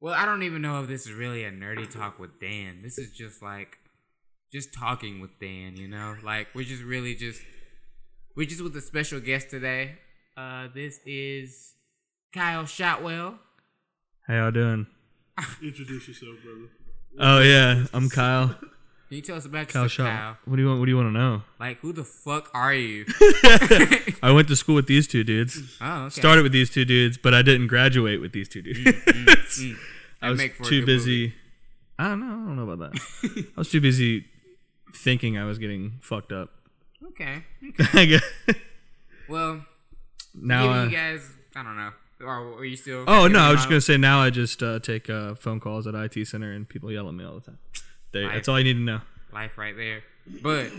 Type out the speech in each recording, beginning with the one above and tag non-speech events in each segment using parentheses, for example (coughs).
Well, I don't even know if this is really a nerdy talk with Dan. This is just like just talking with Dan, you know? Like we're just really just we're just with a special guest today. Uh this is Kyle Shotwell. How y'all doing? Introduce yourself, brother. Oh yeah, I'm Kyle. Can you tell us about Kyle yourself. What do you want? What do you want to know? Like who the fuck are you? (laughs) (laughs) I went to school with these two dudes. Oh, okay. Started with these two dudes, but I didn't graduate with these two dudes. Mm, (laughs) I was make for too busy. movie. I don't know. I don't know about that. I was too busy thinking I was getting fucked up. Okay. okay. I guess. Well, now, uh, you guys, I don't know. Or were you still? oh no, I was just gonna say now I just uh, take uh, phone calls at IT center and people yell at me all the time. They, Life. that's all you need to know. life right there. But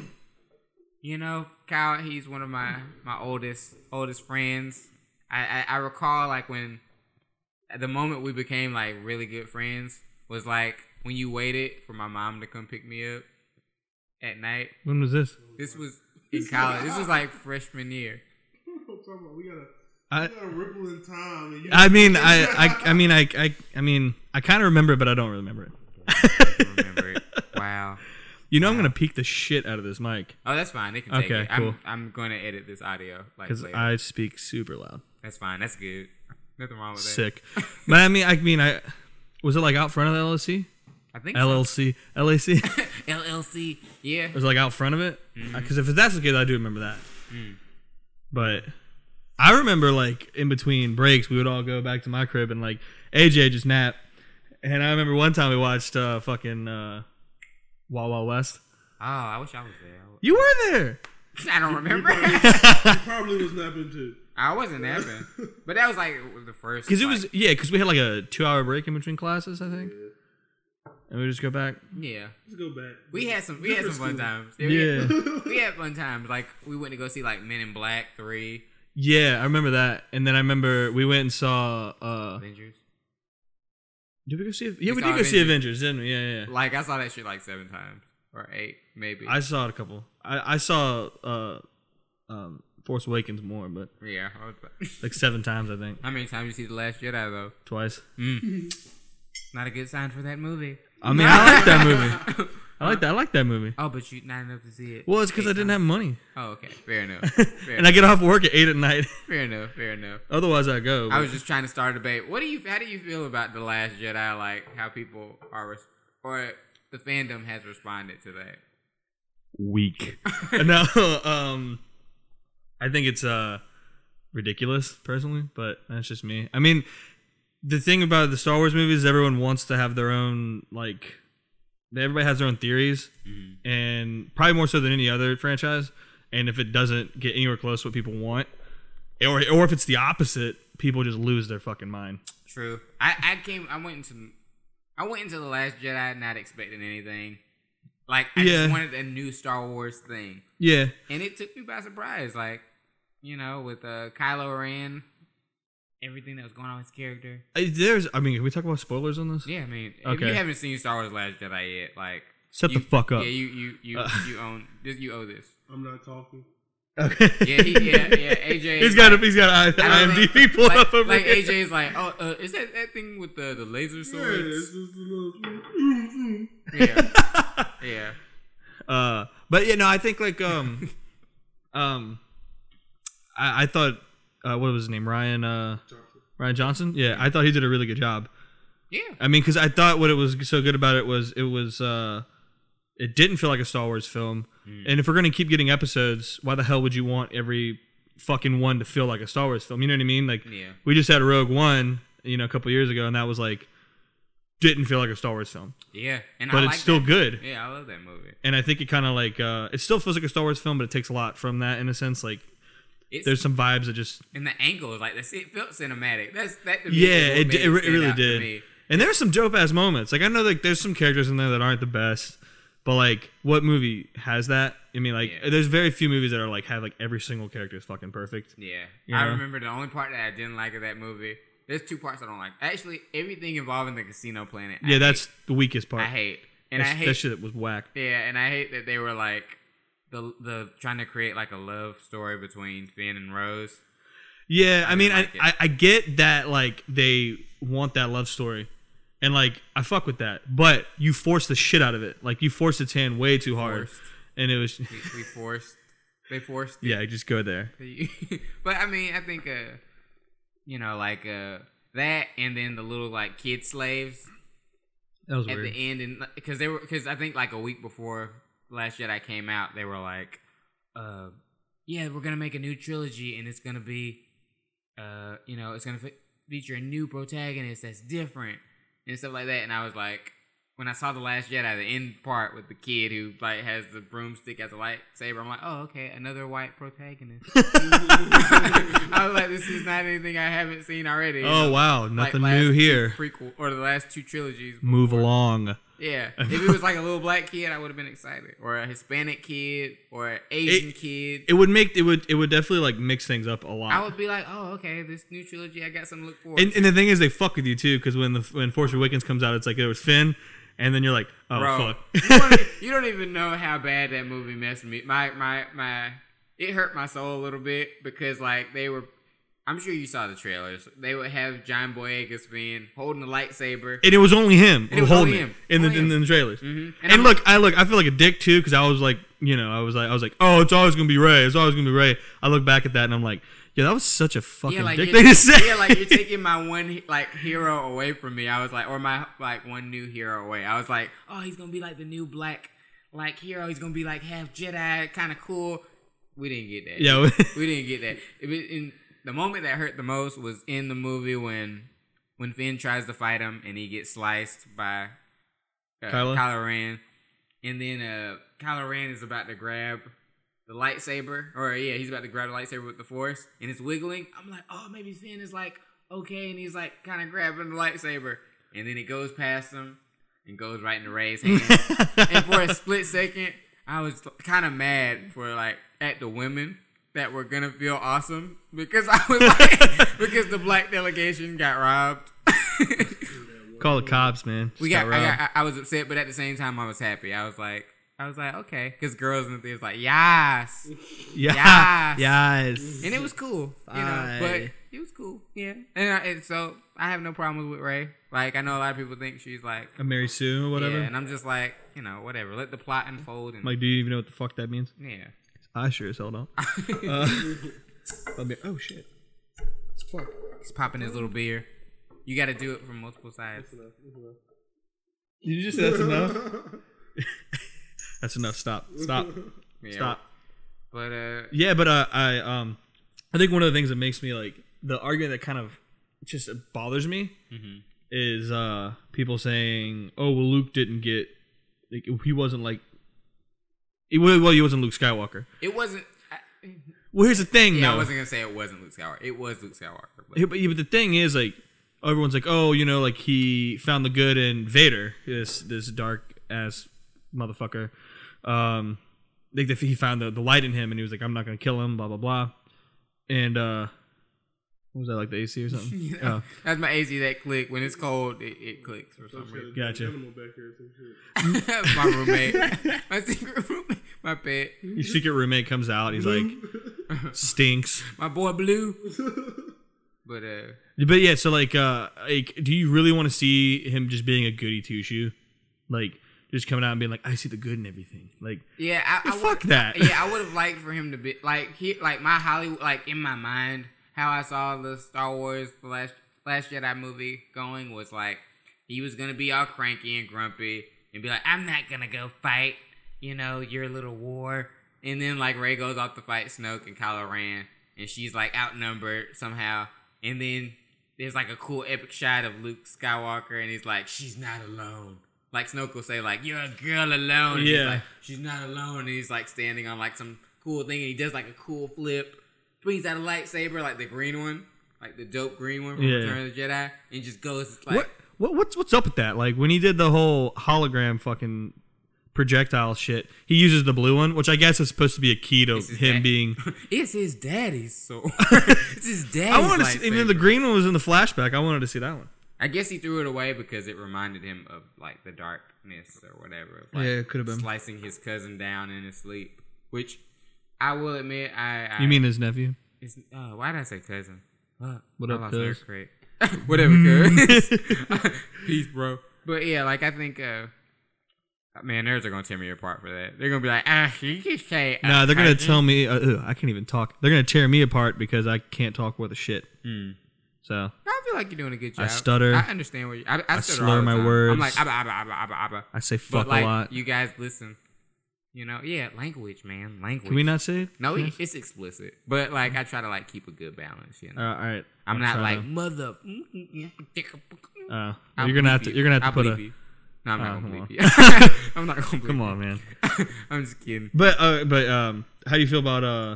you know, Kyle, he's one of my my oldest oldest friends. I I, I recall like when at the moment we became like really good friends was like when you waited for my mom to come pick me up at night. When was this? This was in college. This was like freshman year. I'm talking about we got a I, we got a ripple in time. And you I mean, I, I, I mean, I, I, I mean, I kind of remember it, but I don't remember it. I remember it. Wow. You know, I'm gonna peek the shit out of this mic Oh, that's fine. They can take Okay, it. cool. I'm I'm going to edit this audio like because later. I speak super loud. that's fine. That's good. Nothing wrong with that. Sick. (laughs) but I mean, I mean, I was it like out front of the LLC, I think so. LLC, LAC? (laughs) LLC. Yeah. It was like out front of it? Mm-hmm. Because if that's the case, I do remember that. Mm. But I remember like in between breaks, we would all go back to my crib and like AJ just nap. And I remember one time we watched uh, fucking uh, Wild Wild West. Oh, I wish I was there. You were there. (laughs) I don't remember. he (laughs) probably was napping too. I wasn't napping, (laughs) but that was like the first. Because it like- was yeah, because we had like a two hour break in between classes, I think, and we just go back. Yeah, Let's go back. we had some. We had some fun Different times. Yeah, we had- we had fun times. Like we went to go see like Men in Black Three, yeah, I remember that. And then I remember we went and saw. uh Avengers. Did we go see? Yeah, We we did go see Avengers. Avengers, didn't we? Yeah, yeah. yeah. Like I saw that shit like seven times or eight, maybe. I saw it a couple. I I saw uh um Force Awakens more, but yeah. (laughs) Like seven times I think, How many times you see the Last Jedi though? twice. Not a good sign for that movie. I mean, I like that movie. (laughs) I like that. I like that movie. Oh, but you not enough to see it. Well, it's because I didn't have money, Oh, okay. Fair enough. (laughs) Fair, and I get off work at eight at night. (laughs) fair enough. Fair enough. Otherwise, I go. I was just trying to start a debate. What do you? How do you feel about the Last Jedi? Like how people are, or the fandom has responded to that. weak. (laughs) no, um, I think it's uh ridiculous personally, but that's just me. I mean, the thing about the Star Wars movies, is everyone wants to have their own like. Everybody has their own theories, and probably more so than any other franchise. And if it doesn't get anywhere close to what people want, or or if it's the opposite, people just lose their fucking mind. True. I, I came. I went into. I went into the Last Jedi not expecting anything. Like I Yeah. just wanted a new Star Wars thing, Yeah, and it took me by surprise. Like, you know, with uh, Kylo Ren, everything that was going on with his character. I- there's. I mean, can we talk about spoilers on this? Yeah, I mean, if you haven't seen Star Wars: Last Jedi yet, like, Shut you- the fuck up. Yeah, you you you Uh. you own this. You owe this. I'm not talking. Okay. Yeah, he, yeah, yeah. (laughs) AJ. he's got. like, A, he's got I- I don't IMDb think- pulled like, up over like here. AJ is like, oh, uh, is that that thing with the the laser Yeah, swords? it's just a little. Yeah, (laughs) yeah. Uh, but yeah, no, I think like um, (laughs) um, I, I thought uh, what was his name, Ryan uh, Rian Johnson. Yeah, I thought he did a really good job. Yeah. I mean, because I thought what it was so good about it was it was uh, it didn't feel like a Star Wars film. And if we're gonna keep getting episodes, why the hell would you want every fucking one to feel like a Star Wars film? You know what I mean? Like Yeah. we just had Rogue One, you know, a couple years ago, and that was like didn't feel like a Star Wars film, Yeah, and but I it's like still that. good. Yeah, I love that movie. and I think it kind of like uh, it still feels like a Star Wars film, but it takes a lot from that in a sense. Like It's, there's some vibes that just and the angle is like this. It felt cinematic. That's that. To me yeah, it, it, it really did. And there's some dope ass moments. Like I know like there's some characters in there that aren't the best, but like what movie has that? I mean like Yeah. there's very few movies that are like have like every single character is fucking perfect. Yeah, You I remember the only part that I didn't like of that movie. There's two parts I don't like. Actually, everything involving the casino planet. I Yeah, that's hate. the weakest part. I hate, and That's- I hate. that shit was whack. Yeah, and I hate that they were like the the trying to create like a love story between Finn and Rose. Yeah, I, I mean, didn't I. I I get that like they want that love story, and like I fuck with that. But you force the shit out of it. Like you forced its hand way too hard, Forced. and it was We, we forced. They forced. it. yeah. Just go there. (laughs) but I mean, I think uh, you know, like uh, that, and then the little like kid slaves That was at weird. the end, and because they were because I think like a week before Last Jedi came out, they were like, uh, yeah, we're gonna make a new trilogy, and it's gonna be, uh, you know, it's gonna fe- feature a new protagonist that's different and stuff like that. And I was like, when I saw the Last Jedi, the end part with the kid who like has the broomstick as a lightsaber, I'm like, oh, okay, another white protagonist. (laughs) (laughs) I was like, this is not anything I haven't seen already. you oh know? wow, nothing last new here. Prequel or the last two trilogies. Move along. Yeah, (laughs) if it was like a little black kid, I would have been excited, or a Hispanic kid, or an Asian kid. It would make it would it would definitely like mix things up a lot. I would be like, oh, okay, this new trilogy, I got something to look forward And, to. and the thing is, they fuck with you too, because when the when Force Awakens comes out, it's like there was Finn, and then you're like, oh Bro, fuck. (laughs) you, don't, you don't even know how bad that movie messed me. My my my, it hurt my soul a little bit because like they were. I'm sure you saw the trailers. They would have John Boyega's Finn holding a lightsaber. and it was only him And it was holding only it him. in the Only in, the trailers. Mhm. And, I'm look, I look, I feel like a dick too, because I was like, you know, I was like, I was like, oh, it's always gonna be Rey. It's always gonna be Rey. I look back at that and I'm like, yeah, that was such a fucking yeah, like dick thing to say. yeah, like you're (laughs) taking my one like hero away from me. I was like, or my like one new hero away. I was like, oh, he's gonna be like the new black like hero. He's gonna be like half Jedi, kind of cool. We didn't get that. Yeah, we didn't get that. It in the moment that hurt the most was in the movie when when Finn tries to fight him and he gets sliced by uh, Kylo? Kylo Ren, and then uh, Kylo Ren is about to grab the lightsaber, or yeah, he's about to grab the lightsaber with the Force, and it's wiggling. I'm like, oh, maybe Finn is like okay, and he's like kind of grabbing the lightsaber, and then it goes past him and goes right into Rey's hand. (laughs) and for a split second, I was kind of mad for like at the women that were gonna feel awesome because I was like (laughs) because the black delegation got robbed. (laughs) Call the cops, man. we Just got, I, robbed. got I, I was upset, but at the same time I was happy. I was like I was like okay because girls in the theater was like yes, (laughs) yeah, Yes. yes. and it was cool, you know. But it was cool, yeah. And, I, and so I have no problems with Rey. Like I know a lot of people think she's like A Mary Sue or whatever. yeah, and I'm just like you know whatever. Let the plot unfold and like, do you even know what the fuck that means? yeah. I sure as hell don't. Uh, but (laughs) me- oh shit. Fuck. He's popping his little beer. You got to do it from multiple sides. Did you just say that's enough? (laughs) that's enough. Stop. Stop. (laughs) Yeah. Stop. But uh, Yeah, but uh, I um, I think one of the things that makes me like the argument that kind of just bothers me Mm-hmm. is uh people saying, "Oh, well, Luke didn't get like he wasn't like." He, well, he wasn't Luke Skywalker. it wasn't. I, Well, here's the thing, yeah, I wasn't gonna say it wasn't Luke Skywalker. It was Luke Skywalker. But but, but the thing is, like, everyone's like, oh, you know, like he found the good in Vader, this this dark ass motherfucker. Um, like the, he found the, the light in him, and he was like, I'm not gonna kill him, blah blah blah. And uh, what was that like the AC or something? (laughs) you Oh, that's my AC that click when it's cold. It, it clicks for some reason. Gotcha. Animal back here, some shit. That's (laughs) my roommate, (laughs) my secret roommate, my pet, your secret roommate comes out. He's like, stinks. my boy Blue. But uh, But yeah, so like, uh, like, do you really want to see him just being a goody two shoe, like just coming out and being like, I see the good in everything, like. Yeah, I, I Fuck would- that. Yeah, I would have liked for him to be like he like my Hollywood like in my mind how I saw the Star Wars last Last Jedi movie going was like he was gonna be all cranky and grumpy and be like I'm not gonna go fight you know your little war and then like Rey goes off to fight Snoke and Kylo Ren and she's like outnumbered somehow and then there's like a cool epic shot of Luke Skywalker and he's like she's not alone. Like Snoke will say like you're a girl alone. And he's Yeah. like, she's not alone. And he's like standing on like some cool thing, and he does like a cool flip, brings out a lightsaber, like the green one, like the dope green one from Yeah. Return of the Jedi, and just goes like, what what what's what's up with that? Like when he did the whole hologram fucking projectile shit, he uses the blue one, which I guess is supposed to be a key to him dad- being. (laughs) it's his daddy's soul. (laughs) (laughs) it's his daddy's. I wanted to see, even lightsaber. the green one was in the flashback. I wanted to see that one. I guess he threw it away because it reminded him of like the darkness or whatever. of, Like, Yeah, it could've been. slicing his cousin down in his sleep. Which I will admit, I, I You mean his nephew? Uh, why did I say cousin? Fuck. What I up, cuz? (laughs) Whatever, cuz. (laughs) Peace, bro. But yeah, like I think, uh, man, nerds are gonna tear me apart for that. They're gonna be like, ah, you just say. No, uh, they're gonna tell me uh, ugh, I can't even talk. They're gonna tear me apart because I can't talk worth a shit. Hmm. So I feel like you're doing a good job. I stutter. I understand what you. I, I, stutter slur my time. I'm like, abba, abba, abba, abba, abba. I say fuck But like, a lot. you guys listen. You know, yeah, language, man, language. Can we not say it? No, it- it's explicit, but like I try to like keep a good balance. You know, Uh, all right. I'm I'll not like to- mother. (laughs) Uh, you're gonna have to. you. You're gonna have to put a. you. No, I'm not Oh, gonna come bleep you. (laughs) I'm not gonna Come on, man. (laughs) I'm just kidding. But uh, but um, how do you feel about uh?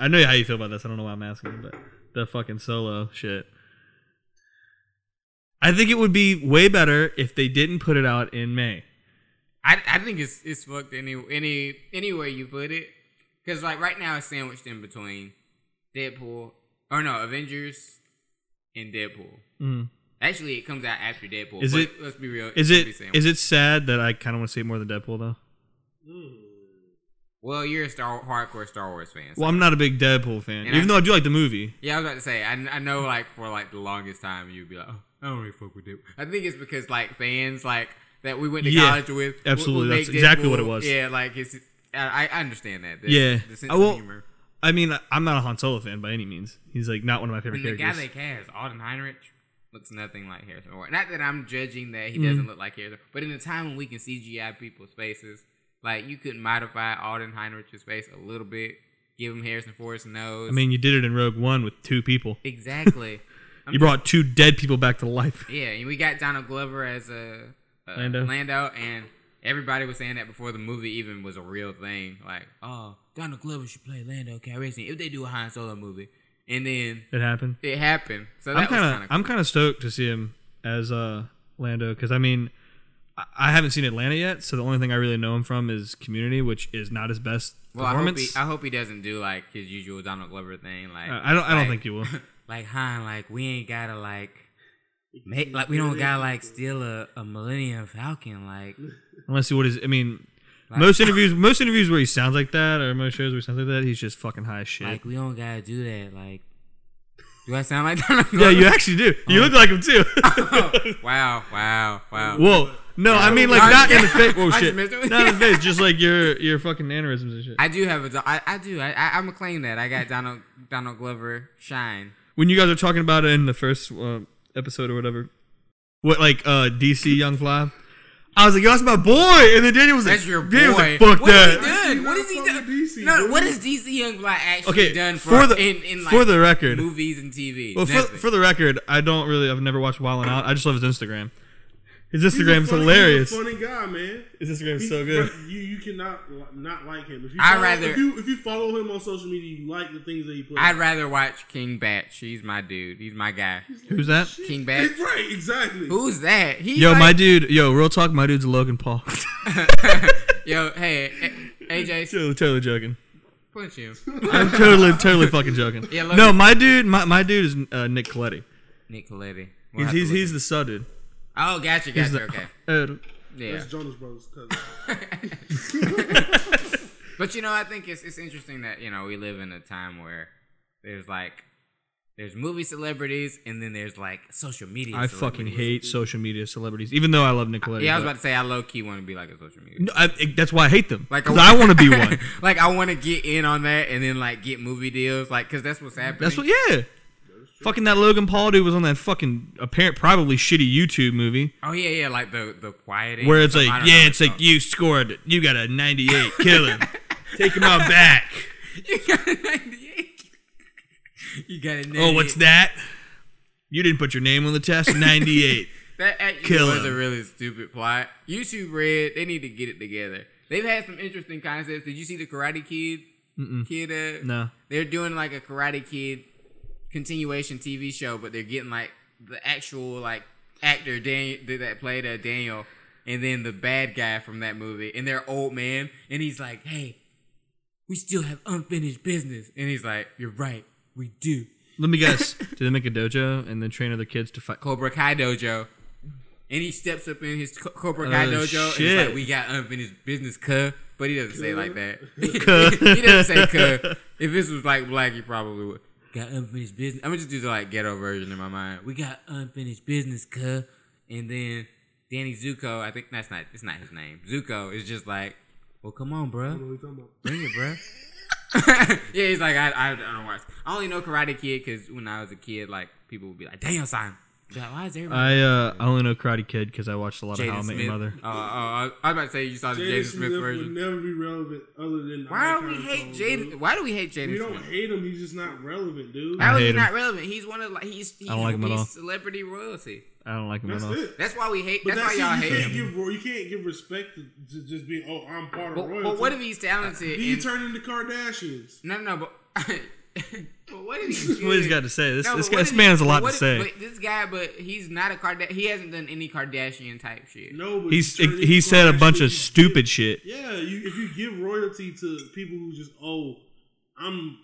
I know how you feel about this. I don't know why I'm asking, but the fucking solo shit. I think it would be way better if they didn't put it out in May. I, I think it's it's fucked any any any way you put it, because like right now it's sandwiched in between Deadpool or no Avengers and Deadpool. Mm. Actually, it comes out after Deadpool. Is but it- Let's be real. Is it gonna be sandwiched. is it sad that I kind of want to see it more than Deadpool though? Well, you're a Star hardcore Star Wars fan. so- Well, I'm not a big Deadpool fan, And even I- though I do like the movie. Yeah, I was about to say. I, I know, like for like the longest time, you'd be like, "Oh, I don't really fuck with Deadpool." I think it's because like fans like that we went to Yeah, college with. absolutely. would That's exactly what it was. Yeah, like it's. I, I understand that. The, Yeah. the sense I will- of humor. I mean, I'm not a Han Solo fan by any means. He's like not one of my favorite And the guy characters. they cast, Alden Ehrenreich, looks nothing like Harrison Ford. Not that I'm judging that he Mm. doesn't look like Harrison, but in a time when we can CGI people's faces, like you could modify Alden Ehrenreich's face a little bit, give him Harrison Ford's nose. I mean, you did it in Rogue One with two people. (laughs) exactly. You brought two dead people back to life. Yeah, and we got Donald Glover as a, a Lando. Lando, and everybody was saying that before the movie even was a real thing. Like, oh, Donald Glover should play Lando Calrissian if they do a Han Solo movie, and then It happened. it happened. So that I'm kind of I'm kind of stoked to see him as uh, Lando because I mean I- haven't seen Atlanta yet, so the only thing I really know him from is Community, which is not his best Well, I hope, he, I hope he doesn't do like his usual Donald Glover thing. Like, Uh, I don't I don't like- think he will. (laughs) like Han, like we ain't gotta like. Make, like we don't gotta like steal a, a Millennium Falcon like I want Unless he what is I mean Like- most interviews most interviews where he sounds like that or most shows where he sounds like that he's just fucking high as shit. like we don't gotta do that like do I sound like Donald (laughs) yeah, you actually do. You look like him too. (laughs) wow wow wow Whoa. No, I mean like (laughs) not in the face. Whoa, shit. Not in the face. Just like your your fucking mannerisms and shit. I do have a do- I, I do I, I I'm gonna claim that I got Donald Donald Glover shine when you guys are talking about it in the first uh, episode or whatever, what like uh DC Young Fly, I was like, "Yo, that's my boy," and then Daniel was like, that's your boy Daniel was like, "Fuck what has he that." done? What has he Fuck done? with DC, no what has DC Young Black actually Okay, done for, for the in, in like for the record, movies and TV well, for, for the record, I don't really, I've never watched Wild 'N Out. I just love his Instagram. His He's a Instagram's funny- hilarious. He's a funny guy, man. His Instagram's He- so good. You you cannot not like him. If you I'd follow, rather- if you if you follow him on social media, you like the things that he puts. I'd rather watch King Bach he's my dude he's my guy Who's that? King Bach right, exactly. who's that he Yo, like- my dude. Yo, real talk. My dude's Logan Paul. (laughs) yo hey A- AJ (laughs) totally, totally joking. punch him I'm totally, totally fucking joking. Yeah, Logan- no, my dude, my, my dude is uh, Nick Colletti. Nick Colletti He's We'll have to he's, he's the sub dude. Oh gotcha He's gotcha the- okay Uh, yeah That's Jonas Brothers' cousin. (laughs) But you know, I think it's it's interesting that you know we live in a time where there's like there's movie celebrities and then there's like social media. I fucking hate social media celebrities, even though I love Nick Colletti. Yeah, I was about to say I low key want to be like a social media. No, I, that's why I hate them. Like Because I want to be (laughs) one. like I want to get in on that and then like get movie deals, like because that's what's happening. That's what. Yeah. Fucking that Logan Paul dude was on that fucking apparent probably shitty YouTube movie Oh yeah, yeah, like the the quiet. where it's like, yeah, it's like you scored, you got a 98, (laughs) kill him, take him out back. (laughs) you got a ninety eight. You got a Oh, what's that? You didn't put your name on the test. 98. (laughs) That actually Kill was him. a really stupid plot. YouTube Red, they need to get it together. They've had some interesting concepts. Did you see the Karate Kid? Kid, uh, No. they're doing like a Karate Kid continuation TV show, but they're getting like the actual like actor Daniel that played uh, Daniel, and then the bad guy from that movie, and they're old man, and he's like, "Hey, we still have unfinished business," and he's like, "You're right, we do." Let me guess. (laughs) Did they make a dojo and then train other kids to fight? Cobra Kai dojo. And he steps up in his Co- Cobra Kai Oh, dojo and he's like, "We got unfinished business, cuh." But he doesn't say like that. (laughs) He doesn't say "cuh." (laughs) If this was like black, he probably would. Got unfinished business. I'm gonna just do the like ghetto version in my mind. We got unfinished business, cuh. And then Danny Zuko, I think that's not it's not his name. Zuko is just like, well, come on, bro, don't know what you're talking about. bring it, bro. (laughs) yeah, he's like, I, I, I don't watch. I only know Karate Kid because when I was a kid, like people would be like, damn, son. Be Like, Why is everybody? I uh I only know Karate Kid because I watched a lot of How I Met Your Mother. Oh, oh, I was about say you saw the Jaden Jaden Smith, Smith version. would never be relevant other than Why do we icon hate songs, Jaden? Why do we hate Jaden We don't Smith? hate him. He's just not relevant, dude. How I is he hate him. not relevant? He's one of like he's he's, I don't like him at he's all. celebrity royalty. I don't like him That's at all. it. That's why we hate. But that's, that's, why y'all it. You hate can't him. give you can't give respect to, to just being oh I'm part of But, royalty. but what if he's talented? Then you and- turn into Kardashians? no, no, but. (laughs) (laughs) but what if he's What he's good? got to say? This No, this, guy, this if man he- has a lot to if- say. But this guy, but he's not a Kardashian. He hasn't done any Kardashian type shit. No, but He's you turn into he said a bunch of Kardashians. stupid shit. Yeah, you, if you give royalty to people who just oh I'm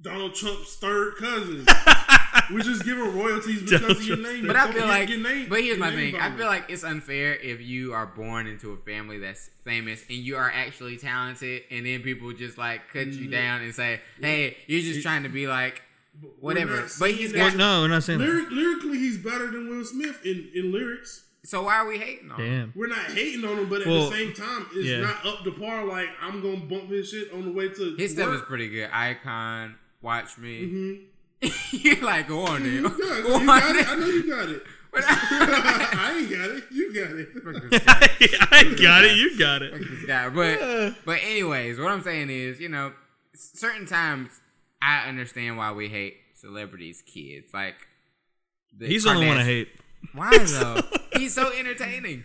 Donald Trump's third cousin, (laughs) we just give him royalties because Donald of your name. But I feel like, name- but here's my thing. I feel like it's unfair if you are born into a family that's famous and you are actually talented, and then people just like cut you Mhm. down and say, "Hey, you're just trying to be like We're whatever." not But saying he's that- got. No, we're not saying that. Lyric, lyrically, he's better than Will Smith in, in lyrics. So why are we hating on? him? We're not hating on him, but at Well, the same time, it's yeah. not up to par. Like I'm gonna bump his shit on the way to His stuff is pretty good. Icon, watch me. Mhm. (laughs) you're like, go on, You dude. got it. Go You on. got it. I know you got it. (laughs) But- (laughs) I ain't got it. You got it. Fuck this. I got it. You got it. this. But but anyways, what I'm saying is, you know, certain times I understand why we hate celebrities' kids. Like the He's the only one I hate. Why though? he's so entertaining.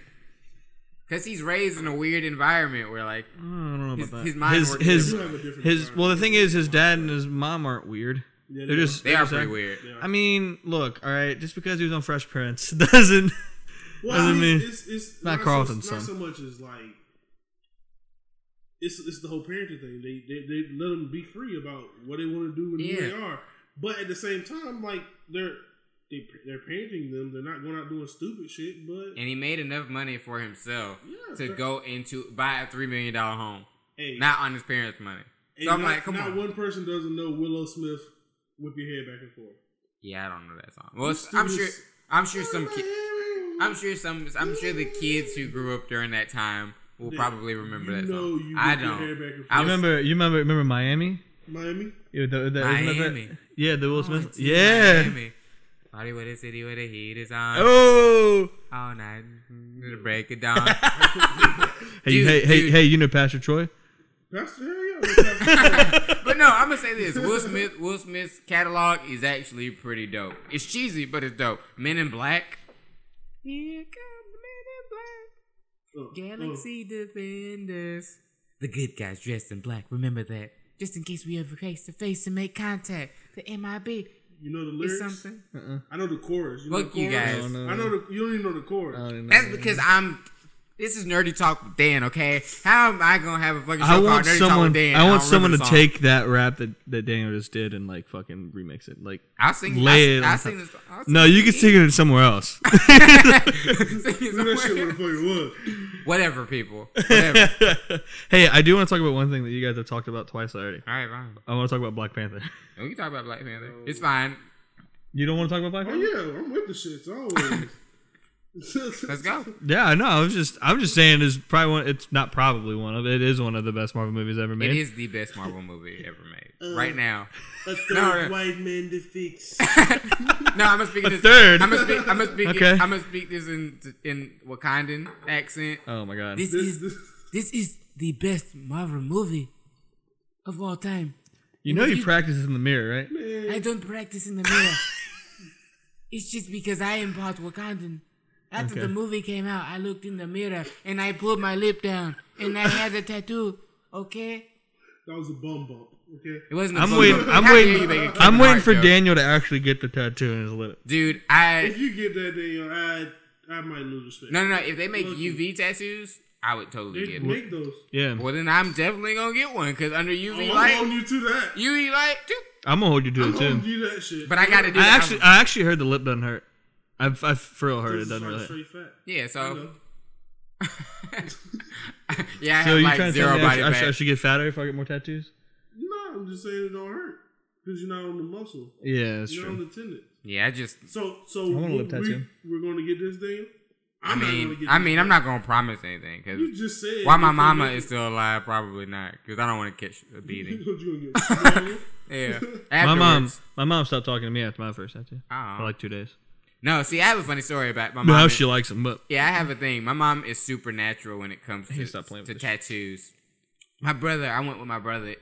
Cause he's raised in a weird environment where like I don't know about His- that. his mind his works his You have a different his. Well, the thing is, his dad and his mom aren't weird. Yeah, They're just they they're are just pretty act- weird. Yeah. I mean, look, all right. Just because he was on Fresh Prince (laughs) doesn't. Well, Doesn't I mean, mean- it's, it's not not, Carlton's so, not son. so much as like it's it's the whole parenting thing. They they, they let them be free about what they want to do and who they are, but at the same time, like they're they, they're parenting them. They're not going out doing stupid shit, but And he made enough money for himself Yeah, to fair- go into buy a three million dollar home, hey, not on his parents' money. hey, So I'm not, like, come not on. one person doesn't know Willow Smith. Whip your head back and forth. Yeah, I don't know that song. Well, Let's I'm sure. I'm sure some. Ki- (laughs) I'm sure some. I'm sure the kids who grew up during that time will Yeah, probably remember you that know song. you I don't. hair back and I remember? You remember? Remember Miami? Miami. Yeah, the, the, isn't that that- Miami. yeah, the Will Oh, Smith. it's Yeah. Miami. Party with a city where the heat is on Oh. all night mm, to break it down. (laughs) Hey, Dude, hey, hey, dude. hey! You know Pastor Troy? Pastor, hell. Pastor- (laughs) but no, I'm gonna say this: Will Smith, Will Smith's catalog is actually pretty dope. It's cheesy, but it's dope. Men in Black. Here come the Men in Black. Uh, uh, Galaxy Defenders. The good guys dressed in black. Remember that. Just in case we ever face to face and make contact. The MIB you know the is lyrics. something. Uh-uh. I know the chorus. You know Fuck the you chorus? guys. Oh, no. I know the. You don't even know the chorus. I don't even know. That's because I'm. This is nerdy talk with Dan. Okay, how am I gonna have a fucking show I called want Nerdy Talk someone. with Dan? I want don't someone to remember the song. take that rap that, that Daniel just did and like fucking remix it. Like, I'll sing. lay I'll, it I'll on sing top. this. I'll sing no, you can sing it somewhere else. (laughs) (laughs) Sing it Do that shit somewhere. what the fuck. Whatever, people. Whatever. (laughs) hey, I do want to talk about one thing that you guys have talked about twice already. All right, fine. I want to talk about Black Panther. We can talk about Black Panther. It's fine. You don't want to talk about Black Oh Panther? yeah, I'm with the shits always. Let's go. Yeah, I know. I was just, I'm just saying, it's probably one. It's not probably one of. It is one of the best Marvel movies ever made. It is the best Marvel movie ever made. Uh, right now. A third No, no. white man to fix. (laughs) No, I'm gonna speak A this. third? I'm gonna speak. I'm gonna speak. Okay. I'm gonna speak this in in Wakandan accent. Oh my god. This This, is this, this is the best Marvel movie of all time. You know you practice in the mirror, right? I don't practice in the mirror. (laughs) it's just because I am part Wakandan. After Okay. the movie came out, I looked in the mirror and I pulled my lip down and I had a tattoo. Okay, that was a bum bump. Okay. it wasn't. a I'm bum waiting. bump. I'm How waiting. make a I'm Kevin waiting for joke. Daniel to actually get the tattoo in his lip. Dude, I If you get that, Daniel, I I might lose respect. no no no. If they make Look, UV tattoos, I would totally They get it. make those. Yeah, Well, then I'm definitely gonna get one because under UV oh, I'm light, holding you to that. UV light, too. I'm gonna hold you to I'm it holding too. you that shit. But I gotta do I that. actually, I actually heard the lip doesn't hurt. I've, I've for real heard it doesn't really. straight yeah. So (laughs) yeah, I So have you like trying to zero tell I body should, I, should, I should get fatter if I get more tattoos? No, I'm just saying it don't hurt. because you're not on the muscle. Yeah, that's you're on the tendons. Yeah, I just. So, so I want a lip we- tattoo. We're going to get this thing. I I'm not mean, I mean, thing. I'm not gonna promise anything because You just said why my mama is still alive, probably not because I don't want to catch a (laughs) beating. What (laughs) you yeah, My mom, my mom stopped talking to me after my first tattoo Oh. for like two days. No, see, I have a funny story about my No, mom. how is- she likes them, but Yeah, I have a thing. My mom is supernatural when it comes to, to stop playing to tattoos. My brother, I went with my brother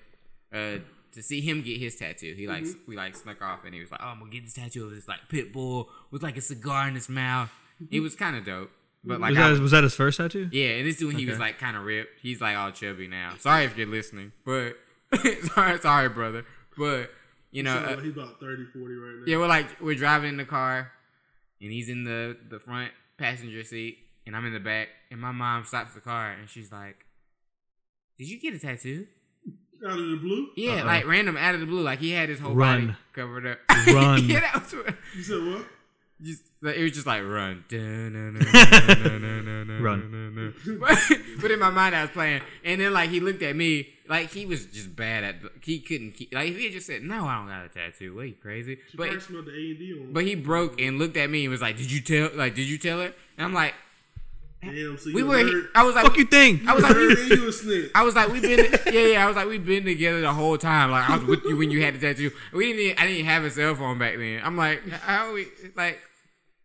uh, to see him get his tattoo. He like Mm-hmm. we like snuck off, and he was like, "Oh, I'm gonna get this tattoo of this like pit bull with like a cigar in his mouth." It was kind of dope, but like was that, was- was that his first tattoo? yeah, and this is when he was like kind of ripped. He's like all chubby now. Sorry if you're listening, but (laughs) sorry, sorry, brother. But you know, Sound uh, he's about 30, 40 right now. yeah, we're like we're driving in the car, and he's in the the front passenger seat, and I'm in the back, and my mom stops the car, and she's like, "Did you get a tattoo?" Out of the blue. Yeah, Uh-oh. like random out of the blue, like he had his whole Run. body covered up. (laughs) Run. yeah, that was what- You said what? Just like, it was just like run, (laughs) Run. But, but in my mind, I was playing, and then like he looked at me, like he was just bad at. He couldn't keep. Like if he had just said, "No, I don't got a tattoo," what you crazy? She But the A and D on. but he broke and looked at me and was like, "Did you tell? Like, did you tell her?" And I'm like, Damn, so "We were." heard, I was like, Fuck you think? I was like, and you a snitch. I was like, we've been, yeah, yeah. I was like, we've been together the whole time. Like, I was with you when you had the tattoo. We didn't, even, I didn't even have a cell phone back then. I'm like, how are we, like,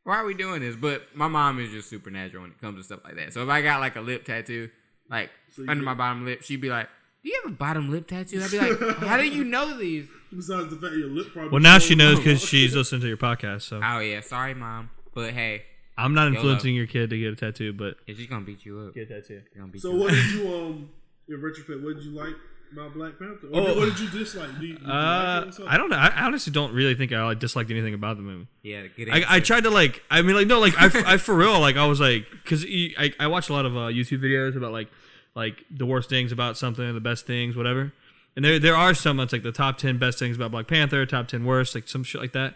why are we doing this? But my mom is just supernatural when it comes to stuff like that. So if I got like a lip tattoo, like So under get- my bottom lip, she'd be like, "Do you have a bottom lip tattoo?" I'd be like, (laughs) "How do you know these?" Besides the fact your lip probably. Well, now she knows because she's (laughs) listening to your podcast. So Oh yeah, sorry, mom, but hey, I'm not influencing your kid to get a tattoo, but yeah, she's gonna beat you up. get a tattoo. Gonna beat So you what up. did you (laughs) um in retrospect? What did you like about Black Panther? Or Oh. what did you dislike? Do you, did you Uh, it or something? I don't know. I honestly don't really think I like disliked anything about the movie. Yeah, good. I, I tried to like. I mean, like no, like I, I for real, like I was like, because I, I watch a lot of uh, YouTube videos about like like the worst things about something, the best things, whatever. And there there are some that's like the top ten best things about Black Panther, top ten worst, like some shit like that.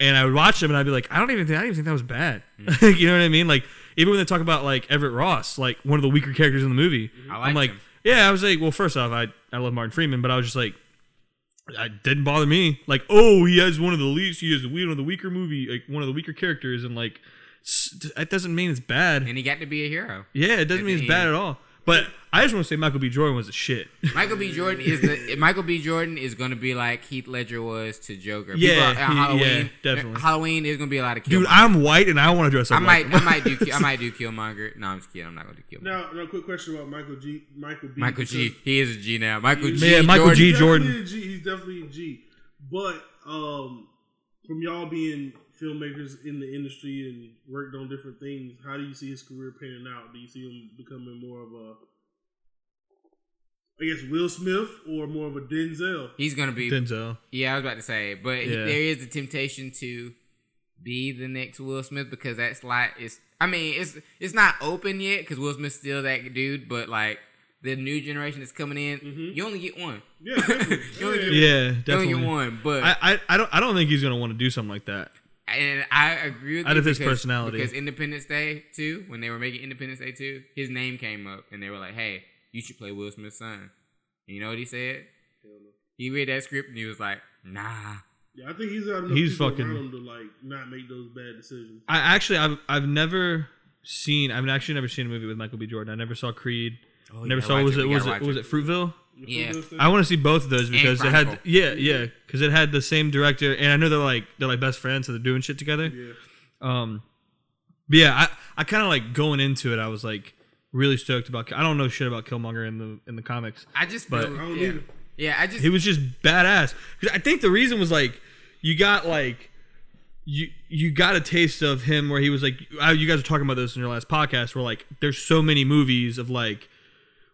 And I would watch them and I'd be like, I don't even think I don't even think that was bad. (laughs) you know what I mean? Like even when they talk about like Everett Ross, like one of the weaker characters in the movie, I I'm like, him. Yeah, I was like, well, first off, I I love Martin Freeman, but I was just like, it didn't bother me. Like, oh, he has one of the least, he has one of the weaker movie, like one of the weaker characters, and like, that doesn't mean it's bad. and he got to be a hero. Yeah, it doesn't mean it's bad at all. But I just want to say Michael B. Jordan was a shit. (laughs) Michael B. Jordan is the Michael B. Jordan is going to be like Heath Ledger was to Joker. Yeah, People uh, he- Halloween. yeah, definitely. Halloween is going to be a lot of Killmonger. Dude, I'm white and I want to dress up. I might, like I might do, Ki- I might (laughs) do Killmonger. No, I'm just kidding. I'm not going to do Killmonger. Now, no, quick question about Michael G. Michael B. Michael G. He is a G now. Michael G. Yeah, Michael Jordan. G. He's definitely a G. He's definitely a G. But um, from y'all being filmmakers in the industry and worked on different things, how do you see his career panning out? Do you see him becoming more of a, I guess, Will Smith or more of a Denzel? He's going to be. Denzel. Yeah, I was about to say, but he- Yeah. there is a temptation to be the next Will Smith because that slot is. I mean, it's it's not open yet because Will Smith's still that dude, but like the new generation that's coming in, Mhm. you only get one. Yeah, definitely. (laughs) You only get- yeah. Yeah, You only definitely. get one, but I, I, I don't I don't think he's gonna want to do something like that. And I agree with Out you of his because- personality. Because Independence Day 2, when they were making Independence Day 2, his name came up and they were like, hey, you should play Will Smith's son. And you know what he said? He read that script and he was like, nah. Yeah, I think he's got enough He's people fucking- around him to like not make those bad decisions. I actually I've I've never seen I've actually never seen a movie with Michael B. Jordan. I never saw Creed. Oh, never saw was it. it was gotta it watch was it. it Fruitvale? Yeah. Yeah. I want to see both of those because it had yeah yeah because it had the same director and I know they're like they're like best friends so they're doing shit together. Yeah. Um, but yeah, I I kind of like going into it. I was like really stoked about. I don't know shit about Killmonger in the in the comics. I just But- feel, I don't yeah. yeah, I just He was just badass. Cause I think the reason was like you got like you you got a taste of him where he was like you guys were talking about this in your last podcast where like there's so many movies of like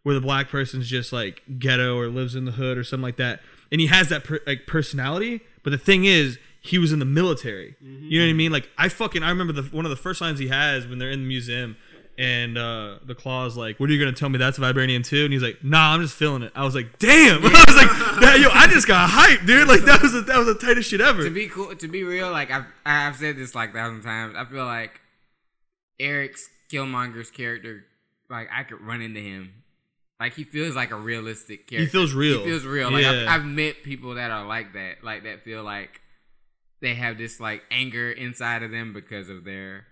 where the black person's just like ghetto or lives in the hood or something like that and he has that per, like personality but the thing is he was in the military. You know what i mean? Like i fucking i remember the one of the first lines he has when they're in the museum and uh the claw's like what are you gonna tell me? That's vibranium too? And he's like nah i'm just feeling it. I was like damn. (laughs) I was like that, yo i just got hyped dude. Like that was the, that was the tightest shit ever. To be cool, to be real, like I've I've said this like a thousand times. I feel like Eric's Killmonger's character, like I could run into him. Like he feels like a realistic character. He feels real. He feels real. Like Yeah. I've, I've met people that are like that, like that feel like they have this like anger inside of them because of their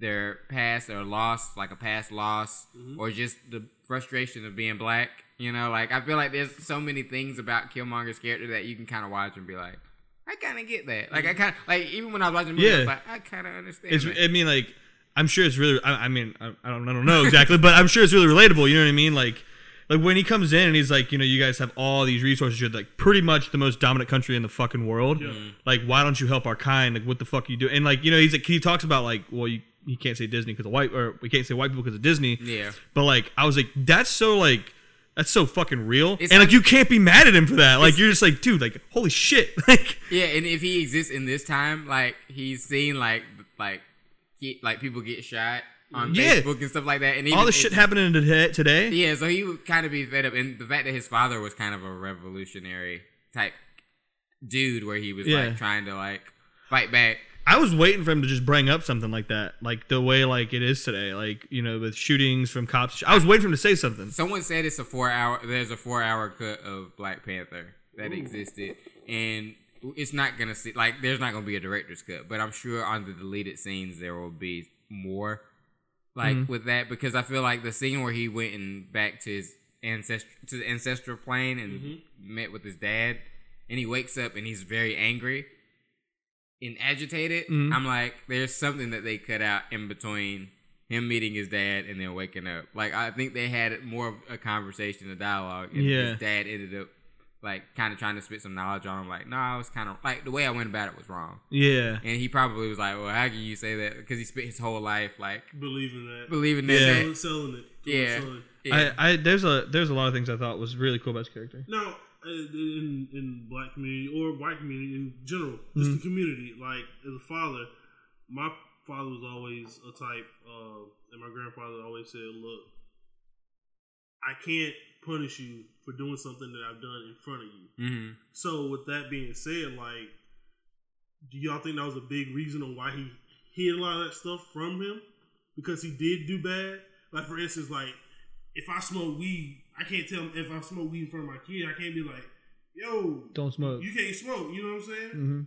their past or loss, like a past loss, mm-hmm. or just the frustration of being black. You know, like I feel like there's so many things about Killmonger's character that you can kind of watch and be like, I kind of get that. Like I mm-hmm. kind of like even when I was watching the movie, I was Yeah. like, I kind of understand. It's, that. I mean, like, I'm sure it's really. I, I mean, I, I don't, I don't know (laughs) exactly, but I'm sure it's really relatable. You know what I mean? Like, like when he comes in and he's like, you know, you guys have all these resources. You're like pretty much the most dominant country in the fucking world. Mm-hmm. Like, why don't you help our kind? Like, what the fuck are you doing? And like, you know, he's like, he talks about like, well, you you can't say Disney because of white, or we can't say white people because of Disney. Yeah. But like, I was like, that's so like. That's so fucking real, It's and like like- you can't be mad at him for that. Like you're just like, dude, like holy shit, (laughs) like Yeah, and if he exists in this time, like he's seen like like get, like people get shot on Yeah. Facebook and stuff like that, and all even- the shit happening today. Today, Yeah, so he would kind of be fed up, and the fact that his father was kind of a revolutionary type dude, where he was Yeah. like trying to like fight back. I was waiting for him to just bring up something like that, like the way like it is today, like you know, with shootings from cops. I was waiting for him to say something. Someone said it's a four hour. There's a four hour cut of Black Panther that existed, and it's not gonna see like there's not gonna be a director's cut, but I'm sure on the deleted scenes there will be more like Mm-hmm. with that because I feel like the scene where he went and back to his ancestor to the ancestral plane and met with his dad, and he wakes up and he's very angry and agitated. Mhm. I'm like, there's something that they cut out in between him meeting his dad and then waking up. Like I think they had more of a conversation, a dialogue, and Yeah. his dad ended up like kind of trying to spit some knowledge on him. Like, no, I was kind of like the way I went about it was wrong, Yeah, and he probably was like, well, how can you say that? Because he spent his whole life like Believing that. believing that. Yeah. Selling, selling it. Yeah. his yeah. I, I there's a there's a lot of things I thought was really cool about his character. Now, uh, in in black community or white community in general, just the community. Like as a father, my father was always a type, uh, and my grandfather always said, "Look, I can't punish you for doing something that I've done in front of you." Mhm. So, with that being said, like, do y'all think that was a big reason on why he hid a lot of that stuff from him? Because he did do bad. Like, for instance, like if I smoke weed, I can't tell him if I smoke weed in front of my kid. I can't be like, "Yo, Don't smoke. you can't smoke." You know what I'm saying? hmm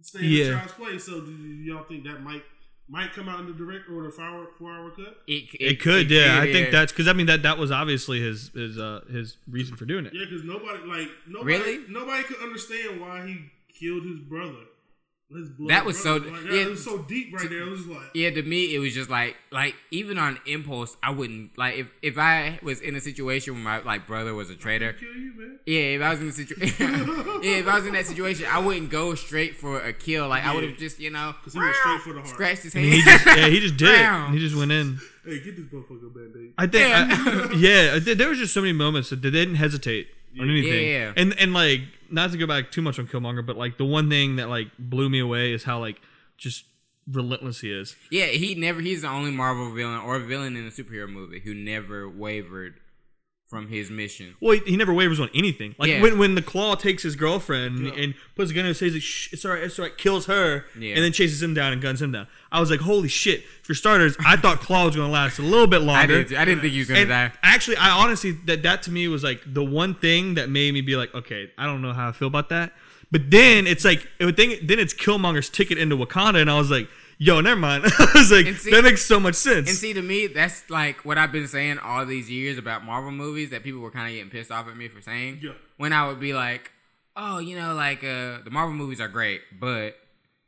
Stay in Yeah. the child's place. So, do y'all think that might might come out in the direct or the four hour, four hour cut? It, It, could, yeah. I think that's because I mean that that was obviously his his uh his reason for doing it. Yeah, because nobody like nobody Really? nobody could understand why he killed his brother. His blood That was so- Like, yeah. it was so deep right there. It was like. Yeah, to me, it was just like, like even on impulse, I wouldn't like if if I was in a situation where my like brother was a traitor. You. Yeah, if I was in a situation, (laughs) yeah, if I was in that situation, I wouldn't go straight for a kill. Like I would have just, you know, 'Cause he went straight for the heart. scratched his hand. he just yeah he just (laughs) did it. He just went in. Hey, get this motherfucker a band aid. I think, (laughs) Yeah. I, yeah, th- there was just so many moments that they didn't hesitate on anything. Yeah. And and like not to go back too much on Killmonger, but like the one thing that like blew me away is how like just relentless he is. yeah, he never. He's the only Marvel villain or villain in a superhero movie who never wavered from his mission. Well, he, he never wavers on anything. Like Yeah. when when the Claw takes his girlfriend and, and puts a gun in his face, like, Shh, it's alright, it's alright, kills her, Yeah. and then chases him down and guns him down. I was like, holy shit! For starters, I thought Claw was gonna last a little bit I longer. didn't. I didn't think he was gonna and die. actually, I honestly that that to me was like the one thing that made me be like, okay, I don't know how I feel about that. But then it's like, it would think, then it's Killmonger's ticket into Wakanda, and I was like, yo, never mind. (laughs) I was like, see- that makes so much sense. And see, to me, that's like what I've been saying all these years about Marvel movies that people were kind of getting pissed off at me for saying. Yeah. When I would be like, oh, you know, like uh, the Marvel movies are great, but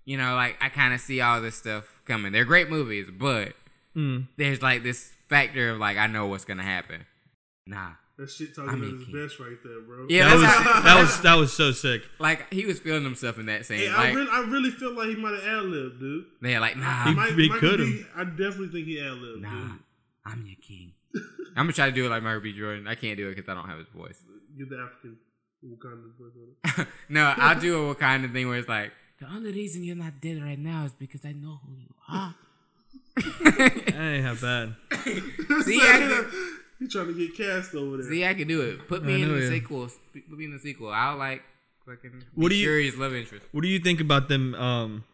you know, like I kind of see all this stuff coming. They're great movies, but Mm. there's like this factor of like I know what's gonna happen. Nah. That shit talking I'm his best right there, bro. Yeah, that was how- that was that was so sick. Like he was feeling himself in that scene. Hey, I really, I really feel like he might have ad libbed, dude. they're like, nah, He- Mike, he Michael could've. B, I definitely think he ad libbed, nah, dude. I'm your king. I'm gonna try to do it like Michael B. Jordan. I can't do it because I don't have his voice. Get the African Wakanda voice on it. (laughs) no, I'll do a Wakanda thing where it's like, the only reason you're not dead right now is because I know who you are. (laughs) That ain't how bad. (laughs) See, I can, (laughs) He trying to get cast over there. see, I can do it. Put I me in the ya. sequel. Put me in the sequel. I'll like fucking. What be do you- Shuri's love interest? What do you think about them? Um,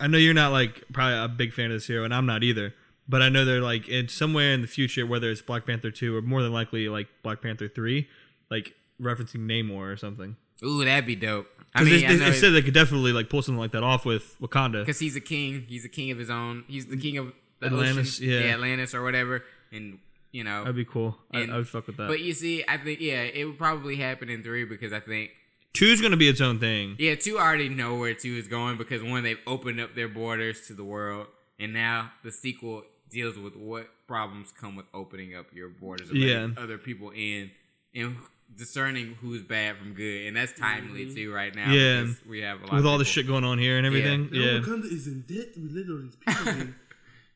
I know you're not like probably a big fan of this hero, and I'm not either. but I know they're like it's somewhere in the future, whether it's Black Panther two or more than likely like Black Panther three, like referencing Namor or something. Ooh, that'd be dope. I Because mean, they, I they, know they said they could definitely like pull something like that off with Wakanda. because he's a king. He's a king of his own. He's the king of the Atlantis, ocean. yeah. Atlantis or whatever. And you know, That'd be cool. I, And- I would fuck with that. but you see, I think yeah, it would probably happen in three because I think Two's gonna be its own thing. yeah, two already know where two is going because one they've opened up their borders to the world, and now the sequel deals with what problems come with opening up your borders and letting Yeah. other people in and discerning who's bad from good, and that's timely mm-hmm. too right now. Yeah. because we have a lot With of all the shit going on here and everything. Now Yeah. Wakanda is in debt to let all these people in.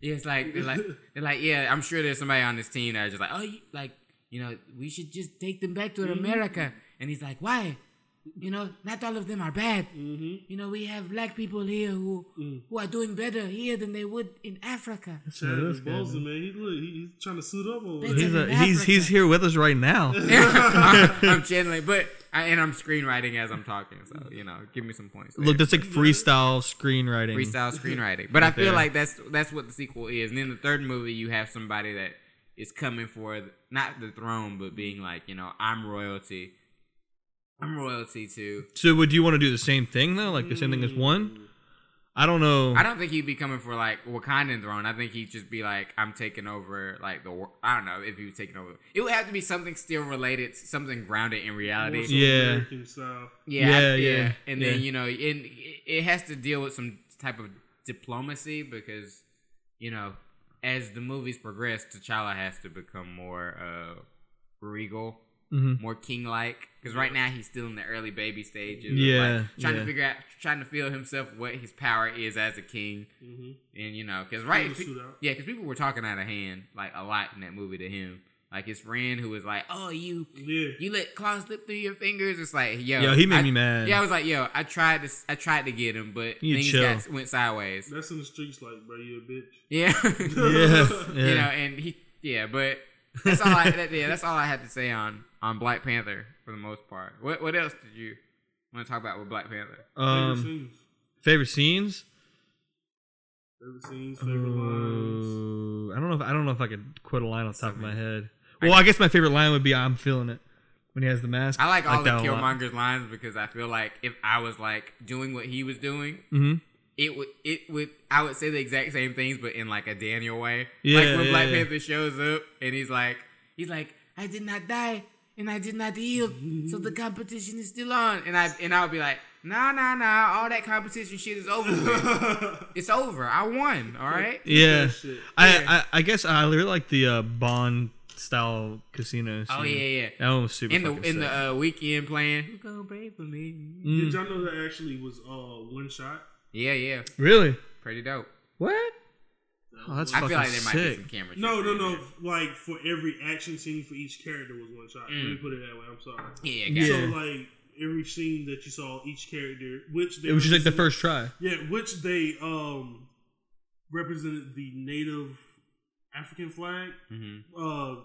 Yeah, it's like they're like (laughs) they're like yeah. I'm sure there's somebody on this team that's just like oh, you, like you know, we should just take them back to mm-hmm. America. And he's like, why? You know, not all of them are bad. Mm-hmm. You know, we have black people here who Mm. who are doing better here than they would in Africa. Chadwick Boseman, man, he look, he, he's trying to suit up over That's there. He's, a, he's he's here with us right now. (laughs) (laughs) I'm channeling, but I, and I'm screenwriting as I'm talking. So you know, give me some points. there. Look, that's like freestyle screenwriting. freestyle (laughs) screenwriting. But I feel there. like that's that's what the sequel is. And then the third movie, you have somebody that is coming for the, not the throne, but being like, you know, I'm royalty. I'm royalty too. So would you want to do the same thing though, like the same thing as one? I don't know. I don't think he'd be coming for like Wakandan throne. I think he'd just be like, I'm taking over like the. wor- I don't know if he was taking over. It would have to be something still related, something grounded in reality. Yeah. American style. Yeah, Yeah, I- yeah, And yeah. then you know, and it it has to deal with some type of diplomacy because you know, as the movies progress, T'Challa has to become more uh, regal, Mhm. more king-like. Because right now he's still in the early baby stages. Yeah, like, trying yeah. to figure out, trying to feel himself what his power is as a king, Mm-hmm. and you know, because right, Trying to suit out. yeah, because people were talking out of hand like a lot in that movie to him. Like his friend who was like, "Oh, you Yeah. you let claws slip through your fingers. It's like, yo, Yo, he made I- me mad. Yeah, I was like, yo, I tried to, I tried to get him, but You things chill. got went sideways. That's in the streets, like, bro, you a bitch. Yeah, yeah, (laughs) yeah. you know, and he, yeah, but that's all I, that, yeah, that's all I had to say on on Black Panther for the most part. What what else did you want to talk about with Black Panther? Favorite um, scenes. favorite scenes. Favorite scenes, favorite lines. I don't know. If, I don't know if I could quote a line off the top of my head. Well, I guess my favorite line would be "I'm feeling it" when he has the mask. I like all the that. Killmonger's lines because I feel like if I was like doing what he was doing, Mhm. it would it would I would say the exact same things, but in like a Daniel way. Yeah, like when yeah, Black yeah. Panther shows up and he's like, he's like, I did not die and I did not yield, so the competition is still on. And I and I'll be like, nah, nah, nah, all that competition shit is over. (laughs) it's over. I won. All right. Yeah, That shit. I, I I guess I really like the uh, Bond style casino. Oh yeah, yeah. That one was super. In the fucking in the uh, Weeknd playing. Who gonna pray for me? Mm. Did y'all know that actually was uh one shot? Yeah, yeah. really? Pretty dope. What? Oh, that's I fucking feel like there might be some camera. No, no, no. there. Like for every action scene for each character was one shot. Let me Mm. put it that way. I'm sorry. Yeah, Yeah. gotcha. So like every scene that you saw, each character, which they It was just like the first try. Yeah, which they um represented the native African flag. Mhm. Uh,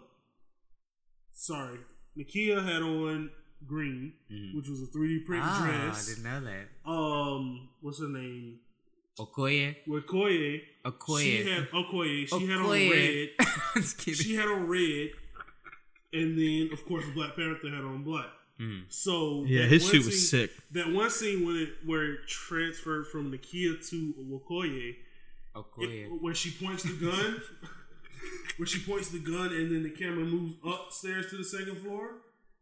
sorry, Nakia had on green, Mhm. which was a 3D print Ah, I didn't know that. Um, what's her name? Okoye. Okoye. Okoye. She had Okoye. She had on red. (laughs) Just kidding. She had on red, and then of course Black Panther had on black. Mm. So Yeah, his one suit was scene- sick. That one scene when it where it transferred from Nakia to Okoye, Okoye. it, where she points the gun, (laughs) where she points the gun, and then the camera moves upstairs to the second floor.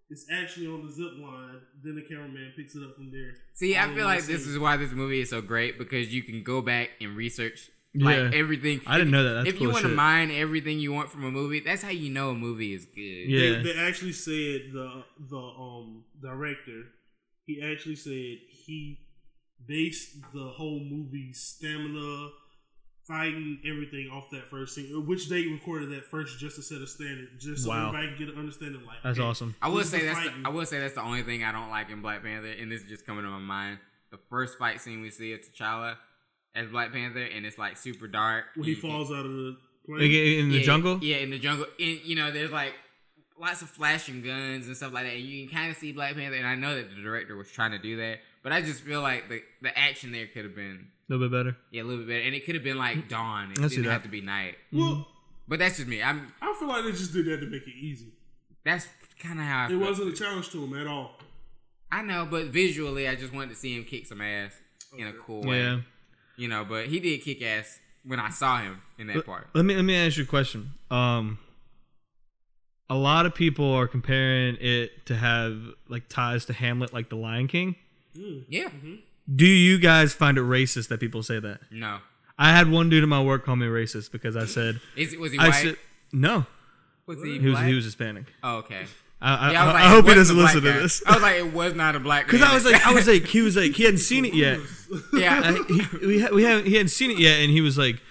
It's actually on the zip line. Then the cameraman picks it up from there. See, I feel like this is why this movie is so great because you can go back and research like Yeah. everything. I didn't know that. That's if you cool want to shit. mine everything you want from a movie, that's how you know a movie is good. Yeah. They, they actually said the the um director. He actually said he based the whole movie stamina, fighting everything off that first scene, which they recorded that first just to set a standard, just so Wow. everybody can get an understanding. Like That's okay, awesome. I will say the that's the. I will say that's the only thing I don't like in Black Panther, and this is just coming to my mind. The first fight scene we see of T'Challa as Black Panther, and it's like super dark. when he falls out of the plane. Like, in the yeah, jungle. Yeah, in the jungle. And you know, there's like lots of flashing guns and stuff like that. And you can kind of see Black Panther, and I know that the director was trying to do that, But I just feel like the the action there could have been A little bit better. yeah a little bit better, and it could have been like dawn. It I see didn't that. have to be night. Well, But that's just me. I'm I feel like they just did that to make it easy. that's kind of how I It feel. wasn't a challenge to him at all. I know, but visually, I just wanted to see him kick some ass in a cool way. Yeah. You know, but he did kick ass when I saw him in that Let, part. let me let me ask you a question. Um, a lot of people are comparing it to have like ties to Hamlet, like The Lion King. Yeah. Do you guys find it racist that people say that? No. I had one dude in my work call me racist because I said Is was he I white? said no. was he, He was black? he was Hispanic. Oh, okay. I, I, Yeah, I, like, I it hope he doesn't a black listen to guy. this. I was like, it was not a black. (laughs) Because. I was like, I was like, he was like, he hadn't seen it yet. (laughs) yeah. He, we, ha- we haven't, he hadn't seen it yet, and he was like,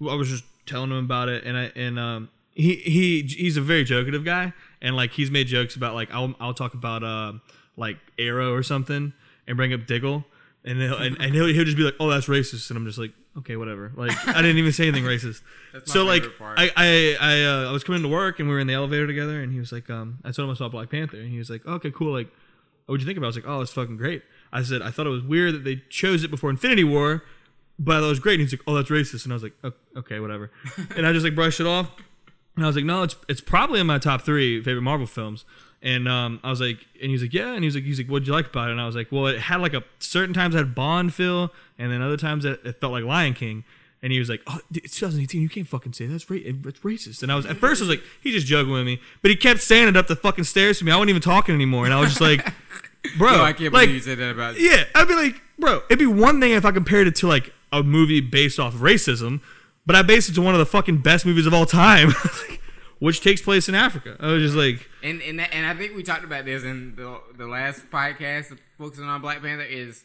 I was just telling him about it, and I and um he he he's a very jokative guy, and like he's made jokes about like I'll I'll talk about uh like Arrow or something and bring up Diggle, and he'll, and, and he'll he'll just be like, oh that's racist, and I'm just like. Okay, whatever. Like I didn't even say anything racist. (laughs) That's my so like favorite part. I I I, uh, I was coming to work and we were in the elevator together and he was like um I told him I saw Black Panther and he was like okay cool like what'd you think about it? I was like oh it's fucking great. I said I thought it was weird that they chose it before Infinity War, but that was great. And he's like oh that's racist and I was like "O- okay whatever, (laughs) and I just like brushed it off. And I was like no it's it's probably in my top three favorite Marvel films. And um, I was like, and he's like, yeah. And he's like, he's like, what'd you like about it? And I was like, well, it had like a certain times it had Bond feel, and then other times it, it felt like Lion King. And he was like, "Oh, it's 2018. You can't fucking say that. that's ra- that's racist." And I was at first I was like, "He's just joking with me," but he kept saying it up the fucking stairs to me. I wasn't even talking anymore, and I was just like, (laughs) "Bro, No, I can't like, believe you said that about. yeah." I'd be like, "Bro, it'd be one thing if I compared it to like a movie based off of racism, but I based it to one of the fucking best movies of all time, (laughs) which takes place in Africa." I was just like, And and that, and I think we talked about this in the the last podcast focusing on Black Panther is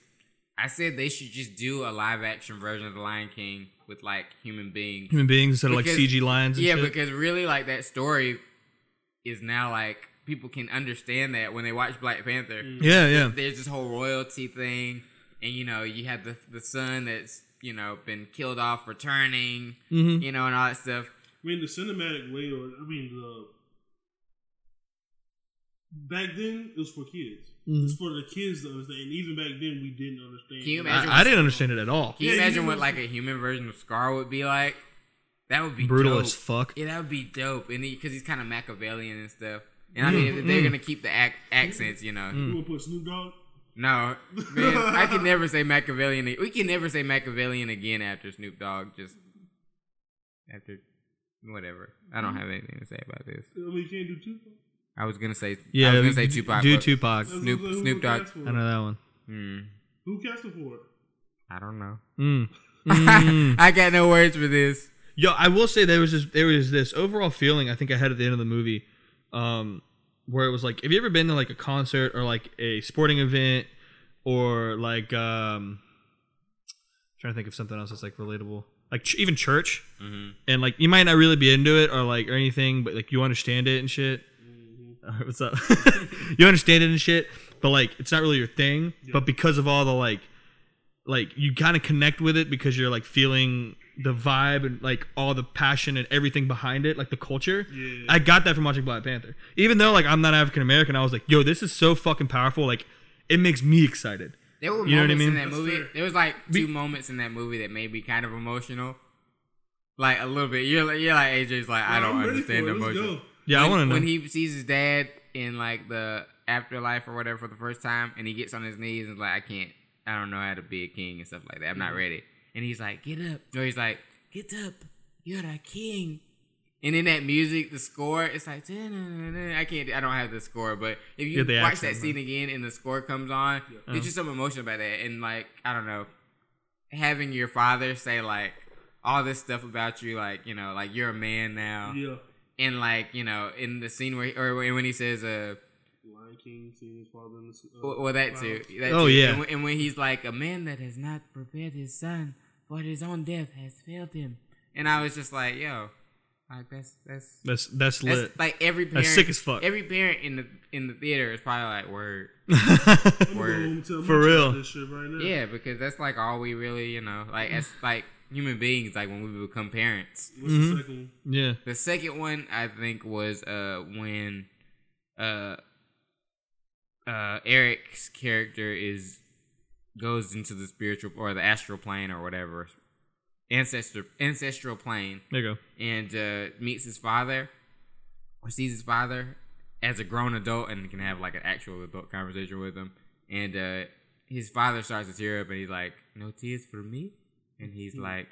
I said they should just do a live action version of the Lion King with like human beings. human beings instead of like CG lions. And Yeah, shit. because really like that story is now like people can understand that when they watch Black Panther. yeah, yeah. There's this whole royalty thing, and you know you have the the son that's you know been killed off returning, Mhm. you know, and all that stuff. I mean, the cinematic way, or I mean, the back then it was for kids. Mm-hmm. It's for the kids to understand. And even back then, we didn't understand. Can you imagine I, I didn't understand it at all. Can you Yeah, imagine you- what like a human version of Scar would be like? That would be Brutal dope. as fuck. Yeah, that would be dope, and because he's kind of Machiavellian and stuff. And I mm. mean, if they're mm. gonna keep the ac- accents, you know. Mm. You want to put Snoop Dogg? No, (laughs) man, I can never say Machiavellian. We can never say Machiavellian again after Snoop Dogg. Just after whatever. I don't have anything to say about this. I you can't do Tupac. I was gonna say. Yeah, I was gonna say do- Tupac. Do but- Tupac. That's Snoop- Snoop Dogg. I know that one. Hmm, Who casted for it? I don't know. Mm. (laughs) Mm. I got no words for this. Yo, I will say there was just there was this overall feeling I think I had at the end of the movie, um, where it was like, have you ever been to like a concert or like a sporting event or like um, trying to think of something else that's like relatable, like ch- even church, and like you might not really be into it or like or anything, but like you understand it and shit. Uh, (laughs) What's up? (laughs) you understand it and shit, but like it's not really your thing. But because of all the like like you kind of connect with it because you're like feeling the vibe and like all the passion and everything behind it, like the culture. Yeah. I got that from watching Black Panther. Even though like I'm not African American, I was like, yo, this is so fucking powerful. Like it makes me excited. There were You know what I moments mean? in that That's movie. fair. There was like two moments in that movie that made me kind of emotional. Like a little bit. You're like, you're like AJ's like I don't I'm understand the it. Emotion. go. Yeah, I want to know. when he sees his dad in like the afterlife or whatever for the first time, and he gets on his knees and like, I can't, I don't know how to be a king and stuff like that. I'm not mm-hmm. ready. And he's like, get up. Or he's like, get up. You're a king. And in that music, the score, it's like I can't. I don't have the score, but if you Get the watch accent, that scene again and the score comes on, there's just some emotion about that. And like I don't know, having your father say like all this stuff about you, like you know, like you're a man now, Yeah. and like you know, in the scene where or when he says uh Lion King seeing his father in the. Uh, well, well, that too. clouds. That Oh, too. yeah. And when, and when he's like, a man that has not prepared his son for his own death has failed him. And I was just like, yo, like that's that's that's that's that's lit. like every parent. sick as fuck. Every parent in the in the theater is probably like, word, (laughs) I'm gonna go Word. home and tell For real. This shit right now. yeah, because that's like all we really, you know, like as (laughs) like human beings, like when we become parents. What's Mm-hmm. the second one? yeah. The second one I think was uh when uh uh Eric's character is goes into the spiritual or the astral plane or whatever ancestor ancestral plane There you go. and uh, meets his father or sees his father as a grown adult and can have like an actual adult conversation with him. And uh, his father starts to tear up and he's like, "No tears for me," and he's like,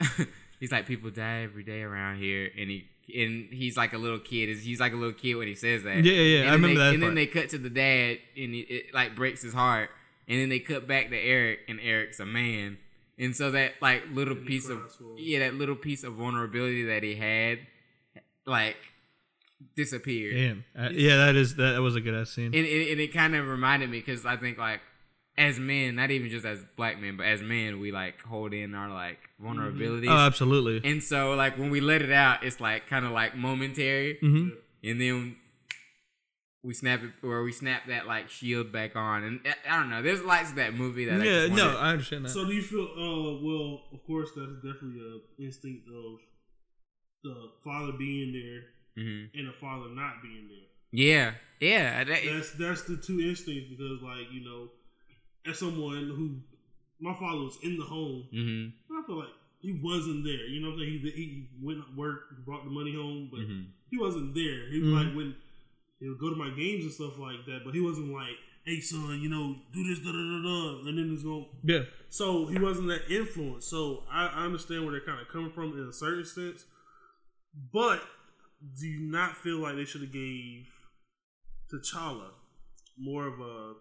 (laughs) he's like, "People die every day around here," and he. And he's like a little kid. He's like a little kid when he says that. Yeah, yeah, And I remember they, that And then they cut to the dad, and it, it like breaks his heart. And then they cut back to Eric, and Eric's a man. And so that like little And he piece of cries yeah, that little piece of vulnerability that he had, like disappeared. Damn. Uh, yeah, that is that, that was a good ass scene. And, and, and it kind of reminded me because I think like as men, not even just as black men, but as men, we like hold in our like vulnerabilities. oh, absolutely. and so like when we let it out, it's like kind of like momentary, hmm and then we snap it or we snap that like shield back on. And I- I don't know. There's lights of that movie that I Yeah, just no, I understand that. So do you feel? Uh, well, of course, that's definitely a instinct of the father being there Mhm. and the father not being there. Yeah, yeah. that- That's that's the two instincts because, like, you know, as someone who my father was in the home, mhm. I feel like he wasn't there. You know what I'm saying? He, he went to work, brought the money home, but Mhm. he wasn't there. He was Mhm. like when he would go to my games and stuff like that, but he wasn't like, "Hey son, you know, do this, da da da da," and then it's going. yeah. So he wasn't that influence. So I, I understand where they're kind of coming from in a certain sense, but do you not feel like they should have gave T'Challa more of a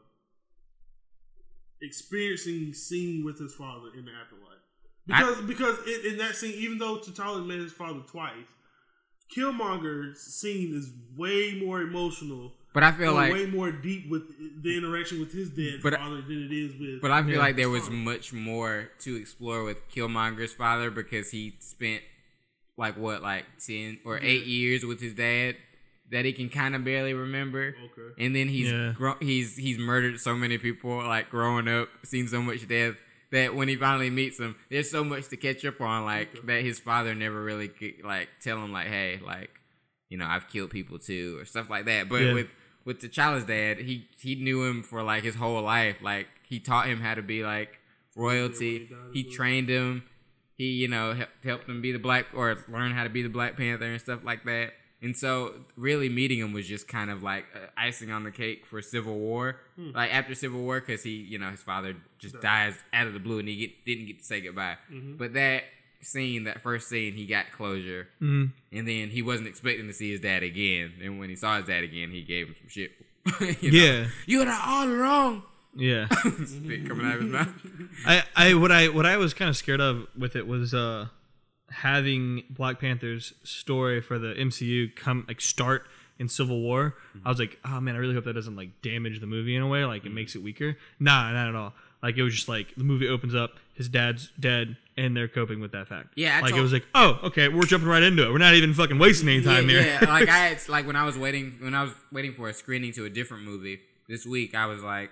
experiencing scene with his father in the afterlife? Because because in, in that scene, even though T'Challa met his father twice, Killmonger's scene is way more emotional. But I feel like way more deep with the interaction with his dead But- father than it is with. But I feel like there was Father. much more to explore with Killmonger's father because he spent like what, like ten or eight years with his dad that he can kind of barely remember. Okay. And then he's Yeah. gro- he's he's murdered so many people like growing up, seen so much death that when he finally meets him, there's so much to catch up on. Like that his father never really could, like tell him like, hey, like you know, I've killed people too or stuff like that. But Yeah. with with T'Challa's dad, he he knew him for like his whole life. Like he taught him how to be like royalty. He trained him. He you know hel- helped him be the black or learn how to be the Black Panther and stuff like that. And so really meeting him was just kind of like uh, icing on the cake for Civil War. Like after Civil War, because he you know his father just dies out of the blue and he get, didn't get to say goodbye. But that scene, that first scene, he got closure. Mhm. And then he wasn't expecting to see his dad again. And when he saw his dad again, he gave him some shit. (laughs) You know? Yeah. You were all wrong. Yeah. (laughs) Spit coming out of his mouth. (laughs) I, I what I what I was kind of scared of with it was uh having Black Panther's story for the MCU come like start in Civil War. Mm-hmm. I was like, oh man, I really hope that doesn't like damage the movie in a way, like it mm-hmm. makes it weaker. Nah, not at all. Like it was just like the movie opens up, his dad's dead, and they're coping with that fact. Yeah, like it was like, oh, okay, we're jumping right into it. We're not even fucking wasting any time yeah, here. yeah. like (laughs) I had, like when I was waiting when I was waiting for a screening to a different movie this week, I was like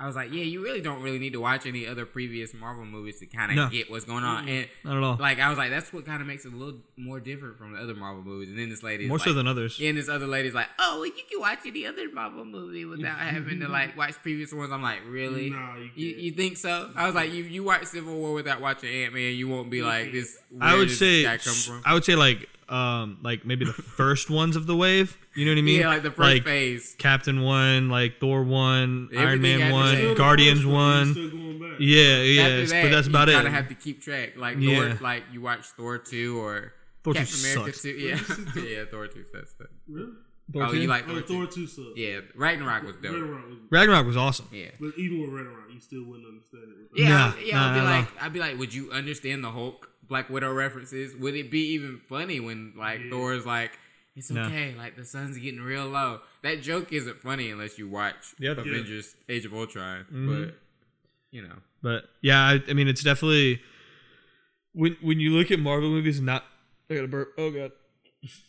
I was like, yeah, you really don't really need to watch any other previous Marvel movies to kind of No. get what's going on. And not at all. like I was like, that's what kind of makes it a little more different from the other Marvel movies. And then this lady, More so than others. And this other lady's like, oh, well, you can watch any other Marvel movie without having to (laughs) like watch previous ones. I'm like, really? Nah, you You, can't. you think so? I was like, you you watch Civil War without watching Ant Man, you won't be like this. I would say this guy come from? I would say like um like maybe the (laughs) first ones of the wave. You know what I mean? yeah, like the first Like, phase. Captain one, like Thor one, Iron Man one, say- Still the Guardians one, one. you still going back. Yeah, yeah, that, but that's you about it. kind of have to keep track. Like Yeah. Thor, like you watch Thor two or Thor 2 Captain America sucks. two. Yeah, (laughs) yeah, Thor two sucks. but- Really? Thor oh, two? you like Oh, Thor, Thor two? two sucks. Yeah, Ragnarok was dope. Ragnarok was, Ragnarok was awesome. Yeah. but even with Ragnarok, you still wouldn't understand it. Yeah, Nah, yeah. nah, I'd be nah, like, I'd be like, would you understand the Hulk Black Widow references? Would it be even funny when like Yeah. Thor's like, it's No. okay, like the sun's getting real low. That joke isn't funny unless you watch Yeah. Mm-hmm. Avengers: Age of Ultron. But you know, But yeah, I, I mean, it's definitely when when you look at Marvel movies, not I got a burp. Oh god.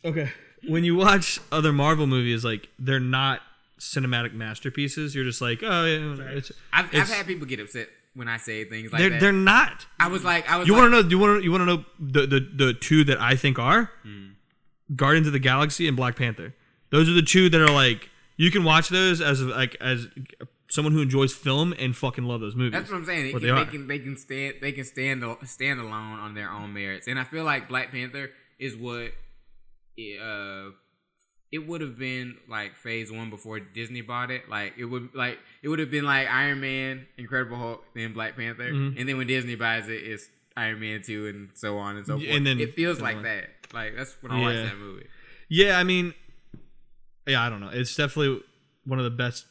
Okay. When you watch other Marvel movies, like they're not cinematic masterpieces. You're just like, oh yeah, it's, I've, I've had people get upset when I say things like they're that. they're not. I was like, I was You like, want to know? You want to you want to know the, the the two that I think are Guardians of the Galaxy and Black Panther. Those are the two that are like you can watch those as like as someone who enjoys film and fucking love those movies. That's what I'm saying. They What they they, can they can stand they can stand stand alone on their own merits, and I feel like Black Panther is what it, uh it would have been like Phase One before Disney bought it. Like it would like it would have been like Iron Man, Incredible Hulk, then Black Panther, Mhm. and then when Disney buys it, it's Iron Man two and so on and so forth. and then it feels like on. that. Like that's when I watch Yeah. that movie. Yeah, I mean, yeah, I don't know. It's definitely one of the best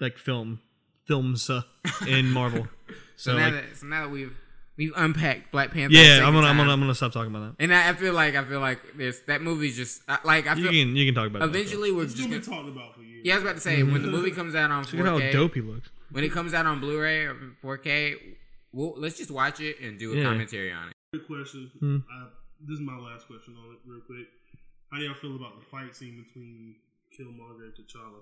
like film films uh, in Marvel. (laughs) So, So now like, that so now that we've we've unpacked Black Panther, yeah, I'm gonna, I'm gonna I'm gonna stop talking about that. And I, I feel like I feel like this that movie's just I- like I You feel can you can talk about it. eventually we're It's just gonna gonna, be talked about for years. yeah I was about to say when the movie comes out on Look at how 4K dope he looks. when it comes out on Blu-ray or 4K we'll, let's just watch it and do a Yeah. commentary on it. Quick question. Hmm. Uh, this is my last question on it, real quick. How do y'all feel about the fight scene between Killmonger and T'Challa?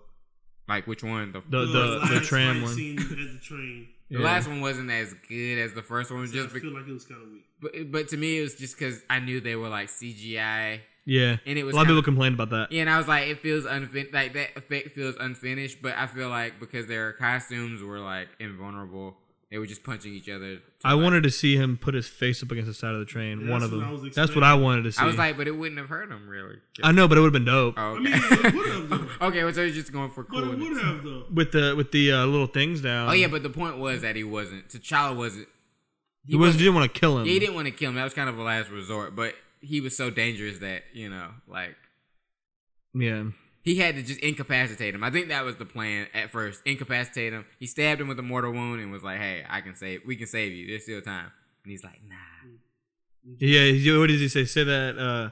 Like which one? The, The the the last tram one. scene at the train. the Yeah. last one wasn't as good as the first one, I just be, feel like it was kind of weak. but but to me it was just because I knew they were like CGI Yeah, and it was a lot of kinda- people complained about that. Yeah, and I was like, it feels unfin like that effect feels unfinished, but I feel like because their costumes were like invulnerable, they were just punching each other. I like- wanted to see him put his face up against the side of the train. Yeah, one of what them. I That's what I wanted to see. I was like, but it wouldn't have hurt him really. I know, but it would have been dope Oh, I okay. mean, it would have (laughs) okay, well, so he's just going for But cool. it would have though. with the with the uh, little things down. Oh yeah, but the point was that he wasn't. T'Challa wasn't. he wasn't, didn't want to kill him. Yeah, he didn't want to kill him. That was kind of a last resort, but he was so dangerous that you know, like Yeah, he had to just incapacitate him. I think that was the plan at first. Incapacitate him. He stabbed him with a mortal wound and was like, "Hey, I can save. We can save you. There's still time." And he's like, "Nah." yeah. What does he say? Say that. uh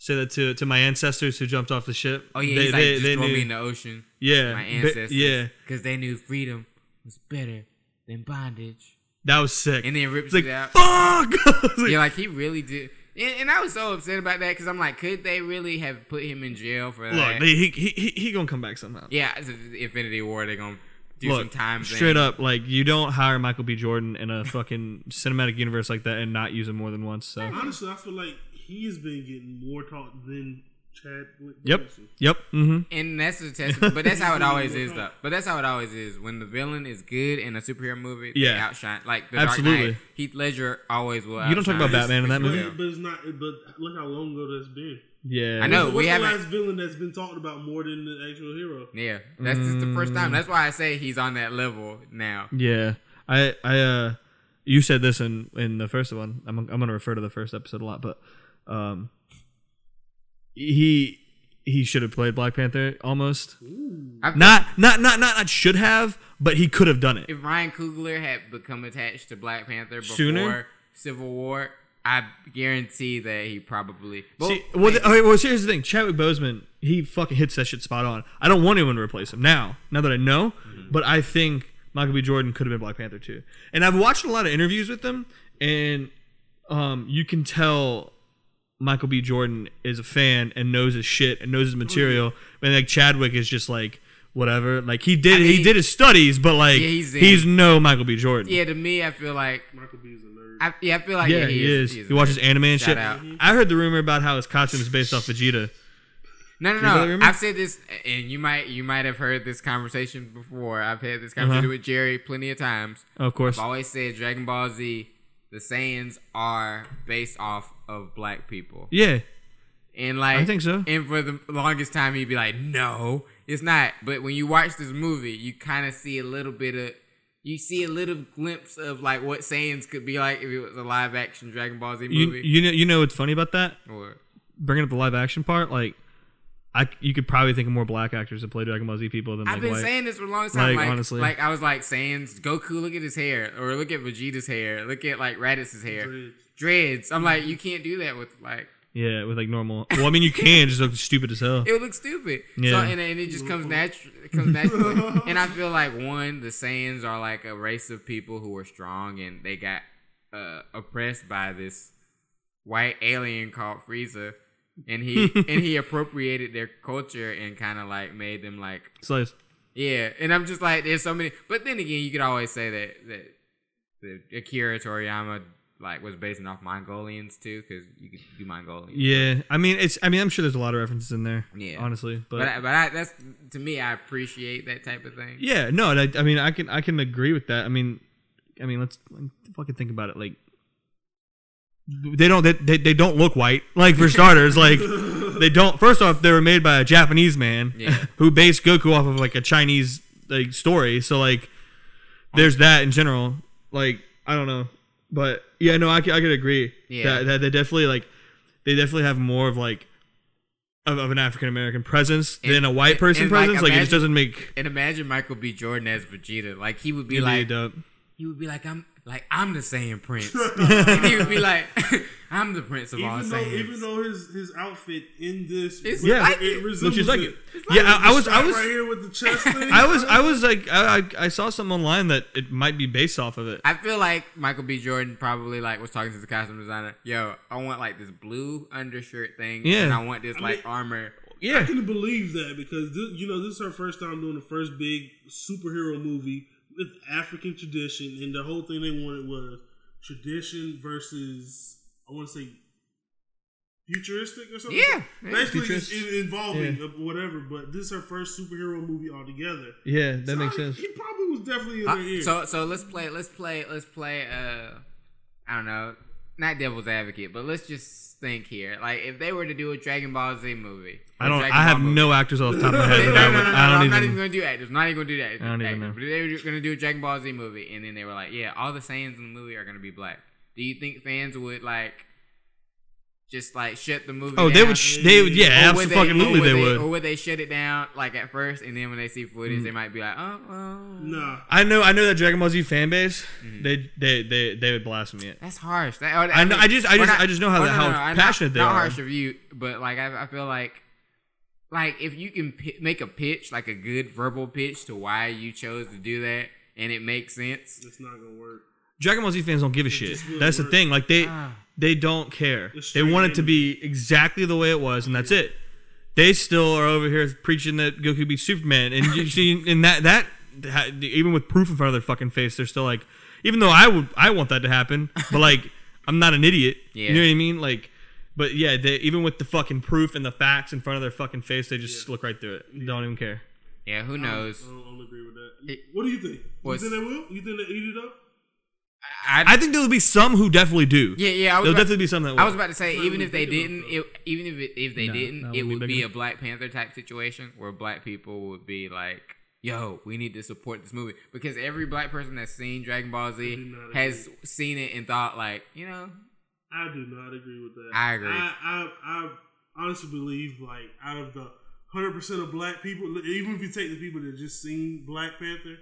Say that to to my ancestors who jumped off the ship. Oh yeah, They- he's like, they- just they throw knew- me in the ocean. Yeah, My ancestors. yeah, because they knew freedom was better than bondage. that was sick. And then rips it's like it out. fuck. (laughs) Like, Yeah, like he really did. And, and I was so upset about that because I'm like, could they really have put him in jail for that? Look, they, he, he he he gonna come back somehow. yeah, it's a- Infinity War. They're gonna do Look, some time. straight thing. up, like you don't hire Michael B. Jordan in a fucking cinematic universe like that and not use him more than once. So Honestly, I feel like he's been getting more talk than Chadwick. yep, Boseman. yep, mm-hmm. And that's the test, but that's how it always is, though. (laughs) But that's how it always is. When the villain is good in a superhero movie, they Yeah. outshine. Like the Absolutely. Dark Knight, Heath Ledger always will. You don't talk about Batman in that movie? But, but it's not. But look how long ago that's been. Yeah, I know. What's we the haven't- last villain that's been talked about more than the actual hero? Yeah, that's just the first Mm. time. That's why I say he's on that level now. Yeah, I I uh, you said this in in the first one. I'm I'm gonna refer to the first episode a lot, but um, he he should have played Black Panther almost. I Not not not not not should have, but he could have done it. if Ryan Coogler had become attached to Black Panther before Sooner? Civil War, I guarantee that he probably. Well, See, well, the, okay, well, here's the thing. Chadwick Boseman, he fucking hits that shit spot on. I don't want anyone to replace him now. Now that I know, but I think Michael B. Jordan could have been Black Panther too. And I've watched a lot of interviews with him, and um, you can tell Michael B. Jordan is a fan and knows his shit and knows his material. And like Chadwick is just like whatever. Like he did, I he did his studies, but like Yeah, he's he's, no Michael B. Jordan. yeah, to me, I feel like Michael B is a nerd. I, yeah, I feel like yeah, he, is. he's He watches anime and Shout shit. out. I heard the rumor about how his costume is based off Vegeta. No, no, You know that no. I've said this, and you might you might have heard this conversation before. I've had this conversation Uh-huh. with Jerry plenty of times. Oh, of course. I've always said Dragon Ball Z, the Saiyans are based off of black people, Yeah, and like I think so. And for the longest time, he'd be like, "No, it's not." But when you watch this movie, you kind of see a little bit of. You see a little glimpse of like what Saiyans could be like if it was a live action Dragon Ball Z movie. you know you know what's funny about that? or, Bringing up the live action part, like I you could probably think of more black actors that play Dragon Ball Z people than like I've been white. saying this for a long time. Like, Like, honestly. like I was like saying, Goku, look at his hair, or look at Vegeta's hair, look at like Raditz's hair, Dreads. dreads. I'm like, you can't do that with like yeah, with like normal. Well, I mean, you can just look stupid as hell. it would look stupid. So Yeah. and, and it just comes natural. It comes naturally. (laughs) and I feel like one, the Saiyans are like a race of people who are strong, and they got uh, oppressed by this white alien called Frieza. And he (laughs) and he appropriated their culture and kind of like made them like Slice. Yeah, and I'm just like, there's so many. But then again, you could always say that that, that Akira Toriyama like was based off Mongolians too, because you could do Mongolian. Yeah, I mean it's. I mean I'm sure there's a lot of references in there. Yeah. honestly, but, But I, but I, that's to me, I appreciate that type of thing. yeah, no, I, I mean I can I can agree with that. I mean, I mean let's fucking think about it. Like they don't they, they, they don't look white. Like for starters, like (laughs) they don't. First off, they were made by a Japanese man Yeah. who based Goku off of like a Chinese like story. So like there's that in general. Like I don't know, but yeah, no, I I could agree. Yeah. that, that they definitely like they definitely have more of like of, of an African American presence And- than a white person and, like, presence. Like, it just doesn't make And imagine Michael B. Jordan as Vegeta. Like he would be like, he would be like, I'm like I'm the Saiyan Prince, (laughs) and he would be like, (laughs) I'm the Prince of all Even though, Saiyans. even though his his outfit in this, It's Yeah. like it it. resembles like it. it. Yeah, I, I was I was right here with the chest (laughs) thing. I was I was like I, I I saw something online that it might be based off of it. I feel like Michael B. Jordan probably like was talking to the costume designer. Yo, I want like this blue undershirt thing, Yeah. and I want this I like mean- armor. I Yeah, can believe that because this, you know this is her first time doing the first big superhero movie with African tradition, and the whole thing they wanted was tradition versus I want to say futuristic or something. Yeah, yeah. basically Futurist. in- involving Yeah. whatever. But this is her first superhero movie altogether. yeah, that So makes I- sense. He probably was definitely in Uh, their ear. so so let's play let's play let's play uh I don't know not devil's advocate but let's just think here like if they were to do a Dragon Ball Z movie I don't. Dragon I Ball have movie. no actors off the top of my (laughs) head. no, I, no, no, no, I don't I'm even. not even gonna do actors. I'm not even gonna do that. I don't even know. But if they were gonna do a Dragon Ball Z movie, and then they were like, "Yeah, all the Saiyans in the movie are gonna be black." Do you think fans would like just like shut the movie? Oh, they would. Sh- they would. Yeah, Or would absolutely. or They Or would. Or would they shut it down like at first, and then when they see footage, they might be like, "Oh, well, nah, I know. I know that Dragon Ball Z fan base. Mm-hmm. They they they they would blaspheme it. That's harsh. That, or, I know- I just- I or just- I just know how- or how I'm passionate not, they not are. harsh of you, but like I, I feel like, like if you can pi- make a pitch, like a good verbal pitch to why you chose to do that, and it makes sense. it's not gonna work. Dragon Ball Z fans don't give a shit. just wouldn't That's the thing. Like they Ah. They don't care. It's They want it to be exactly the way it was, and that's it. They still are over here preaching that Goku beats Superman, and you (laughs) see, and that that even with proof in front of their fucking face, they're still like, even though I would I want that to happen, but like (laughs) I'm not an idiot. Yeah. You know what I mean? Like, but yeah, they, even with the fucking proof and the facts in front of their fucking face, they just look right through it. Don't even care. Yeah, who knows? I don't, I don't agree with that. It- what do you think? You think they will? You think they eat it up? I, I think there'll be some who definitely do. yeah, yeah. I was There'll about, definitely be some that will. I was about to say, Not even if they didn't, it, even if it, if they No, didn't, it would be be a Black Panther type situation where black people would be like, "Yo, we need to support this movie," because every black person that's seen Dragon Ball Z not has seen it and thought like, you know, I do not agree with that. I agree. I, I, I honestly believe like out of the hundred percent of black people, even if you take the people that just seen Black Panther,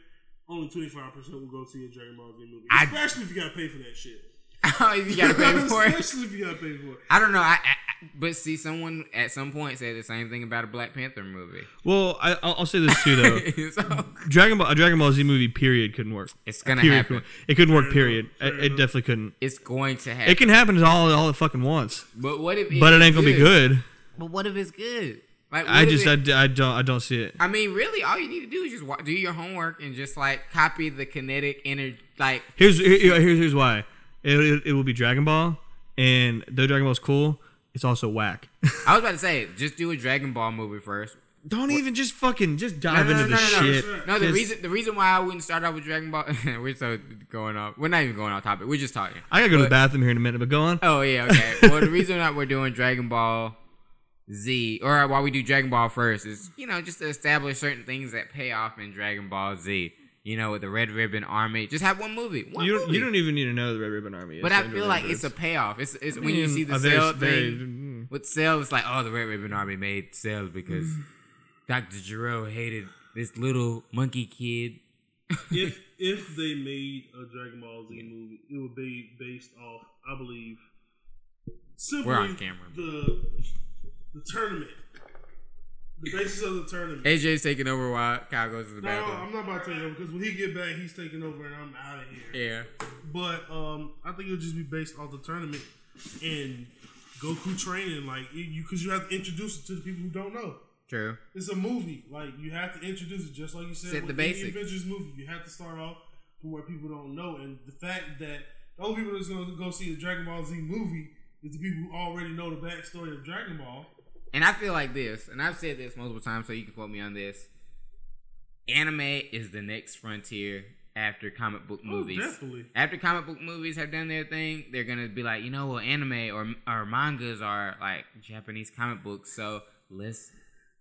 only twenty five percent will go see a Dragon Ball Z movie. I- Especially if you gotta pay for that shit. (laughs) Oh, you gotta pay (laughs) for it. Especially if you gotta pay for it. I don't know. I, I but see, someone at some point said the same thing about a Black Panther movie. well, I, I'll I'll say this too though. (laughs) so Dragon Ball, a Dragon Ball Z movie, period, couldn't work. it's gonna period, happen. couldn't- It couldn't work. Period. enough, It, it definitely couldn't. It's going to happen. It can happen all all it fucking wants, but what if? It but it it's ain't gonna be good. But what if it's good? Like, I just it- I, I don't I don't see it. I mean, really, all you need to do is just do your homework and just like copy the kinetic energy. Like, Here's here- here's here's why. It, it, it will be Dragon Ball, and though Dragon Ball's cool, it's also whack. (laughs) I was about to say, just do a Dragon Ball movie first. don't even just fucking just dive no, no, into no, no. shit. No, the Just- reason the reason why I wouldn't start off with Dragon Ball, (laughs) we're so going off. We're not even going off topic. We're just talking. I gotta go to the bathroom here in a minute, but go on. Oh yeah, okay. well, the reason (laughs) that we're doing Dragon Ball Z, or why we do Dragon Ball first, is you know just to establish certain things that pay off in Dragon Ball Z. You know, with the Red Ribbon Army, just have one movie. One You don't, movie. you don't even need to know the Red Ribbon Army. But I to feel like remember it's a payoff. It's, it's I when you see the a Cell very- thing with Cell. It's like, oh, the Red Ribbon Army made Cell because Mm-hmm. Dr. Gero hated this little monkey kid. if (laughs) if they made a Dragon Ball Z movie, it would be based off, I believe, simply We're on camera. the the tournament, the basis of the tournament. AJ's taking over while Kyle goes to the no, bathroom. I'm not about to take over because when he get back, he's taking over and I'm out of here. Yeah. But um, I think it'll just be based off the tournament and Goku training, like you, because you have to introduce it to the people who don't know. True. It's a movie. Like you have to introduce it, just like you said. Set the basics. Avengers movie, you have to start off from where people don't know, and the fact that The only people that's gonna go see a Dragon Ball Z movie is the people who already know the backstory of Dragon Ball. And I feel like this, and I've said this multiple times, so you can quote me on this. Anime is the next frontier after comic book oh, movies. Oh, definitely. After comic book movies have done their thing, they're gonna be like, you know what, anime or or mangas are like Japanese comic books. So let's.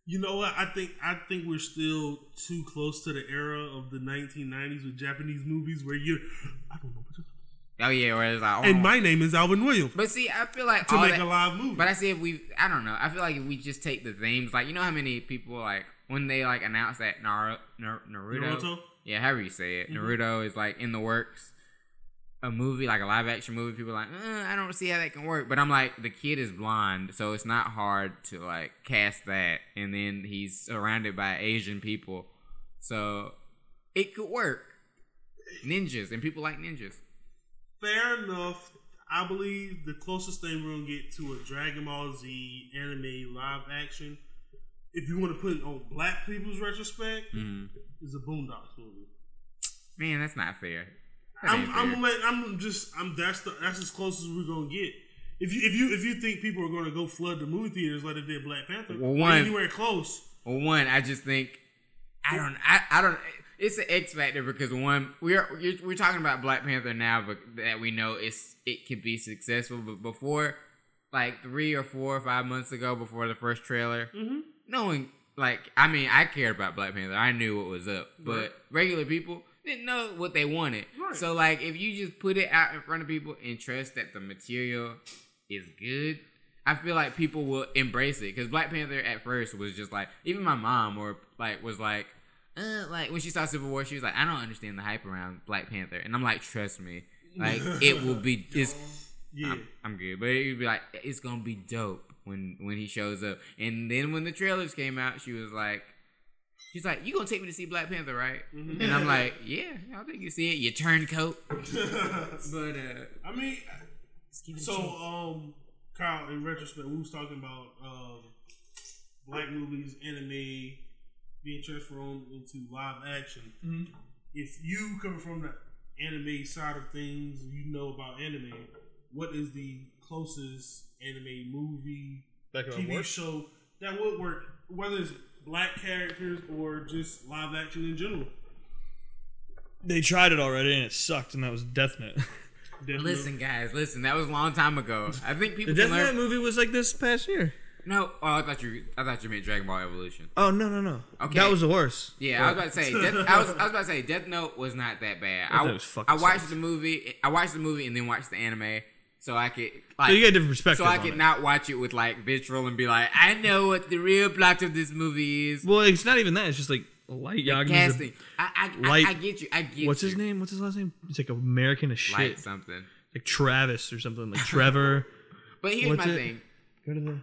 You know what? I think I think we're still too close to the era of the 1990s with Japanese movies where you're. I don't know. Oh yeah, or it's like, oh. and my name is Alvin Williams but see, I feel like to all make that, a live movie. But I see if we, I don't know. I feel like if we just take the themes, like you know how many people like when they like announce that Naruto, Naruto, Naruto? yeah, however you say it, Naruto is like in the works. A movie like a live action movie, people are like, uh, I don't see how that can work. But I'm like, the kid is blonde, so it's not hard to like cast that, and then he's surrounded by Asian people, so it could work. Ninjas and people like ninjas. Fair enough. I believe the closest thing we're gonna get to a Dragon Ball Z anime live action, if you want to put it on Black people's retrospect, Mm. is a Boondocks movie. Man, that's not fair. That I'm, ain't I'm, fair. I'm just, I'm that's the, that's as close as we're gonna get. If you, if you, if you think people are gonna go flood the movie theaters like they did Black Panther, Well, one- anywhere close, Well, one, I just think I don't, I, I don't. It's an X factor because one, we're we're, we're talking about Black Panther now, but that we know it's it could be successful. But before, like three or four or five months ago, before the first trailer, Mhm. knowing like I mean, I cared about Black Panther. I knew what was up, but Right. regular people didn't know what they wanted. Right. So like, if you just put it out in front of people and trust that the material is good, I feel like people will embrace it. Because Black Panther at first was just like, even my mom or like was like, uh, like when she saw Civil War, she was like, I don't understand the hype around Black Panther, and I'm like, trust me, like (laughs) it will be. It's yeah, I'm, I'm good, but it'd be like it's gonna be dope when when he shows up. And then when the trailers came out, she was like, she's like, you gonna take me to see Black Panther, right? Mm-hmm. And I'm (laughs) like, yeah, I'll take you see it. Your turncoat, (laughs) but uh, I mean, let's give it a so um, Kyle, in retrospect, we was talking about um, black movies, anime being transformed into live action. Mhm. If you coming from the anime side of things, you know about anime. What is the closest anime movie, That TV work. show that would work, whether it's black characters or just live action in general? They tried it already and it sucked, and that was Death Note. Death Note. Listen, guys, listen. That was a long time ago. I think the people Death can Note learn. movie was like this past year. No, oh, I thought you, I thought you meant Dragon Ball Evolution. Oh no no no! Okay. That was the worst. Yeah, I was about to say. Death, I was, I was about to say. Death Note was not that bad. I, was fucking I watched sucked. the movie. I watched the movie and then watched the anime, so I could like. So you get a different perspective. so I could it. not watch it with like visceral and be like, I know what the real plot of this movie is. Well, it's not even that. It's just like Light a- casting. I, I, Light- I, I get you. I get you. What's you. his name? What's his last name? It's like American as shit. Light something. Like Travis or something. Like Trevor. (laughs) But here's What's my it? thing. Go to the.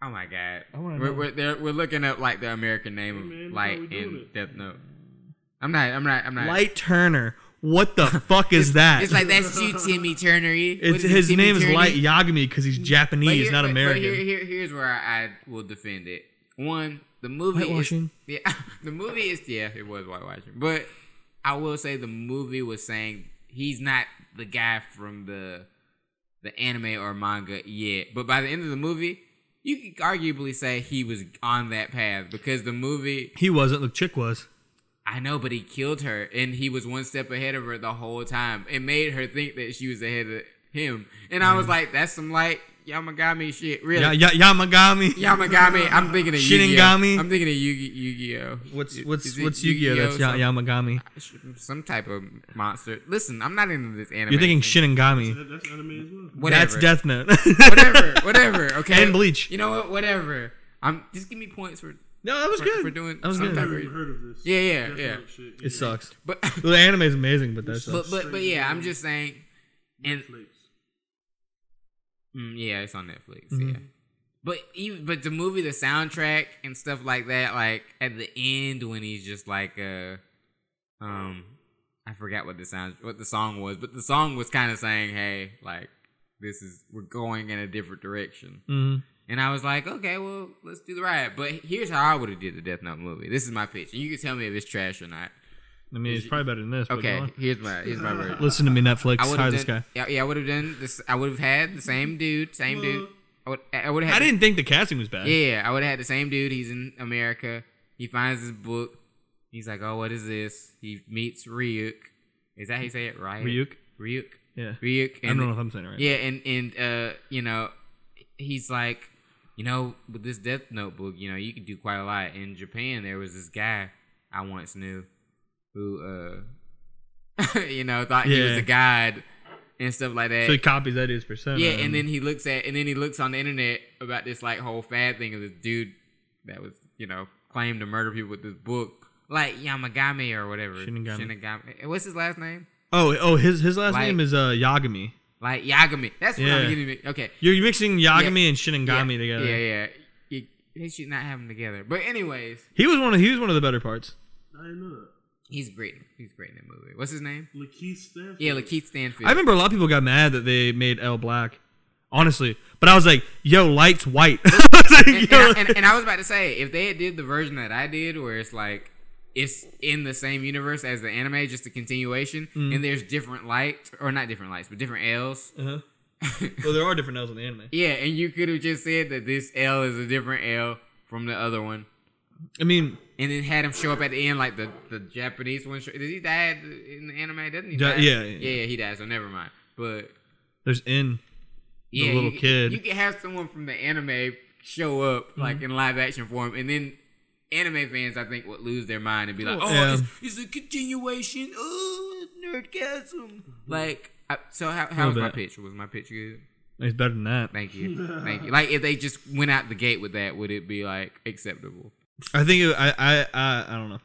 Oh my god. I wanna we're, know. we're, we're looking up like the American name of Hey, man, Light how we doing in. Death Note. I'm not. I'm not. I'm not. Light Turner. What the fuck is that? It's like that's you, Timmy Turner. It's, his name is Light Yagami because he's But Japanese, here- not but- American. But here, here, here's where I, I will defend it. One, the movie Whitewashing. is yeah, (laughs) the movie is yeah, it was whitewashing. But I will say the movie was saying he's not the guy from the the anime or manga yet. But by the end of the movie, you could arguably say he was on that path because the movie he wasn't. The chick was. I know, but he killed her, and he was one step ahead of her the whole time. It made her think that she was ahead of him, and I was like, "That's some like Yamagami shit, really." Ya- Ya- Yamagami. Yamagami. I'm thinking of Yu-Gi-Oh. Shinigami? I'm thinking of Yu-Gi- Yu-Gi-Oh. What's Is- what's is it what's Yu-Gi-Oh? That's Ya- Some- Yamagami. Some type of monster. Listen, I'm not into this anime. You're thinking thing. Shinigami. That, that's anime as well. Whatever. That's Death Note. whatever. (laughs) Whatever. Okay. And Bleach. You know what? Whatever. I'm just give me points for. No, that was For- good. for doing that was some I've good. type never of- even heard of this. Yeah, yeah, Death yeah. Note shit. It sucks. But The anime is amazing, but that's but but but yeah, I'm just saying. And Netflix. Mm, yeah, it's on Netflix. Mhm. Yeah, but even but the movie, the soundtrack and stuff like that, like at the end when he's just like uh, um, I forgot what the sound what the song was, but the song was kind of saying, hey, like this is we're going in a different direction, hmm and I was like, okay, well let's do the ride. But here's how I would have did the Death Note movie. This is my pitch, and you can tell me if it's trash or not. I mean, it's probably better than this. Okay, on. here's my here's my version. Listen to me, Netflix. I would Hire have this done. guy. Yeah, yeah, I would have done this. I would have had the same dude, same dude. I would. I would have. I didn't think the casting was bad. Yeah, I would have had the same dude. He's in America. He finds this book. He's like, "Oh, what is this?" He meets Ryuk. Is that how you say it? Ryuk. Ryuk. Ryuk. Yeah. Ryuk. I don't know if I'm saying it right. Yeah, and and uh, you know, he's like, you know, with this Death Notebook, you know, you can do quite a lot. In Japan, there was this guy I once knew who, uh, (laughs) you know, thought he was a god and stuff like that. So he copies that dude's persona. yeah, and then he looks at, and then he looks on the internet about this like whole fad thing of this dude that was, you know, claimed to murder people with this book, like Yamagami or whatever. Shinigami. Shinigami. What's his last name? oh, oh, his his last Like- name is uh Yagami. Like Yagami. That's what Yeah. I'm getting. at. Okay. You're mixing Yagami Yeah. and Shinigami yeah, together. Yeah, yeah. You, they should not have them together. But anyways, He was one of he was one of the better parts. I didn't know that. He's great. He's great in that movie. What's his name? Lakeith Stanfield. Yeah, Lakeith Stanfield. I remember a lot of people got mad that they made L black. Honestly, but I was like, "Yo, light's white." (laughs) Like, and, and, I, and, and I was about to say, if they had did the version that I did, where it's like it's in the same universe as the anime, just a continuation, Mm. and there's different lights, or not different lights, but different L's. Uh-huh. (laughs) well, there are different L's in the anime. Yeah, and you could have just said that this L is a different L from the other one. I mean, And then had him show up at the end like the, the Japanese one. Did he die in the anime? Doesn't he? Yeah, die? yeah, yeah, yeah. he died. So never mind. But there's in yeah, little you, kid. You can have someone from the anime show up Mm-hmm. like in live action form, and then anime fans, I think, would lose their mind and be like, "Oh, Yeah. it's, it's a continuation. Oh, nerdgasm!" Like, I, so how, how Little was my bit. pitch? Was my pitch good? it's better than that. Thank you, (laughs) thank you. Like, if they just went out the gate with that, would it be like acceptable? I think it, I, I I I don't know.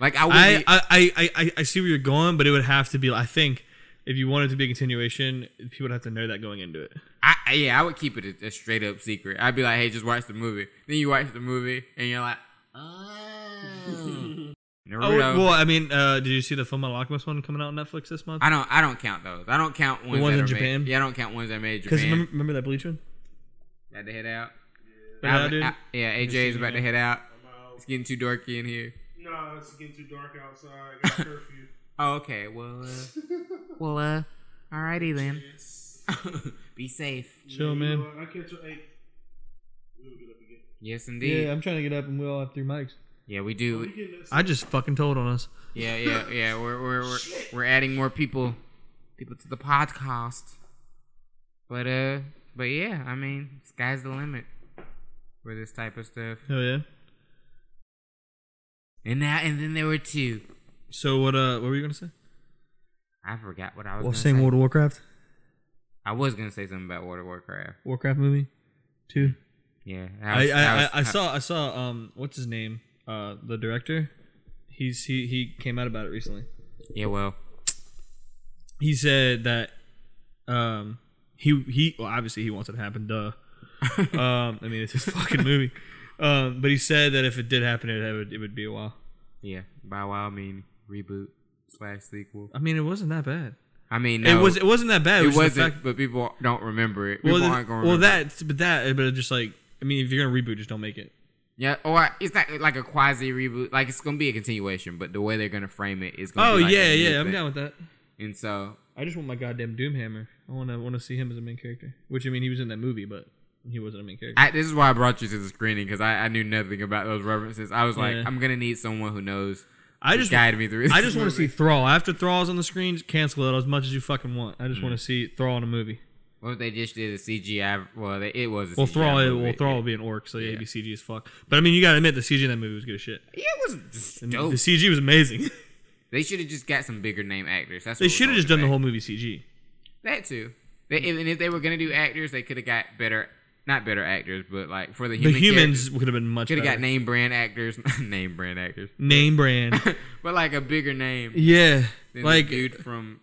Like, I. I, be, I, I, I, I see where you're going, but it would have to be. I think if you wanted it to be a continuation, people would have to know that going into it. I, I- yeah, I would keep it a, a straight up secret. I'd be like, hey, just watch the movie. Then you watch the movie, and you're like, oh. (laughs) Naruto. well, I mean, uh, did you see the Fullmetal Alchemist one coming out on Netflix this month? I don't. I don't count those. I don't count ones, ones that in are Japan? Made, yeah, I don't count ones that made in Because Japan. remember, remember that Bleach one? Had to head out. Yeah, dude. I- yeah, AJ is about to head out. I'm out. It's getting too dorky in here. No, it's getting too dark outside. I got (laughs) curfew. Oh, okay. Well, uh, well, uh, alrighty then. (laughs) Be safe. Chill, man. know what? I catch your eight. We'll get up again. Yes, indeed. Yeah, I'm trying to get up, and we all have three mics. Yeah, we We do. getting I just fucking told on us. Yeah, yeah, (laughs) yeah. We're we're we're, we're adding more people people to the podcast. But uh but yeah, I mean, sky's the limit for this type of stuff. Oh yeah. And now and then there were two. So what? Uh, what were you gonna say? I forgot what I was Well, gonna same say. World of Warcraft. I was gonna say something about World of Warcraft. Warcraft movie. Two. Yeah. I was- I, was- I, I saw I saw um what's his name uh the director. He's he he came out about it recently. Yeah, well. He said that um he he well obviously he wants it to happen. Duh. (laughs) um I mean it's his fucking movie. Um but he said that if it did happen it would it would be a while. Yeah. By a while I mean reboot slash sequel. I mean it wasn't that bad. I mean no, it was it wasn't that bad. it was wasn't, fact- but people don't remember it. People well, the- aren't gonna well that but that but just like I mean if you're gonna reboot just don't make it. Yeah, or it's not like a quasi reboot. Like it's gonna be a continuation, but the way they're gonna frame it is gonna. Oh be like yeah a new yeah I'm thing. down with that. And so I just want my goddamn Doomhammer. I want to want to see him as a main character. Which I mean, he was in that movie, but he wasn't a main character. I, this is why I brought you to the screening because I, I knew nothing about those references. I was like, Yeah. I'm gonna need someone who knows. I just guide me through. I just want to see movie. Thrall. After Thrall's on the screen, cancel it as much as you fucking want. I just mm. want to see Thrall in a movie. What if they just did a CGI? Well, they, it was. A Well, CGI Thrall, movie. well, Thrall will be an orc, so yeah, Yeah. it'd be CG as fuck. But I mean, you gotta admit the CG in that movie was good as shit. Yeah, it was just I mean, dope. The CG was amazing. (laughs) They should have just got some bigger name actors. That's they should have just holding done the whole movie CG. that too. They, and if they were gonna do actors, they could have got better. Not better actors, but like for the The humans would have been much could have got (laughs) name brand actors. name brand actors. Name brand. but like a bigger name yeah, like dude from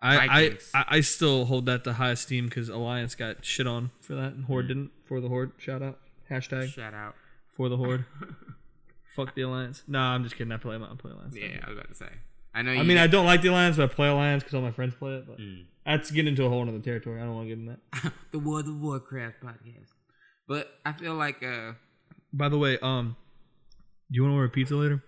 I, I, Vikings. I I still hold that to high esteem because Alliance got shit on for that and. Horde didn't. For the Horde, shout out hashtag shout out. for the Horde. (laughs) Fuck the Alliance. Nah, I'm just kidding. I play I play Alliance. Yeah, I was about to say. I know. I mean, I don't like the Alliance, but I play Alliance because all my friends play it. But Mm. That's getting into a whole other territory. I don't want to get in that. (laughs) the World of Warcraft podcast. But I feel like uh By the way, um, do you want to order a pizza later?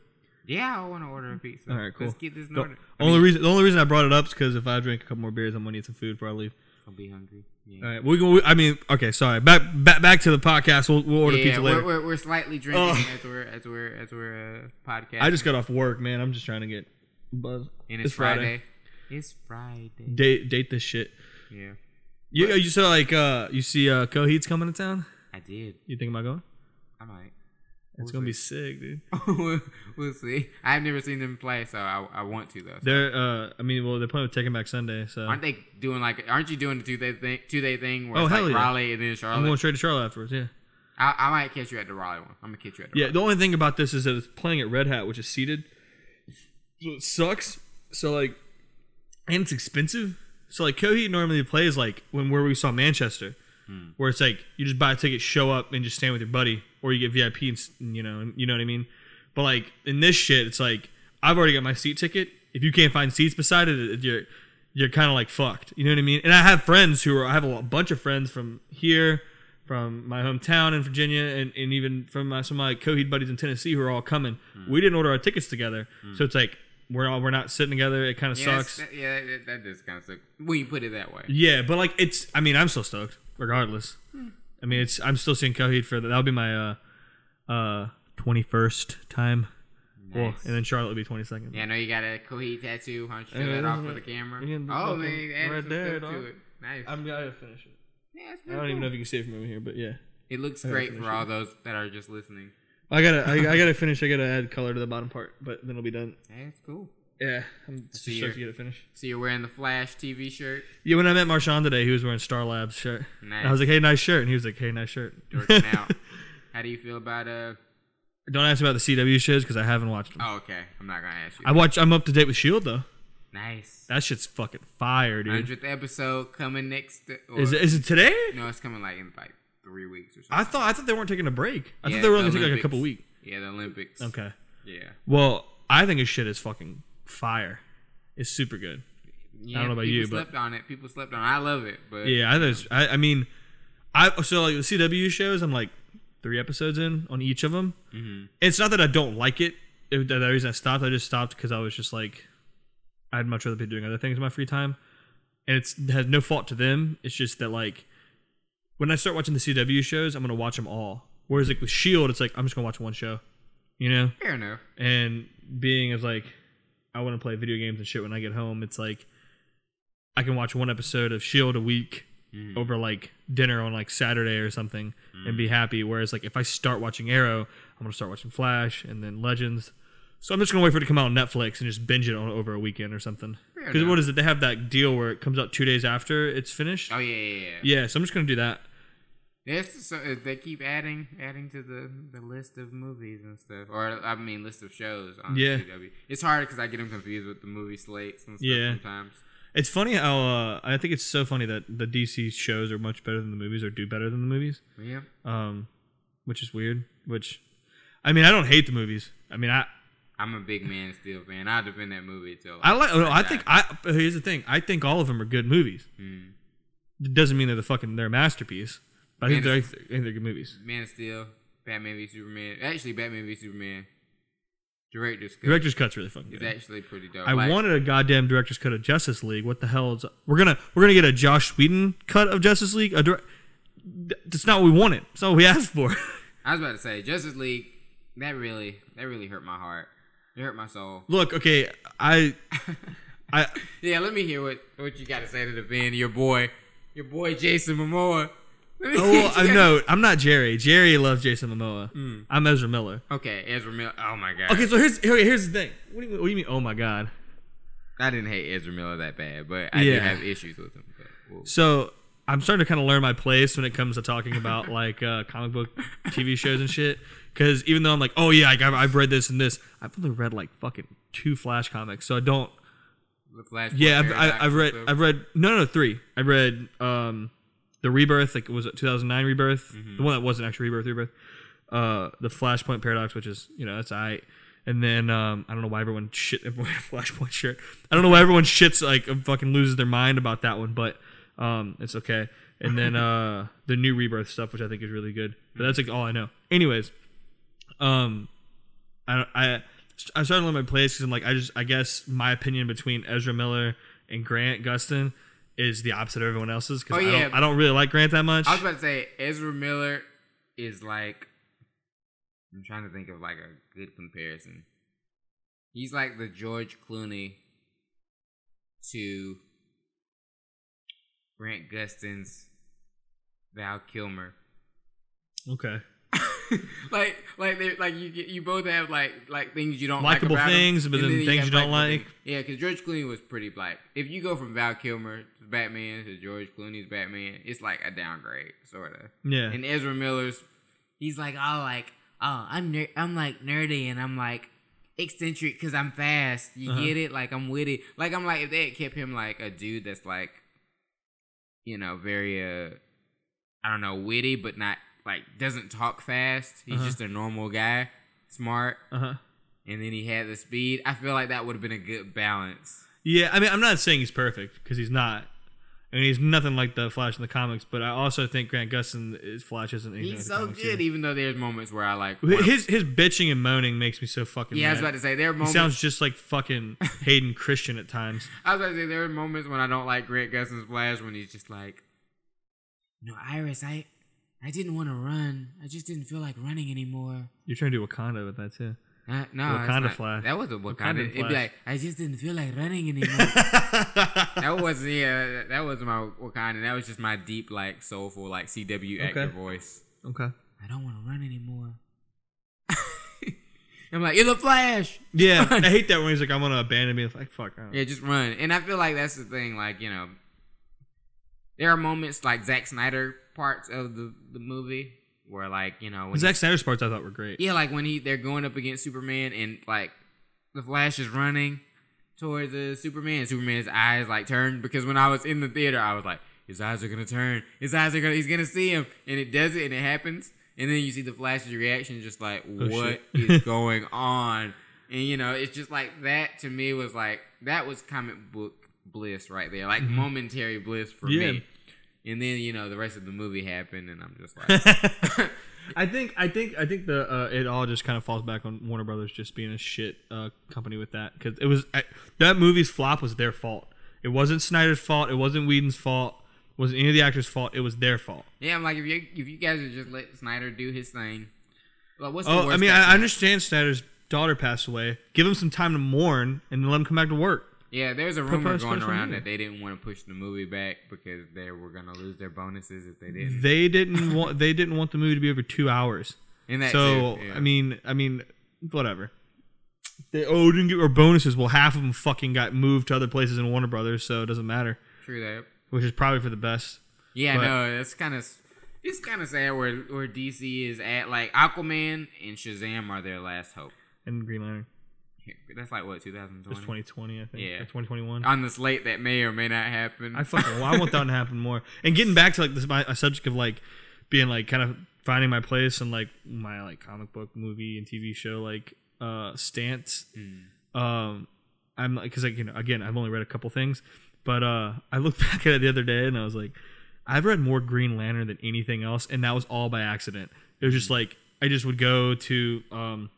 Yeah, I want to order a pizza. All right, cool. Let's get this in The order. I only mean, reason the only reason I brought it up is because if I drink a couple more beers, I'm gonna need some food before I leave. I'll be hungry. Yeah. All right, we can. I mean, okay, sorry. Back back back to the podcast. We'll, we'll order yeah, pizza later. we're, we're, we're slightly drinking Oh. as we're as we're as we're uh, podcast. I just got off work, man. I'm just trying to get buzz. and it's, Friday. It's Friday. Date date this shit. yeah, You you saw like uh you see uh Coheed's coming to town. I did. You think about going? I might. It's We'll gonna be (laughs) sick, dude. we'll, we'll see. I've never seen them play, so I, I want to though. So. They're uh I mean well they're playing with Taking Back Sunday, so Aren't they doing like? Aren't you doing the two day thing? Two day thing where Oh, it's like yeah. Raleigh and then Charlotte. I'm going straight to Charlotte afterwards. Yeah. I, I might catch you at the Raleigh one. I'm gonna catch you at the Yeah. Raleigh. The only thing about this is that it's playing at Red Hat, which is seated, so it sucks. So like, and it's expensive. So like Coheed normally plays like when where we saw Manchester, hmm. where it's like you just buy a ticket, show up, and just stand with your buddy, or you get VIP, and you know, you know what I mean. But like in this shit, it's like I've already got my seat ticket. If you can't find seats beside it, you're you're kind of like fucked. You know what I mean? And I have friends who are I have a bunch of friends from here, from my hometown in Virginia, and, and even from my, some of my Coheed buddies in Tennessee who are all coming. Hmm. We didn't order our tickets together, hmm. so it's like we're all we're not sitting together. It kind of Yeah, sucks. that, yeah, that, that does kind of suck when you put it that way. Yeah, but like it's. I mean, I'm still stoked, regardless. I mean, it's. I'm still seeing Coheed for that. That'll be my uh, uh, 21st time. Well, and then Charlotte will be 22nd. Yeah, I know you got a Coheed tattoo. Why don't you show Yeah, that off for the camera? Oh man, right there, dog. Nice. I'm gonna finish it. yeah, it's I don't pretty even know if you can see it from over here, but yeah. It looks I great for it. all those that are just listening. I gotta, I, I gotta finish. I gotta add color to the bottom part, but then it'll be done. Hey, it's cool. Yeah, I'm just see stoked to get it finished. So you're wearing the Flash TV shirt. Yeah, when I met Marshawn today, he was wearing Star Labs shirt. Nice. And I was like, "Hey, nice shirt," and he was like, "Hey, nice shirt." (laughs) Out. How do you feel about uh? Don't ask about the CW shows because I haven't watched them. Oh, okay. I'm not gonna ask you. I watch. I'm up to date with Shield though. nice. That shit's fucking fire, dude. Hundredth episode coming next. Or, Is it, is it today? No, it's coming like in like three weeks or something. I thought I thought they weren't taking a break. I Yeah, thought they were only the taking like a couple weeks. Yeah, the Olympics. Okay. Yeah. Well, I think his shit is fucking fire. It's super good. Yeah, don't know about you, but- slept on it. People slept on it. I love it, but Yeah, I, think I I mean, I so like the CW shows. I'm like three episodes in on each of them. Mhm. It's not that I don't like it. It- The reason I stopped, I just stopped because I was just like, I'd much rather be doing other things in my free time, and it's it has no fault to them. It's just that like, when I start watching the CW shows, I'm gonna watch them all. Whereas like with Shield, it's like I'm just gonna watch one show, you know. fair enough. And being as like, I want to play video games and shit when I get home. It's like, I can watch one episode of Shield a week Mhm. over like dinner on like Saturday or something and be happy. Whereas like if I start watching Arrow, I'm gonna start watching Flash and then Legends. So I'm just gonna wait for it to come out on Netflix and just binge it on over a weekend or something. Fair Because what is it? They have that deal where it comes out two days after it's finished. Oh yeah, yeah, yeah. Yeah, so I'm just gonna do that. Yes, so uh, they keep adding, adding to the, the list of movies and stuff, or I mean, list of shows on Yeah. CW. It's hard because I get them confused with the movie slates and stuff Yeah. sometimes. It's funny how uh, I think it's so funny that the DC shows are much better than the movies or do better than the movies. But yeah, Um, which is weird. Which, I mean, I don't hate the movies. I mean, I I'm a big Man of Steel fan. I'll defend that movie till I like. No, I think I. Here's the thing. I think all of them are good movies. Hmm. It doesn't mean they're the fucking they're a masterpiece. But I think they're, I think they're good movies. Man of Steel, Batman v Superman. Actually, Batman v Superman. Director's cut Director's cut's really fucking is good. actually pretty dope. I Like, wanted a goddamn director's cut of Justice League. What the hell is? We're gonna we're gonna get a Joss Whedon cut of Justice League. A dir- That's not what we wanted. That's not what we asked for. (laughs) I was about to say Justice League. That really, that really hurt my heart. It hurt my soul. Look, okay, I, I, (laughs) Yeah, let me hear what what you got to say to defend your boy, your boy Jason Momoa. Oh, well, I know. I'm not Jerry. Jerry loves Jason Momoa. I'm Ezra Miller. Okay, Ezra Miller. Oh my god. Okay, so here's here, here's the thing. What do you what do you mean? Oh my god. I didn't hate Ezra Miller that bad, but I Yeah. did have issues with him. So I'm starting to kind of learn my place when it comes to talking about like uh, comic book TV shows and shit. Because even though I'm like, oh yeah, I've, I've read this and this, I've only read like fucking two Flash comics, so I don't. the Flash. Yeah, I've, I, I've read. I've read no, no, no, three. I read um, the Rebirth, like it was it 2009 Rebirth, Mm-hmm. the one that wasn't actually Rebirth, Rebirth. Uh, the Flashpoint Paradox, which is you know that's I. And then um, I don't know why everyone shit (laughs) everyone Flashpoint shirt. I don't know why everyone shits like fucking loses their mind about that one, but um, it's okay. And then (laughs) uh, the new Rebirth stuff, which I think is really good. But that's like all I know. Anyways, um, I I I started to my place because I'm like, I just, I guess my opinion between Ezra Miller and Grant Gustin is the opposite of everyone else's because Oh, I, don't, I don't really like Grant that much. I was about to say Ezra Miller is like I'm trying to think of like a good comparison. He's like the George Clooney to Grant Gustin's Val Kilmer. okay. (laughs) like like they like you you both have like like things you don't like Likable him, things, but and then things have you don't like. things. Yeah, because George Clooney was pretty black. if you go from Val Kilmer's Batman to George Clooney's Batman, it's like a downgrade, sort of. Yeah. And Ezra Miller's, he's like, oh, like, oh, I'm ner- I'm like nerdy and I'm like eccentric because I'm fast. You Uh-huh. get it? Like I'm witty. Like I'm like if they had kept him like a dude that's like, you know, very uh, I don't know, witty but not like doesn't talk fast. He's Uh-huh. just a normal guy, smart, Uh huh. and then he had the speed. I feel like that would have been a good balance. Yeah, I mean, I'm not saying he's perfect because he's not. I mean, he's nothing like the Flash in the comics, but I also think Grant Gustin is Flash isn't. He's so good, either. even though there's moments where I like. His his bitching and moaning makes me so fucking. yeah, I was about to say there are He sounds just like fucking (laughs) Hayden Christian at times. I was about to say there are moments when I don't like Grant Gustin's Flash when he's just like, "No, Iris, I, I didn't want to run. I just didn't feel like running anymore." You're trying to do Wakanda with that too. Uh, no, Wakanda not- Flash. That wasn't Wakanda. Wakanda It'd be like, I just didn't feel like running (laughs) anymore. that wasn't yeah, that was my Wakanda. That was just my deep, like soulful, like CW actor Okay. voice. Okay. I don't want to run anymore. (laughs) I'm like, you're the Flash. Yeah, (laughs) I hate that when he's like, "I'm gonna abandon me." It's like, fuck. Yeah, just run. And I feel like that's the thing. Like you know, there are moments like Zack Snyder parts of the the movie where like you know when Zack Snyder's parts I thought were great. yeah, like when he they're going up against Superman and like the Flash is running towards the Superman. Superman's eyes like turn because when I was in the theater, I was like, his eyes are gonna turn. His eyes are gonna. He's gonna see him, and it does it, and it happens. And then you see the Flash's reaction, just like, Oh, what is (laughs) going on? And you know, it's just like that to me was like that was comic book bliss right there, like momentary bliss for Mm-hmm. Yeah. me. And then you know the rest of the movie happened, and I'm just like, (laughs) I think I think I think the uh, it all just kind of falls back on Warner Brothers just being a shit uh, company with that because it was I, that movie's flop was their fault. It wasn't Snyder's fault. It wasn't Whedon's fault. It wasn't any of the actors' fault. It was their fault. yeah, I'm like, if you if you guys would just let Snyder do his thing, like what's the Oh, worst I mean, I, I understand Snyder's daughter passed away. Give him some time to mourn and then let him come back to work. Yeah, there's a rumor going around that they didn't want to push the movie back because they were gonna lose their bonuses if they didn't. They didn't (laughs) want they didn't want the movie to be over two hours. And that's so it, yeah. I mean, I mean, whatever. They oh didn't get our bonuses. Well, half of them fucking got moved to other places in Warner Brothers, so it doesn't matter. true that. Which is probably for the best. Yeah, But- no, it's kind of it's kind of sad where where DC is at. Like Aquaman and Shazam are their last hope. And Green Lantern. That's like what It was 2020 2020, I think. Yeah. Or 2021. on the slate that may or may not happen. I fucking well, I want that to (laughs) happen more. And getting back to like this my a subject of like being like kind of finding my place and like my like comic book movie and TV show like uh stance. Hmm. Um I'm like cuz like you know again I've only read a couple things, but uh I looked (laughs) back at it the other day and I was like I've read more Green Lantern than anything else and that was all by accident. It was just Hmm. like I just would go to um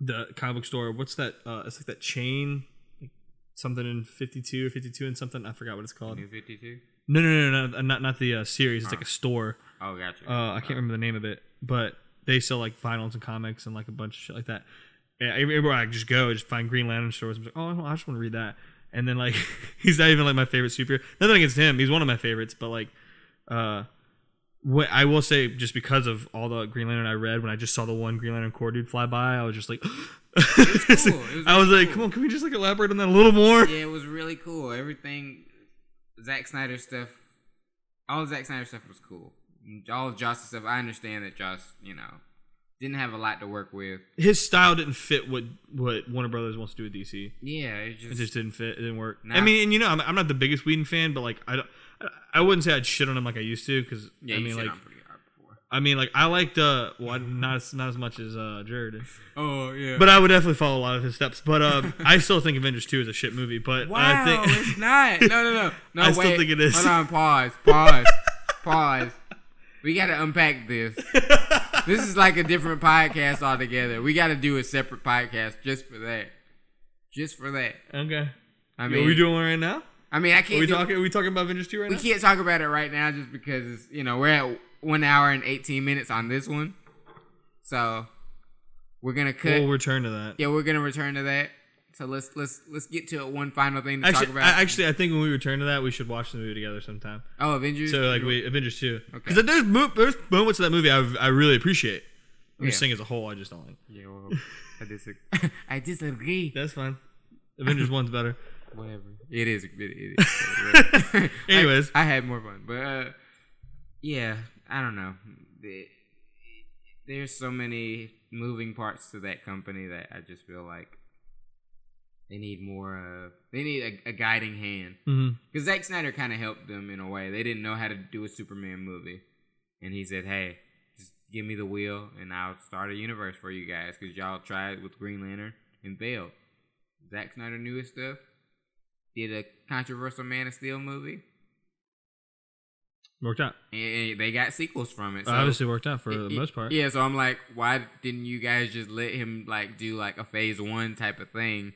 the comic book store. What's that uh it's like that chain like something in 52 or 52 and something I forgot what it's called. New 52. No, no, no, no, not not the uh, series. It's like Oh. a store. Oh, gotcha. Uh, I can't remember the name of it, but they sell like vinyls and comics and like a bunch of shit like that. Yeah, everywhere I just go, I just find Green Lantern stores. I'm like, oh, I just want to read that. And then like, (laughs) he's not even like my favorite superhero. Nothing against him. He's one of my favorites, but like, uh, what I will say, just because of all the Green Lantern I read, when I just saw the one Green Lantern Corps dude fly by, I was just like, (gasps) cool. It was (laughs) I was really like, cool. come on, can we just like elaborate on that a little more? Yeah, it was really cool. Everything, Zack Snyder stuff, all Zack Snyder stuff was cool. All of Joss's stuff, I understand that Joss, you know, didn't have a lot to work with. His style didn't fit what what Warner Brothers wants to do with DC. Yeah, it just, It just didn't fit. It didn't work. Nah. I mean, and you know, I'm, I'm not the biggest Whedon fan, but like, I don't, I- wouldn't say I'd shit on him like I used to because yeah, I mean, like, pretty hard before. I mean, like, I liked uh, well, not as, not as much as uh, Jared, Oh yeah, but I would definitely follow a lot of his steps. But um, I still think Avengers Two is a shit movie. But wow, I think it's (laughs) not. No, no, no, no. I wait. still think it is. Hold on, pause, pause, (laughs) pause. We gotta unpack this. (laughs) this is like a different podcast altogether. We got to do a separate podcast just for that. Just for that. Okay. I mean, Are we doing one right now? I mean, I can't. we do- talking? Are we talking about Avengers two right we now? We can't talk about it right now just because you know we're at one hour and eighteen minutes on this one, so we're gonna cut. We'll return to that. yeah, we're gonna return to that. So let's let's let's get to one final thing to Actually, talk about. I, actually, I think when we return to that, we should watch the movie together sometime. oh, Avengers. So like we Avengers two, Okay. because there's mo- there's moments of that movie I I really appreciate. I'm just saying as a whole, I just don't like. Yeah, well, I disagree. (laughs) I disagree. That's fine. Avengers one's better. Whatever. It is. It, it is. (laughs) Anyways. I, I had more fun, but uh, yeah, I don't know. The- There's so many moving parts to that company that I just feel like they need more. Uh, they need a, a guiding hand because Zack Snyder kind of helped them in a way. They didn't know how to do a Superman movie, and he said, "Hey, just give me the wheel, and I'll start a universe for you guys because y'all tried with Green Lantern and failed." Zack Snyder knew his stuff. Did a controversial Man of Steel movie, Worked out. and they got sequels from it. So Obviously worked out for the it- most part. Yeah, so I'm like, why didn't you guys just let him like do like a phase one type of thing?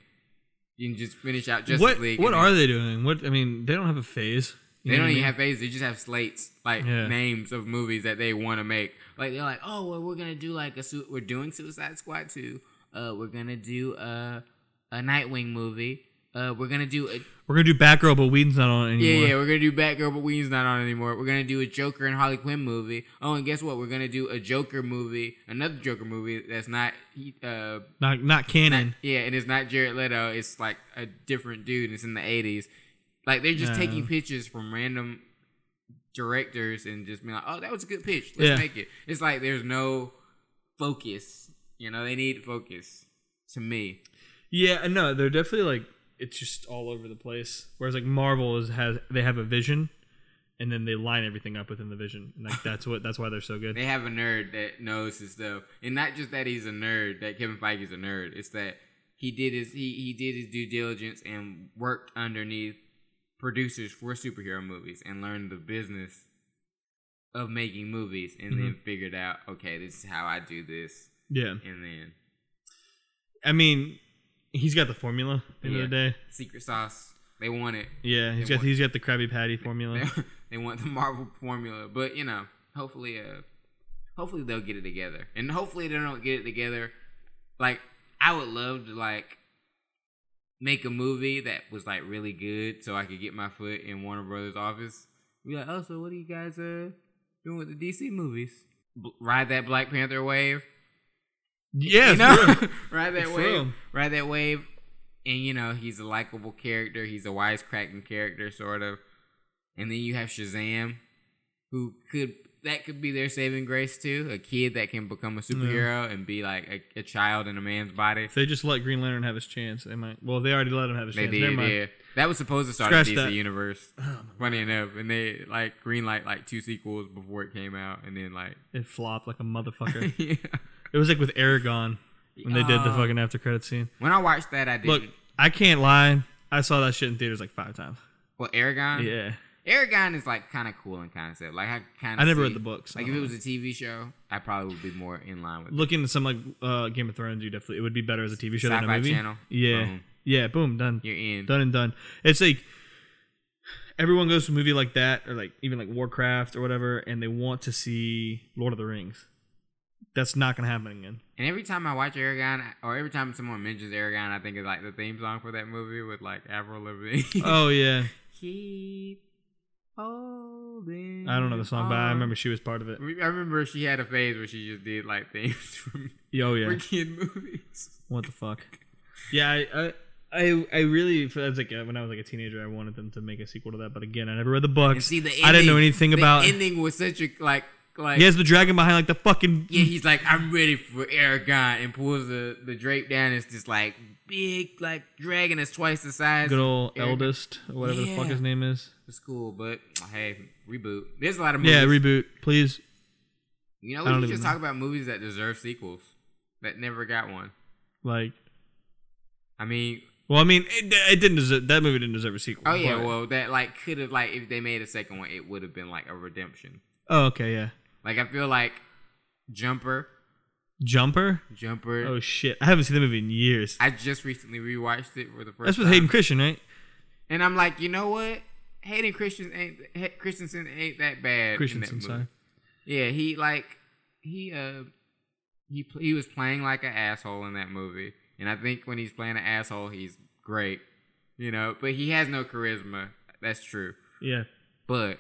You can just finish out Justice what League. what and are they doing? What I mean, they don't have a phase. You They don't even mean? have phases. They just have slates, like Yeah. names of movies that they want to make. Like they're like, oh, well, we're gonna do like a su- we're doing Suicide Squad two. Uh, we're gonna do a a Nightwing movie. Uh, we're gonna do a We're gonna do Batgirl, but Whedon's not on it yeah yeah. We're gonna do Batgirl, but Whedon's not on anymore. We're gonna do a Joker and Harley Quinn movie. Oh, and guess what? We're gonna do a Joker movie, another Joker movie that's not uh Not not canon. not- yeah, and it's not Jared Leto. It's like a different dude. It's in the eighties. Like they're just Yeah. taking pictures from random directors and just being like, "Oh, that was a good pitch. Let's Yeah. make it." It's like there's no focus. You know, they need focus. To me, Yeah, no, they're definitely like it's just all over the place. Whereas like Marvel is has they have a vision, and then they line everything up within the vision. And like that's what that's why they're so good. they have a nerd that knows his stuff, and not just that he's a nerd. That Kevin Feige is a nerd. It's that he did his he he did his due diligence and worked underneath producers for superhero movies and learned the business of making movies and then mm-hmm. figured out okay this is how i do this Yeah, and then I mean, he's got the formula. At the end of the day, secret sauce. They want it. Yeah, he's They got he's got the Krabby Patty formula. they, (laughs) they want the marvel formula but you know hopefully uh hopefully they'll get it together. And hopefully they don't get it together. Like i would love to like make a movie that was like really good so i could get my foot in warner brothers office. Be like oh so what are you guys uh doing with the dc movies? B- ride that black panther wave yeah, you know, (laughs) ride that For wave, real. ride that wave, and you know he's a likable character. He's a wisecracking character, sort of. And then you have Shazam, who could that could be their saving grace too. A kid that can become a superhero and be like a, a child in a man's body. If they just let Green Lantern have his chance, they might. Well, they already let him have his They chance. Did, yeah. That was supposed to start Scratch a DC that. Oh universe. Funny enough, and they like greenlight like two sequels before it came out, and then like It flopped like a motherfucker. (laughs) yeah. It was like with Eragon when they did the Oh. fucking after credit scene. When I watched that, I didn't. Look, I can't lie. I saw that shit in theaters like five times. well, Eragon. Yeah. Eragon is like kind of cool in concept. Like I kind of. I never read the books. Like if it was a TV show, I probably would be more in line with. looking at some like uh, Game of Thrones, you definitely it would be better as a TV show than a Sci-Fi movie. Channel. Yeah, Boom. yeah, boom, done, You're in. done and done. It's like everyone goes to a movie like that, or like even like Warcraft or whatever, and they want to see Lord of the Rings. That's not gonna happen again. And every time I watch Eragon, or every time someone mentions Eragon, I think of like the theme song for that movie with like Avril Lavigne. (laughs) Oh yeah, (laughs) Keep holding. I don't know the song, but I remember she was part of it. I remember she had a phase where she just did like (laughs) themes from Oh yeah, kid movies. what the fuck? Yeah, I. I I, I really that's like uh, when I was like a teenager I wanted them to make a sequel to that but again I never read the books And see the ending, I didn't know anything the about ending was such a like like he has the dragon behind like the fucking Yeah, he's like, I'm ready for Eragon, and pulls the, the drape down. It's this like big like dragon that's twice the size. good old Eragon. eldest or whatever the fuck his name is It's cool, but hey, reboot. There's a lot of movies. yeah reboot please You know, I we should just know. talk about movies that deserve sequels that never got one. like I mean, well I mean it, it didn't deserve that movie didn't deserve a sequel oh yeah, but- well that like could have like if they made a second one, it would have been like a redemption. oh okay yeah Like I feel like Jumper, Jumper. Jumper. Oh shit! I haven't seen the movie in years. I just recently rewatched it for the first. That's with time. Hayden Christian, right? And I'm like, you know what? Hayden Christensen ain't Christensen ain't that bad. Christensen, in that movie. sorry. Yeah, he like he uh he he was playing like an asshole in that movie, and I think when he's playing an asshole, he's great. You know, but he has no charisma. That's true. Yeah. But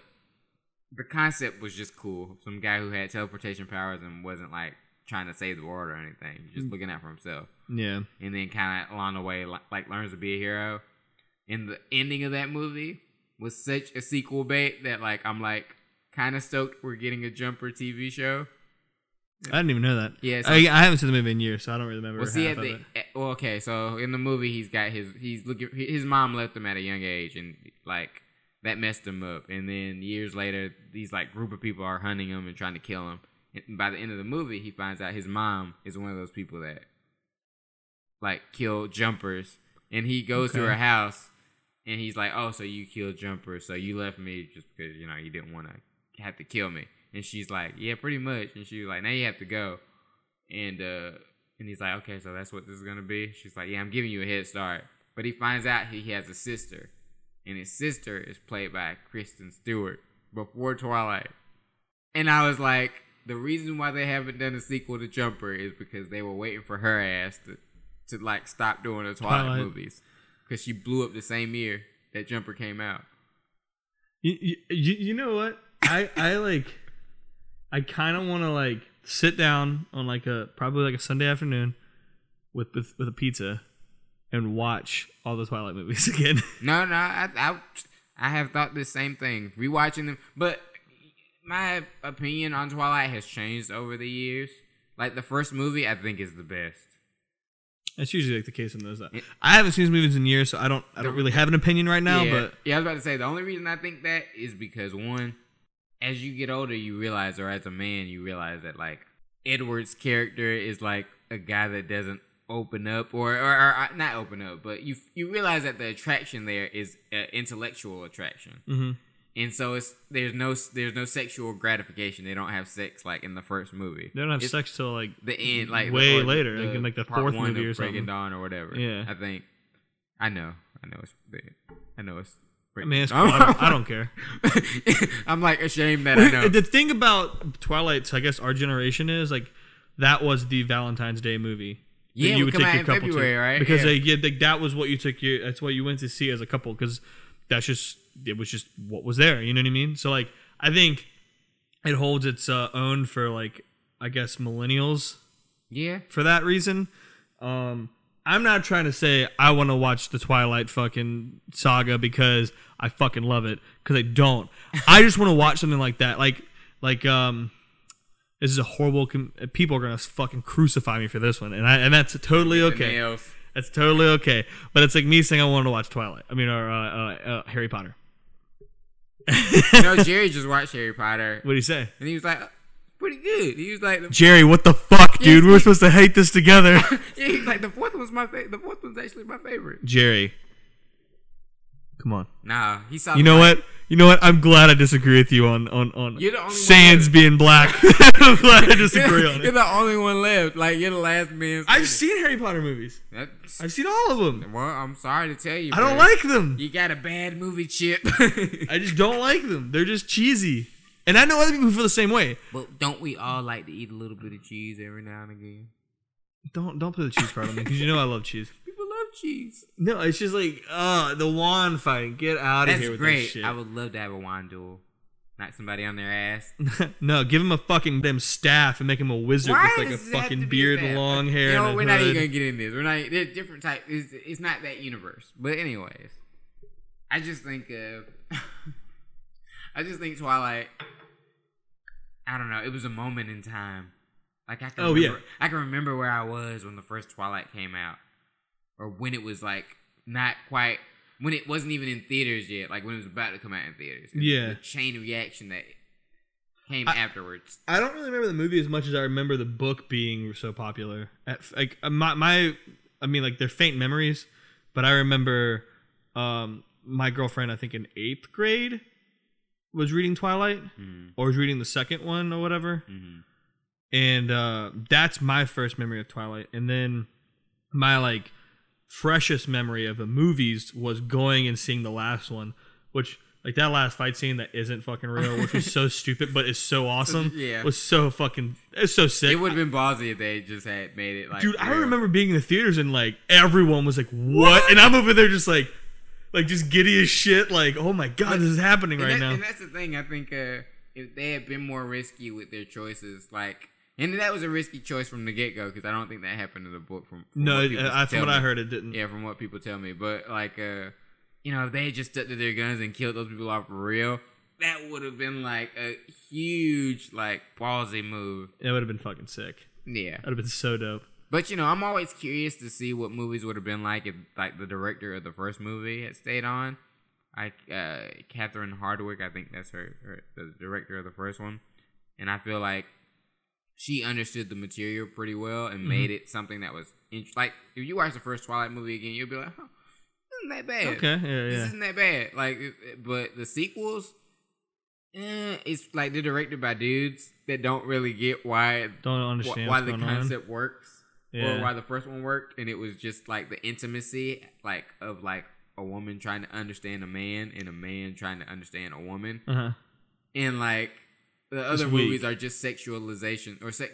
the concept was just cool. Some guy who had teleportation powers and wasn't like trying to save the world or anything, just Mm. looking out for himself Yeah. and then kind of along the way li- like learns to be a hero. And the ending of that movie was such a sequel bait that like I'm like kind of stoked we're getting a Jumper TV show. I didn't even know that. Yeah, so- I, I haven't seen the movie in years, so I don't really remember. Well, see half the well, okay, so in the movie he's got his he's looking his mom left him at a young age and like that messed him up. And then years later, these like group of people are hunting him and trying to kill him. And by the end of the movie, he finds out his mom is one of those people that like kill jumpers. And he goes to her house and he's like, "Oh, so you killed jumpers? So you left me just because you know you didn't want to have to kill me?" And she's like, "Yeah, pretty much." And she was like, "Now you have to go." And uh, and he's like, "Okay, so that's what this is gonna be." She's like, "Yeah, I'm giving you a head start." But he finds out he has a sister, and his sister is played by Kristen Stewart before Twilight. And I was like, the reason why they haven't done a sequel to Jumper is because they were waiting for her ass to to like stop doing the Twilight, Twilight. movies because she blew up the same year that Jumper came out. You, you, you know what? I I like. I kind of want to like sit down on like a probably like a Sunday afternoon with with, with a pizza and watch all the Twilight movies (laughs) again. No, no, I, I, I have thought the same thing. Rewatching them, but my opinion on Twilight has changed over the years. Like the first movie, I think is the best. That's usually like the case in those. Uh, yeah. I haven't seen these movies in years, so I don't I don't really have an opinion right now. yeah, But yeah, I was about to say the only reason I think that is because one, as you get older, you realize, or as a man, you realize that like Edward's character is like a guy that doesn't open up, or or, or uh, not open up, but you you realize that the attraction there is uh, intellectual attraction. Mhm. And so it's there's no there's no sexual gratification. They don't have sex like in the first movie. they don't have It's sex till like the end, like way later, like in, like, the fourth one movie or something. Breaking Dawn or whatever. Yeah. I think. I know, I know it's, I know it's. I mean, it's cool. I, don't, I don't care. (laughs) I'm like ashamed that I know. the thing about Twilight, I guess our generation is like that was the Valentine's Day movie. Yeah, it would come out in February, right? Because Yeah. they, yeah, like that was what you took your that's what you went to see as a couple because that's just it was just what was there. You know what I mean? So like I think it holds its uh, own for like I guess millennials yeah, for that reason. Um, I'm not trying to say I want to watch the Twilight fucking saga because I fucking love it because I don't. I just want to watch something like that. Like like um, this is a horrible. Com- people are gonna fucking crucify me for this one, and I and that's totally okay. That's totally okay. But it's like me saying I wanted to watch Twilight. I mean, or uh, uh, uh, Harry Potter. Know, (laughs) Jerry just watched Harry Potter, What do you say? and he was like, "Pretty good." He was like, Jerry, what the fuck, dude? We were supposed to hate this together. (laughs) yeah, he was like, "The fourth was my favorite. The fourth one's actually my favorite." Jerry, come on. Nah, he saw. You know what? You know what? I'm glad I disagree with you on on on You're the only one Sands being black. (laughs) I'm glad I disagree on it. You're the only one left. Like you're the last man. I've seen Harry Potter movies. That's, I've seen all of them. well, I'm sorry to tell you. I don't like them. You got a bad movie chip. (laughs) I just don't like them. They're just cheesy. And I know other people who feel the same way. but don't we all like to eat a little bit of cheese every now and again? Don't don't put the cheese part on me because you know I love cheese. Cheese. No, it's just like, uh, the wand fight. Get out of That's here with great. that shit. I would love to have a wand duel. Knock somebody on their ass. (laughs) no, give him a fucking damn staff and make him a wizard Why with like a does it have to fucking be beard, that? and long hair. You know, and a we're not even hood. gonna get in this. We're not. There's different type. It's, it's not that universe. But anyways, I just think. Uh, (laughs) I just think Twilight. I don't know. It was a moment in time. Like I can. Oh, remember, yeah. I can remember where I was when the first Twilight came out, or when it was like not quite. When it wasn't even in theaters yet, like when it was about to come out in theaters. And Yeah. The chain reaction that came I- afterwards. I don't really remember the movie as much as I remember the book being so popular. At, like uh, my, my, I mean, like they're faint memories, but I remember um, my girlfriend. I think in eighth grade was reading Twilight, Mhm. or was reading the second one or whatever. Mhm. and uh, that's my first memory of Twilight. And then my like freshest memory of the movies was going and seeing the last one, which like that last fight scene that isn't fucking real, which was so (laughs) stupid but is so awesome. Yeah. was so fucking it's so sick. It would have been ballsy if they just had made it like. Dude, I remember being in the theaters and like everyone was like, "What?" And I'm over there just like, like just giddy as shit. Like, oh my god, this is happening right that- now. And that's the thing. I think uh, if they had been more risky with their choices, like, and that was a risky choice from the get go because I don't think that happened in the book. From, from no, what I, from what I heard, it didn't. Yeah, from what people tell me. But like, uh, you know, if they had just stuck to their guns and killed those people off for real, that would have been like a huge, like, ballsy move. It would have been fucking sick. Yeah. That would have been so dope. But you know, I'm always curious to see what movies would have been like if like the director of the first movie had stayed on. Like uh Catherine Hardwicke, I think that's her, her the director of the first one. And I feel like she understood the material pretty well and made it something that was int- like if you watch the first Twilight movie again, you'll be like, "Huh, isn't that bad?" Okay, yeah, This yeah. isn't that bad. Like, but the sequels, eh, it's like they're directed by dudes that don't really get why Don't understand why what's the going on. concept works Yeah. or why the first one worked and it was just like the intimacy like of like a woman trying to understand a man and a man trying to understand a woman Uh-huh. and like the other movies are just sexualization or se-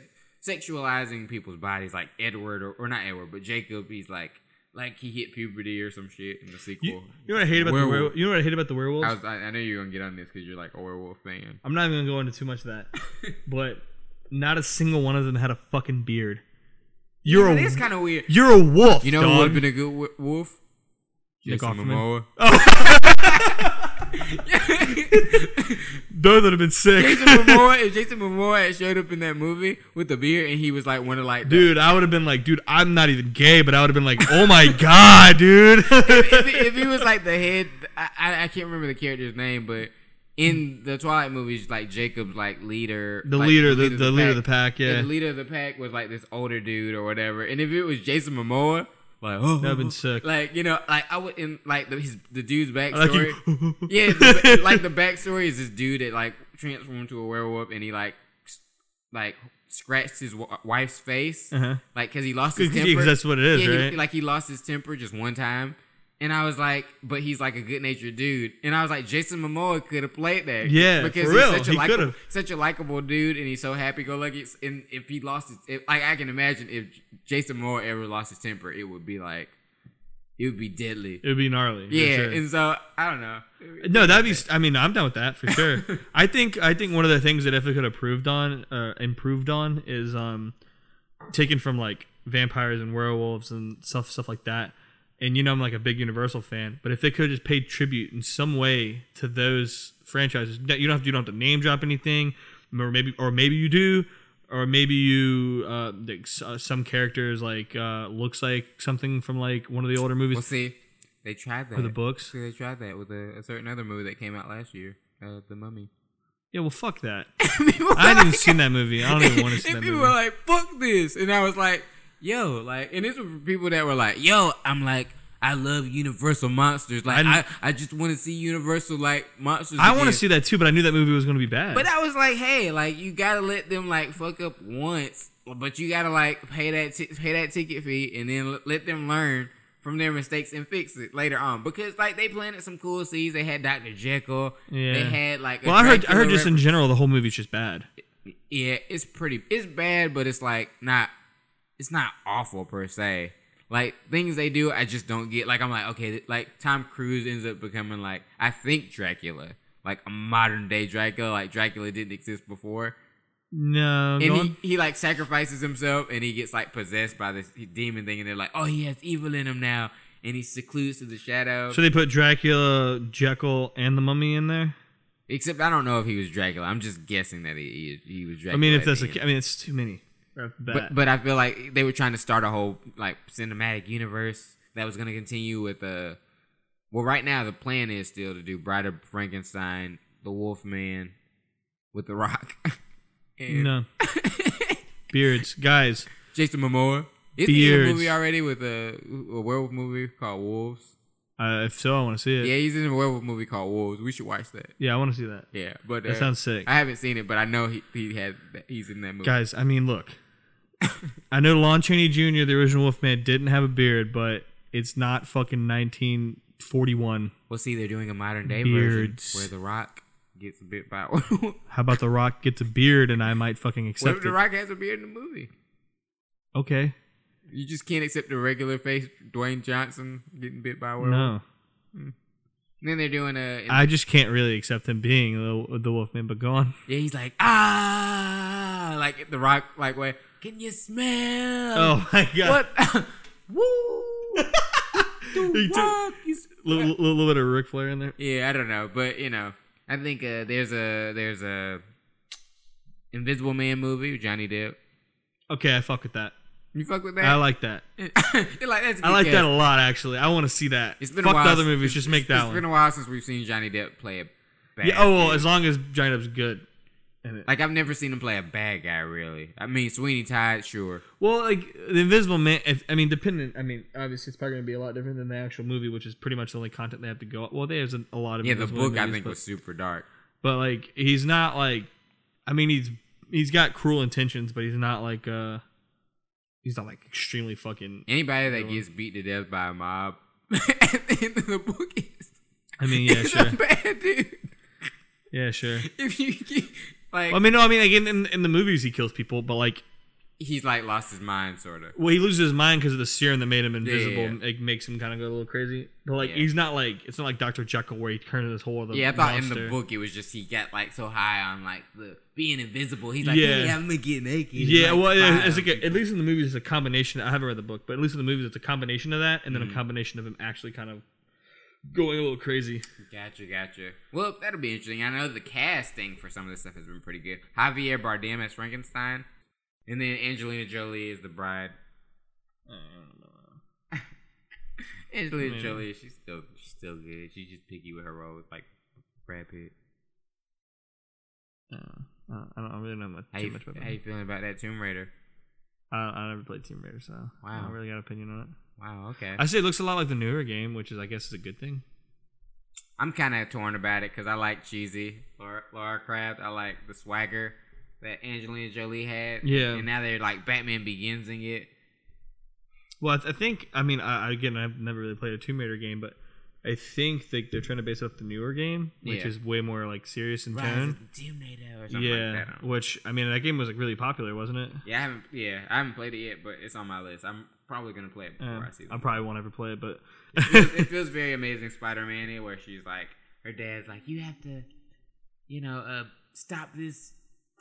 sexualizing people's bodies like edward or, or not edward but jacob he's like like he hit puberty or some shit in the sequel You, you know what I hate about the Werewolf. werewolf? You know what I hate about the werewolves? I, was, I, I know you're gonna get on this because you're like a werewolf fan I'm not even gonna go into too much of that, (laughs) but not a single one of them had a fucking beard. You're it a is kind of weird you're a wolf. you know who would dog. have been a good w- wolf Nick Jason Offerman. Momoa. Oh. (laughs) (laughs) Those would have been sick. Jason Momoa, if Jason Momoa had showed up in that movie with the beard and he was like one of like the, Dude, I would have been like, dude, I'm not even gay, but I would have been like, oh my god, dude. (laughs) if, he- if he was like the head, I, I can't remember the character's name, but in the Twilight movies, like Jacob's like leader, the like, leader, the, the leader of the pack, Yeah, yeah. the leader of the pack was like this older dude or whatever. And if it was Jason Momoa, like oh, That'd been sick. Like you know, like I would in like the, his the dude's I like backstory. yeah, the, (laughs) like the backstory is this dude that like transformed into a werewolf and he like like scratched his w- wife's face Uh-huh. like because he lost his (laughs) temper. that's what it is, he- right? like he lost his temper just one time. And I was like, but he's like a good natured dude. And I was like, Jason Momoa could have played that. Yeah, because for he's real, such a he likable, such a likable dude, and he's so happy go lucky. And if he lost his, if, like I can imagine if Jason Momoa ever lost his temper, it would be like, it would be deadly. It would be gnarly. Yeah, sure. and so I don't know. No, that'd be. I mean, I'm down with that for sure. (laughs) I think. I think one of the things that if it could have improved on, uh, improved on, is um, taken from like vampires and werewolves and stuff, stuff like that. And you know, I'm like a big Universal fan, but if they could have just paid tribute in some way to those franchises, you don't have to, you don't have to name drop anything, or maybe, or maybe you do, or maybe you, uh, like, uh, some characters like uh, looks like something from like one of the older movies Well, see, they tried that or the books. See, they tried that with a, a certain other movie that came out last year, uh, The Mummy. Yeah, well, fuck that. (laughs) I haven't even like- seen that movie. I don't even want to see and (laughs) that people movie. were like, "Fuck this," and I was like, "Yo," like, and this was for people that were like, "Yo," I'm like, I love Universal monsters. Like, I- I, I, just want to see Universal like monsters. I want to see that too, but I knew that movie was going to be bad. But I was like, hey, like you gotta let them like fuck up once, but you gotta like pay that ti- pay that ticket fee and then l- let them learn from their mistakes and fix it later on. Because like they planted some cool seeds. They had Doctor Jekyll. Yeah. They had like. well, I heard. I heard just in general, the whole movie's just bad. yeah, it's pretty. It's bad, but it's like not. It's not awful per se. Like things they do, I just don't get. Like I'm like, okay, like Tom Cruise ends up becoming like I think Dracula, like a modern day Dracula. Like Dracula didn't exist before, No, and he, he like sacrifices himself, and he gets like possessed by this demon thing, and they're like, oh, he has evil in him now, and he secludes to the shadow. so they put Dracula, Jekyll, and the Mummy in there. Except I don't know if he was Dracula. I'm just guessing that he he, he was Dracula. I mean, if at that's a. I mean, it's too many. Right off the bat. But but I feel like they were trying to start a whole like cinematic universe that was going to continue with uh well right now the plan is still to do Bride of Frankenstein, The Wolfman with The Rock. (laughs) and no (laughs) beards, guys. Jason Momoa. He in a movie already with a, a werewolf movie called Wolves? Uh, if so, I want to see it. Yeah, he's in a werewolf movie called Wolves. We should watch that. Yeah, I want to see that. Yeah, but That uh, sounds sick. I haven't seen it, but I know he he had he's in that movie. Guys, I mean, look. I know Lon Chaney Jr., the original Wolfman, didn't have a beard, but it's not fucking 1941. Well, see, they're doing a modern day Beards. version where The Rock gets a bit by. (laughs) How about The Rock gets a beard and I might fucking accept if The it? Rock has a beard in the movie? Okay. You just can't accept the regular face Dwayne Johnson getting bit by a werewolf. No. And then they're doing a. I just can't really accept him being the, the Wolfman, but go on. yeah, he's like ah, like The Rock, like where can you smell? Oh my god. what? (laughs) (coughs) Woo! The is Little, little, bit of Ric Flair in there. Yeah, I don't know, but you know, I think uh, there's a there's a Invisible Man movie with Johnny Depp. Okay, I fuck with that. You fuck with that? I like that. (laughs) Like I like cast. that a lot, actually. I want to see that. It's been fuck a while. the other movies. Just make that It's one. been a while since we've seen Johnny Depp play a bad. yeah. Oh well, as long as Johnny Depp's good. Like I've never seen him play a bad guy. Really, I mean Sweeney Todd, sure. Well, like the Invisible Man. If, I mean, depending. I mean, obviously, it's probably going to be a lot different than the actual movie, which is pretty much the only content they have to go. Well, there's a, a lot of Yeah, the book I think but, was super dark. but like he's not like. I mean, he's he's got cruel intentions, but he's not like uh. He's not like extremely fucking. Anybody that gets beat to death by a mob (laughs) at the end of the book is, I mean, (laughs) yeah, sure, bad dude. yeah, sure. If you get, like, I mean, no, I mean, like in, in in the movies he kills people, but like he's like lost his mind, sort of. Well, he loses his mind because of the serum that made him invisible. Yeah. and It makes him kind of go a little crazy. But like, Yeah. he's not like it's not like Doctor Jekyll where he turned this whole other. Yeah, I thought in the book it was just he got like so high on like the being invisible. He's like, Yeah. yeah, I'm gonna get naked. Yeah, like, well, it's like a, at least in the movies, it's a combination. I haven't read the book, but at least in the movies, it's a combination of that, and then Mm-hmm. a combination of him actually kind of going a little crazy. Gotcha, gotcha. Well, that'll be interesting. I know the casting for some of this stuff has been pretty good. Javier Bardem as Frankenstein, and then Angelina Jolie is the bride. I don't know. (laughs) Angelina Maybe. Jolie, she's still she's still good. She's just picky with her roles, like Brad Pitt. Uh, I don't, I don't really know much, How too you, much about how you feeling about that Tomb Raider? I, I never played Tomb Raider, so I don't really got an opinion on it. Wow, okay. I say it looks a lot like the newer game, which is I guess is a good thing. I'm kind of torn about it because I like cheesy Laura, Laura Croft. I like the swagger that Angelina Jolie had. Yeah. And now they're like Batman Begins in it. Well, I, th- I think I mean I, again I've never really played a Tomb Raider game, but I think that they're trying to base off the newer game, which Yeah. is way more like serious in Rise tone. of the or something Yeah, like that. which I mean that game was like really popular, wasn't it? Yeah, I haven't. Yeah, I haven't played it yet, but it's on my list. I'm probably gonna play it before I see. I probably won't ever play it, but it, feels, it (laughs) feels very amazing Spider-Man where she's like, her dad's like, you have to, you know, uh, stop this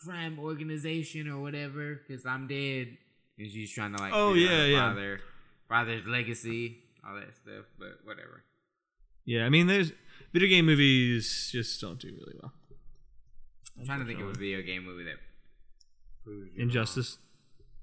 crime organization or whatever because I'm dead, and she's trying to like, Oh, yeah, her yeah. father, father's legacy, all that stuff. But whatever. Yeah, I mean there's video game movies just don't do really well. I'm trying to think of a video game movie that proves you Injustice.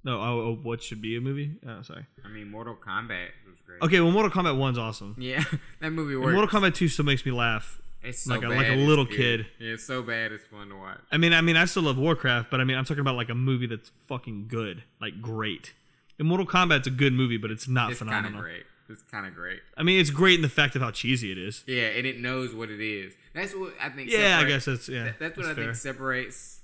No, oh, oh, what should be a movie? Oh, sorry. wrong. I mean, Mortal Kombat was great. Okay, well, Mortal Kombat One's awesome. Yeah, (laughs) that movie And works. Mortal Kombat Two still makes me laugh. It's so like a- bad, like a it's little good. kid. Yeah, it's so bad. It's fun to watch. I mean, I mean, I still love Warcraft, but I mean, I'm talking about like a movie that's fucking good, like great. And Mortal Kombat's a good movie, but it's not It's kind phenomenal. of great. It's kind of great. I mean, it's great in the fact of how cheesy it is. Yeah, and it knows what it is. That's what I think. Yeah, I guess that's yeah. that- that's what I fair. think separates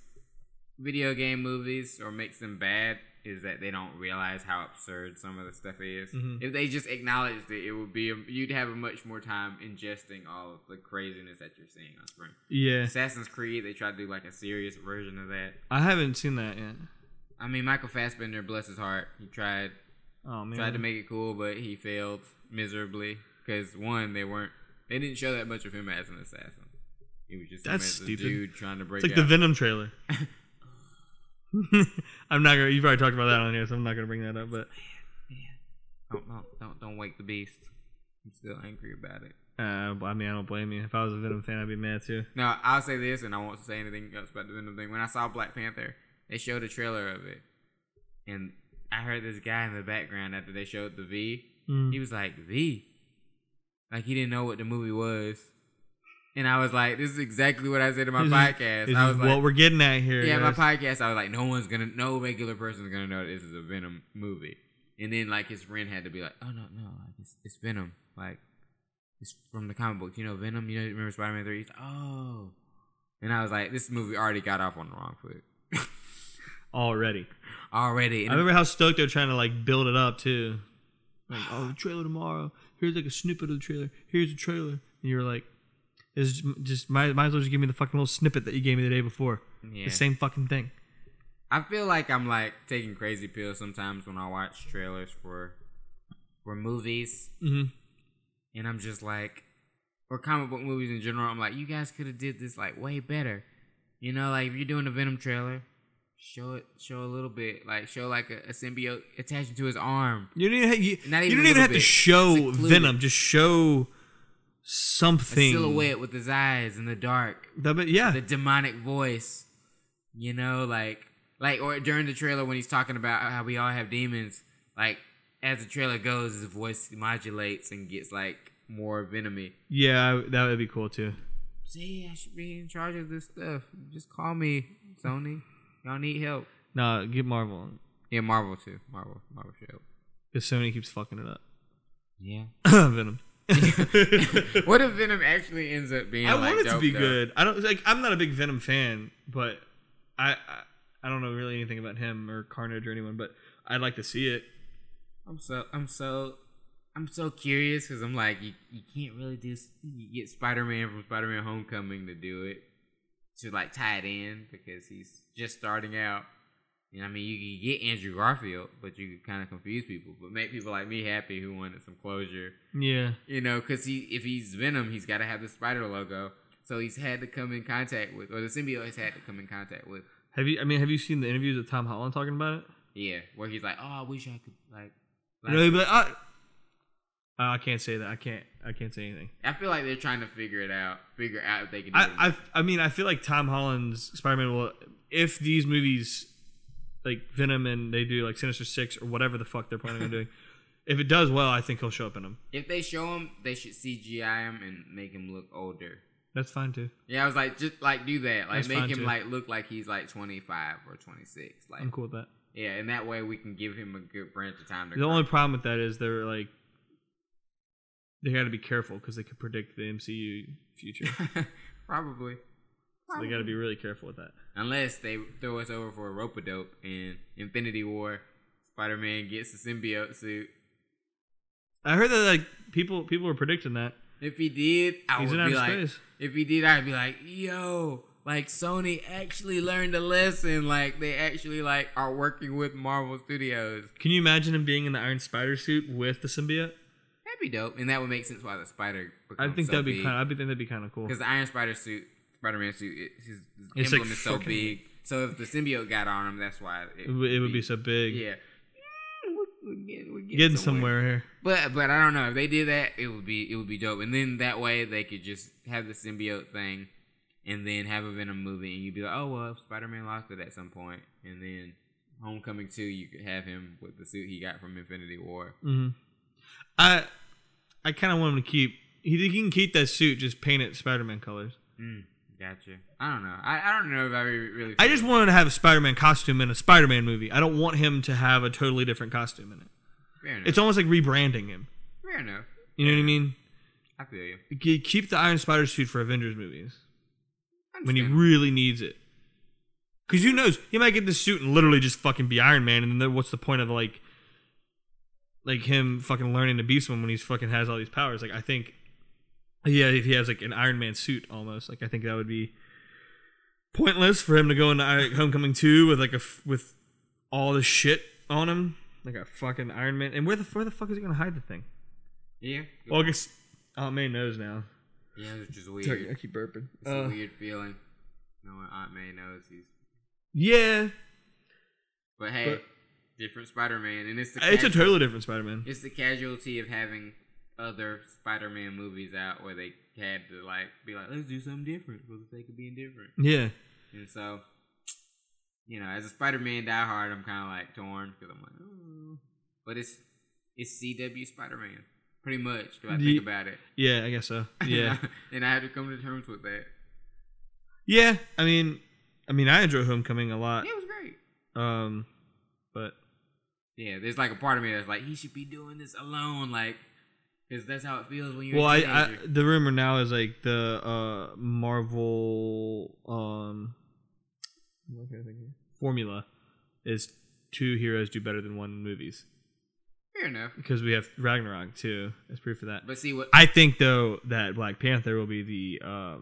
video game movies or makes them bad is that they don't realize how absurd some of the stuff is. Mhm. If they just acknowledged it, it would be a, you'd have a much more time ingesting all of the craziness that you're seeing on screen. Yeah, Assassin's Creed, they tried to do like a serious version of that. I haven't seen that yet. I mean, Michael Fassbender, bless his heart, he tried Oh man, tried to make it cool, but he failed miserably because one, they weren't they didn't show that much of him as an assassin. He was just That's stupid. a dude trying to break it's like the. Venom trailer. (laughs) (laughs) I'm not gonna. You've already talked about that on here, so I'm not gonna bring that up. But don't, don't don't don't wake the beast. I'm still angry about it. uh, I mean, I don't blame you. If I was a Venom fan, I'd be mad too. Now I'll say this, and I won't say anything else about the Venom thing. When I saw Black Panther, they showed a trailer of it, and I heard this guy in the background after they showed the V. Mm. He was like V, like he didn't know what the movie was, and I was like, "This is exactly what I said in my This is- podcast." This I is was what we're getting at here. "Yeah, my podcast." I was like, "No one's gonna, no regular person's gonna know this is a Venom movie." And then like his friend had to be like, "Oh no, no, like it's, it's Venom." Like it's from the comic book. You know, Venom. You know, remember Spider Man three? He's like, oh, and I was like, this movie already got off on the wrong foot (laughs) Already. Already. And I remember how stoked they were trying to like build it up too. Like, oh, the trailer tomorrow. Here's like a snippet of the trailer. Here's the trailer. And you're like, it's just, just might, might as well just give me the fucking little snippet that you gave me the day before. yeah. The same fucking thing. I feel like I'm like taking crazy pills sometimes when I watch trailers for for movies, hmm and I'm just like, or comic book movies in general. I'm like, you guys could have did this like way better. You know, like if you're doing a Venom trailer, show it, show a little bit, like show like a, a symbiote attaching to his arm, You don't even, you, Not you even don't even have to show Venom. Just show a something. silhouette with his eyes in the dark, but yeah. the demonic voice. You know, like like or during the trailer when he's talking about how we all have demons, like as the trailer goes, his voice modulates and gets like more venomy. yeah, that would be cool too. See, I should be in charge of this stuff. Just call me, Sony. Y'all need help. Nah, get Marvel. Yeah, Marvel too. Marvel, Marvel should help. Because Sony keeps fucking it up. Yeah. (coughs) Venom. (laughs) what if Venom actually ends up being? I like, want it to be though? good. I don't like. I'm not a big Venom fan, but I, I I don't know really anything about him or Carnage or anyone. But I'd like to see it. I'm so I'm so I'm so curious because I'm like you you can't really do you get Spider Man from Spider Man Homecoming to do it to like tie it in because he's just starting out. You know, I mean, you can get Andrew Garfield, but you can kind of confuse people, but make people like me happy who wanted some closure. Yeah. You know, because he if he's Venom, he's got to have the spider logo, so he's had to come in contact with, or the symbiote has had to come in contact with. Have you? I mean, have you seen the interviews with Tom Holland talking about it? Yeah, where he's like, oh, I wish I could like. You know, he'd be like, I, Uh, I can't say that. I can't. I can't say anything. I feel like they're trying to figure it out, figure out if they can. Do it. I, I, I mean, I feel like Tom Holland's Spider-Man will, if these movies, like Venom and they do like Sinister Six or whatever the fuck they're planning on doing, (laughs) if it does well, I think he'll show up in them. If they show him, they should CGI him and make him look older. That's fine too. Yeah, I was like, just like do that, like That's make him too. like look like he's like twenty five or twenty six, like I'm cool with that. yeah, and that way we can give him a good branch of time to. The grow. only problem with that is they're like, they got to be careful because they could predict the MCU future. (laughs) probably, so they got to be really careful with that. unless they throw us over for a rope a dope in Infinity War, Spider Man gets the symbiote suit. I heard that like people people were predicting that. If he did, I He's in would be outer like, space. if he did, I'd be like, yo, like Sony actually learned a lesson. Like they actually like are working with Marvel Studios. Can you imagine him being in the Iron Spider suit with the symbiote? That'd be dope, and that would make sense why the spider. I think so that'd be big. kind. Of, I think that'd be kind of cool. because the Iron Spider suit, Spider Man suit, it, his, his It's, emblem like, is so fucking- big. So if the symbiote got on him, that's why it, It would, it would be so big. Yeah, Mm, we're, we're getting, we're Getting somewhere here. But but I don't know if they did that, it would be it would be dope. And then that way they could just have the symbiote thing, and then have a Venom movie, and you'd be like, oh well, Spider Man lost it at some point, and then Homecoming two, you could have him with the suit he got from Infinity War. hmm I I kind of want him to keep. He, he can keep that suit, just paint it Spider-Man colors. Mm, gotcha. I don't know. I, I don't know if I re- really. I just want him to have a Spider-Man costume in a Spider-Man movie. I don't want him to have a totally different costume in it. fair enough. It's almost like rebranding him. fair enough. You know what I mean? I feel you. Ke- Keep the Iron Spider suit for Avengers movies when he really needs it. Because who knows? He might get the suit and literally just fucking be Iron Man, and then what's the point of like, like him fucking learning to be someone when he's fucking has all these powers? Like I think, yeah, if he has like an Iron Man suit almost, like I think that would be pointless for him to go into I- Homecoming two with like a f- with all the shit on him, like a fucking Iron Man. And where the where the fuck is he gonna hide the thing? Yeah. August. Aunt May knows now. Yeah, it's just I keep burping. It's Uh, a weird feeling. No one Aunt May knows he's. yeah, But hey, But- different Spider-Man, and it's the it's a totally different Spider-Man. it's the casualty of having other Spider-Man movies out where they had to like be like, let's do something different for the sake of being different. Yeah, And so, you know, as a Spider-Man diehard, I'm kind of like torn because I'm like, oh. but it's it's CW Spider-Man, pretty much. Do I think about it? yeah, I guess so. Yeah, (laughs) and I had to come to terms with that. yeah. I mean, I mean, I enjoy Homecoming a lot. Yeah, it was great. Um, but Yeah, there's like a part of me that's like, he should be doing this alone. Like, Because that's how it feels when you're Well, a I, the rumor now is like the uh Marvel um what can I think formula is two heroes do better than one in movies Fair enough. because we have Ragnarok too as proof of that. But see what I think though that Black Panther will be the uh,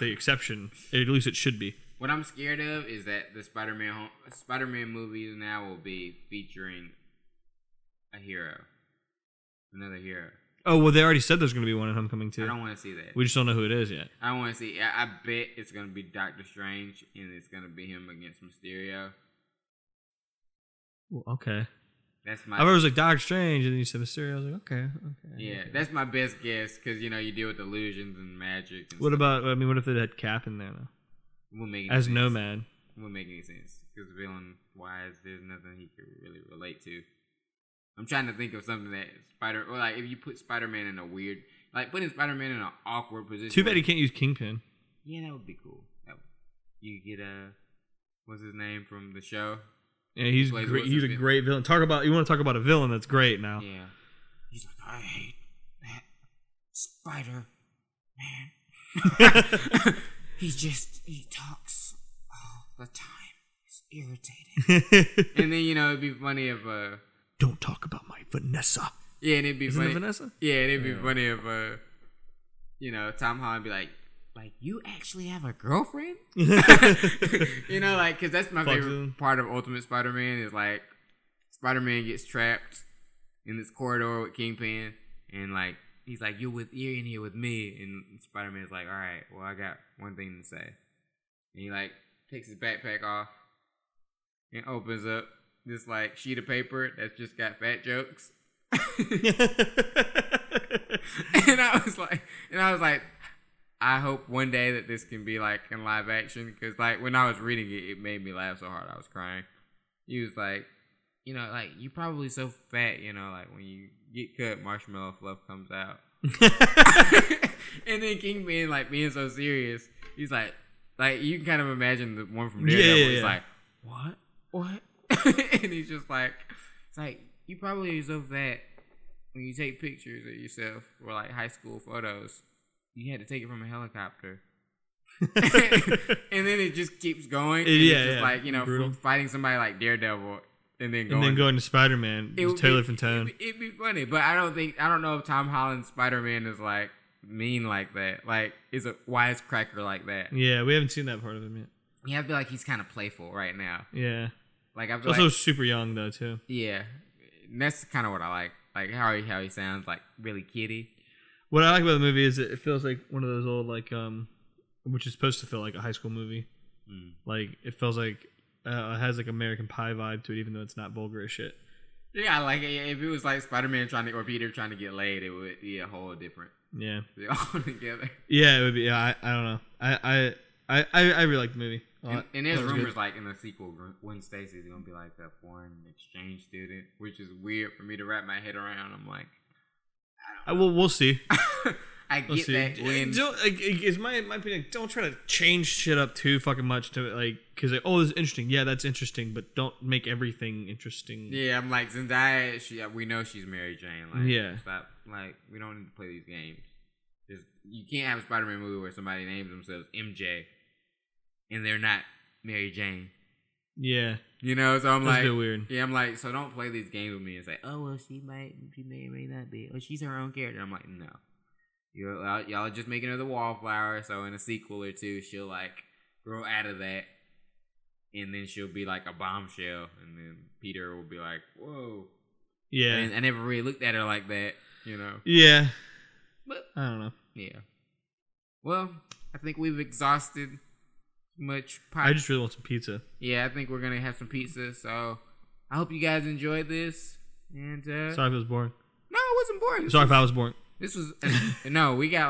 the exception. At least it should be. What I'm scared of is that the Spider-Man home, Spider-Man movies now will be featuring a hero, another hero. Oh well, they already said there's going to be one in Homecoming too. I don't want to see that. We just don't know who it is yet. I don't want to see. I, I bet it's gonna be Doctor Strange, and it's gonna be him against Mysterio. Well, okay. That's my I remember it was like Doctor Strange, and then you said Mysterio. I was like, okay, okay. yeah. That's my best guess because you know you deal with illusions and magic. And What stuff. about? I mean, what if they had Cap in there though, as sense. Nomad? It won't make any sense because villain wise, there's nothing he could really relate to. I'm trying to think of something that Spider, or like if you put Spider Man in a weird, like putting Spider Man in an awkward position. Too bad he can't use Kingpin. Yeah, that would be cool. Would, you get a what's his name from the show? Yeah, he's plays great. He's a Fisk. great villain. Talk about you want to talk about a villain that's great now. Yeah, he's like, I hate that Spider Man. (laughs) (laughs) he just he talks all the time. It's irritating. (laughs) and then you know it'd be funny if uh Don't talk about my Vanessa. yeah, and it'd be Isn't it funny. Vanessa? Yeah, and it'd be Yeah. funny if uh you know Tom Holland be like. Like you actually have a girlfriend, (laughs) you know, like because that's my favorite him. part of Ultimate Spider-Man is like Spider-Man gets trapped in this corridor with Kingpin, and like he's like, "You're with you're in here with me," and Spider-Man's like, "All right, well, I got one thing to say," and he like takes his backpack off and opens up this like sheet of paper that's just got fat jokes, (laughs) and I was like, and I was like. I hope one day that this can be like in live action because like when I was reading it, it made me laugh so hard I was crying. He was like, you know, like you probably so fat, you know, like when you get cut, marshmallow fluff comes out. (laughs) (laughs) and then Kingpin like being so serious, he's like, like you can kind of imagine the one from Daredevil. yeah, He's yeah. like, what, what? (laughs) and he's just like, it's like you probably are so fat when you take pictures of yourself or like high school photos. You had to take it from a helicopter. and then it just keeps going. And Yeah, it's just yeah. like, you know, fighting somebody like Daredevil and then going and then going to Spider Man, it would totally be. It'd, be- it'd be funny, but I don't think I don't know if Tom Holland's Spider Man is like mean like that. Like is a wisecracker like that. Yeah, we haven't seen that part of him yet. Yeah, I feel like he's kind of playful right now. Yeah, Like I He's feel also like super young though too. yeah, and that's kind of what I like. Like how he how he sounds like really kiddie. What I like about the movie is it feels like one of those old like um, which is supposed to feel like a high school movie. Mm. Like it feels like uh, it has like American Pie vibe to it, even though it's not vulgar as shit. Yeah, like if it was like Spider Man trying to or Peter trying to get laid, it would be a whole different. Yeah, (laughs) all together. yeah, it would be. Yeah, I, I don't know. I I I I, I really like the movie. And, and there's was good. rumors like in the sequel, Gwen Stacy's gonna be like a foreign exchange student, which is weird for me to wrap my head around. I'm like, I will. We'll see. (laughs) I get that Gwen. Don't, like, is my my opinion. Don't try to change shit up too fucking much to like because like, oh, this is interesting. Yeah, that's interesting, but don't make everything interesting. Yeah, I'm like Zendaya. She, uh, we know she's Mary Jane. Like, Yeah. stop. Like, we don't need to play these games. Just you can't have a Spider-Man movie where somebody names themselves MJ, and they're not Mary Jane. Yeah, You know, so I'm that's like, weird. yeah, I'm like, so don't play these games with me and say, oh well, she might, she may or may not be, or she's her own character. I'm like, no, you're y'all, y'all are just making her the wallflower. So in a sequel or two, she'll like grow out of that, and then she'll be like a bombshell, and then Peter will be like, whoa. Yeah, And I never really looked at her like that, you know. yeah. But I don't know. yeah. Well, I think we've exhausted much. Pop- I just really want some pizza. yeah, I think we're gonna have some pizza. So I hope you guys enjoyed this. And uh, Sorry if it was boring. no, it wasn't boring. Sorry if I was boring. This was no. We got.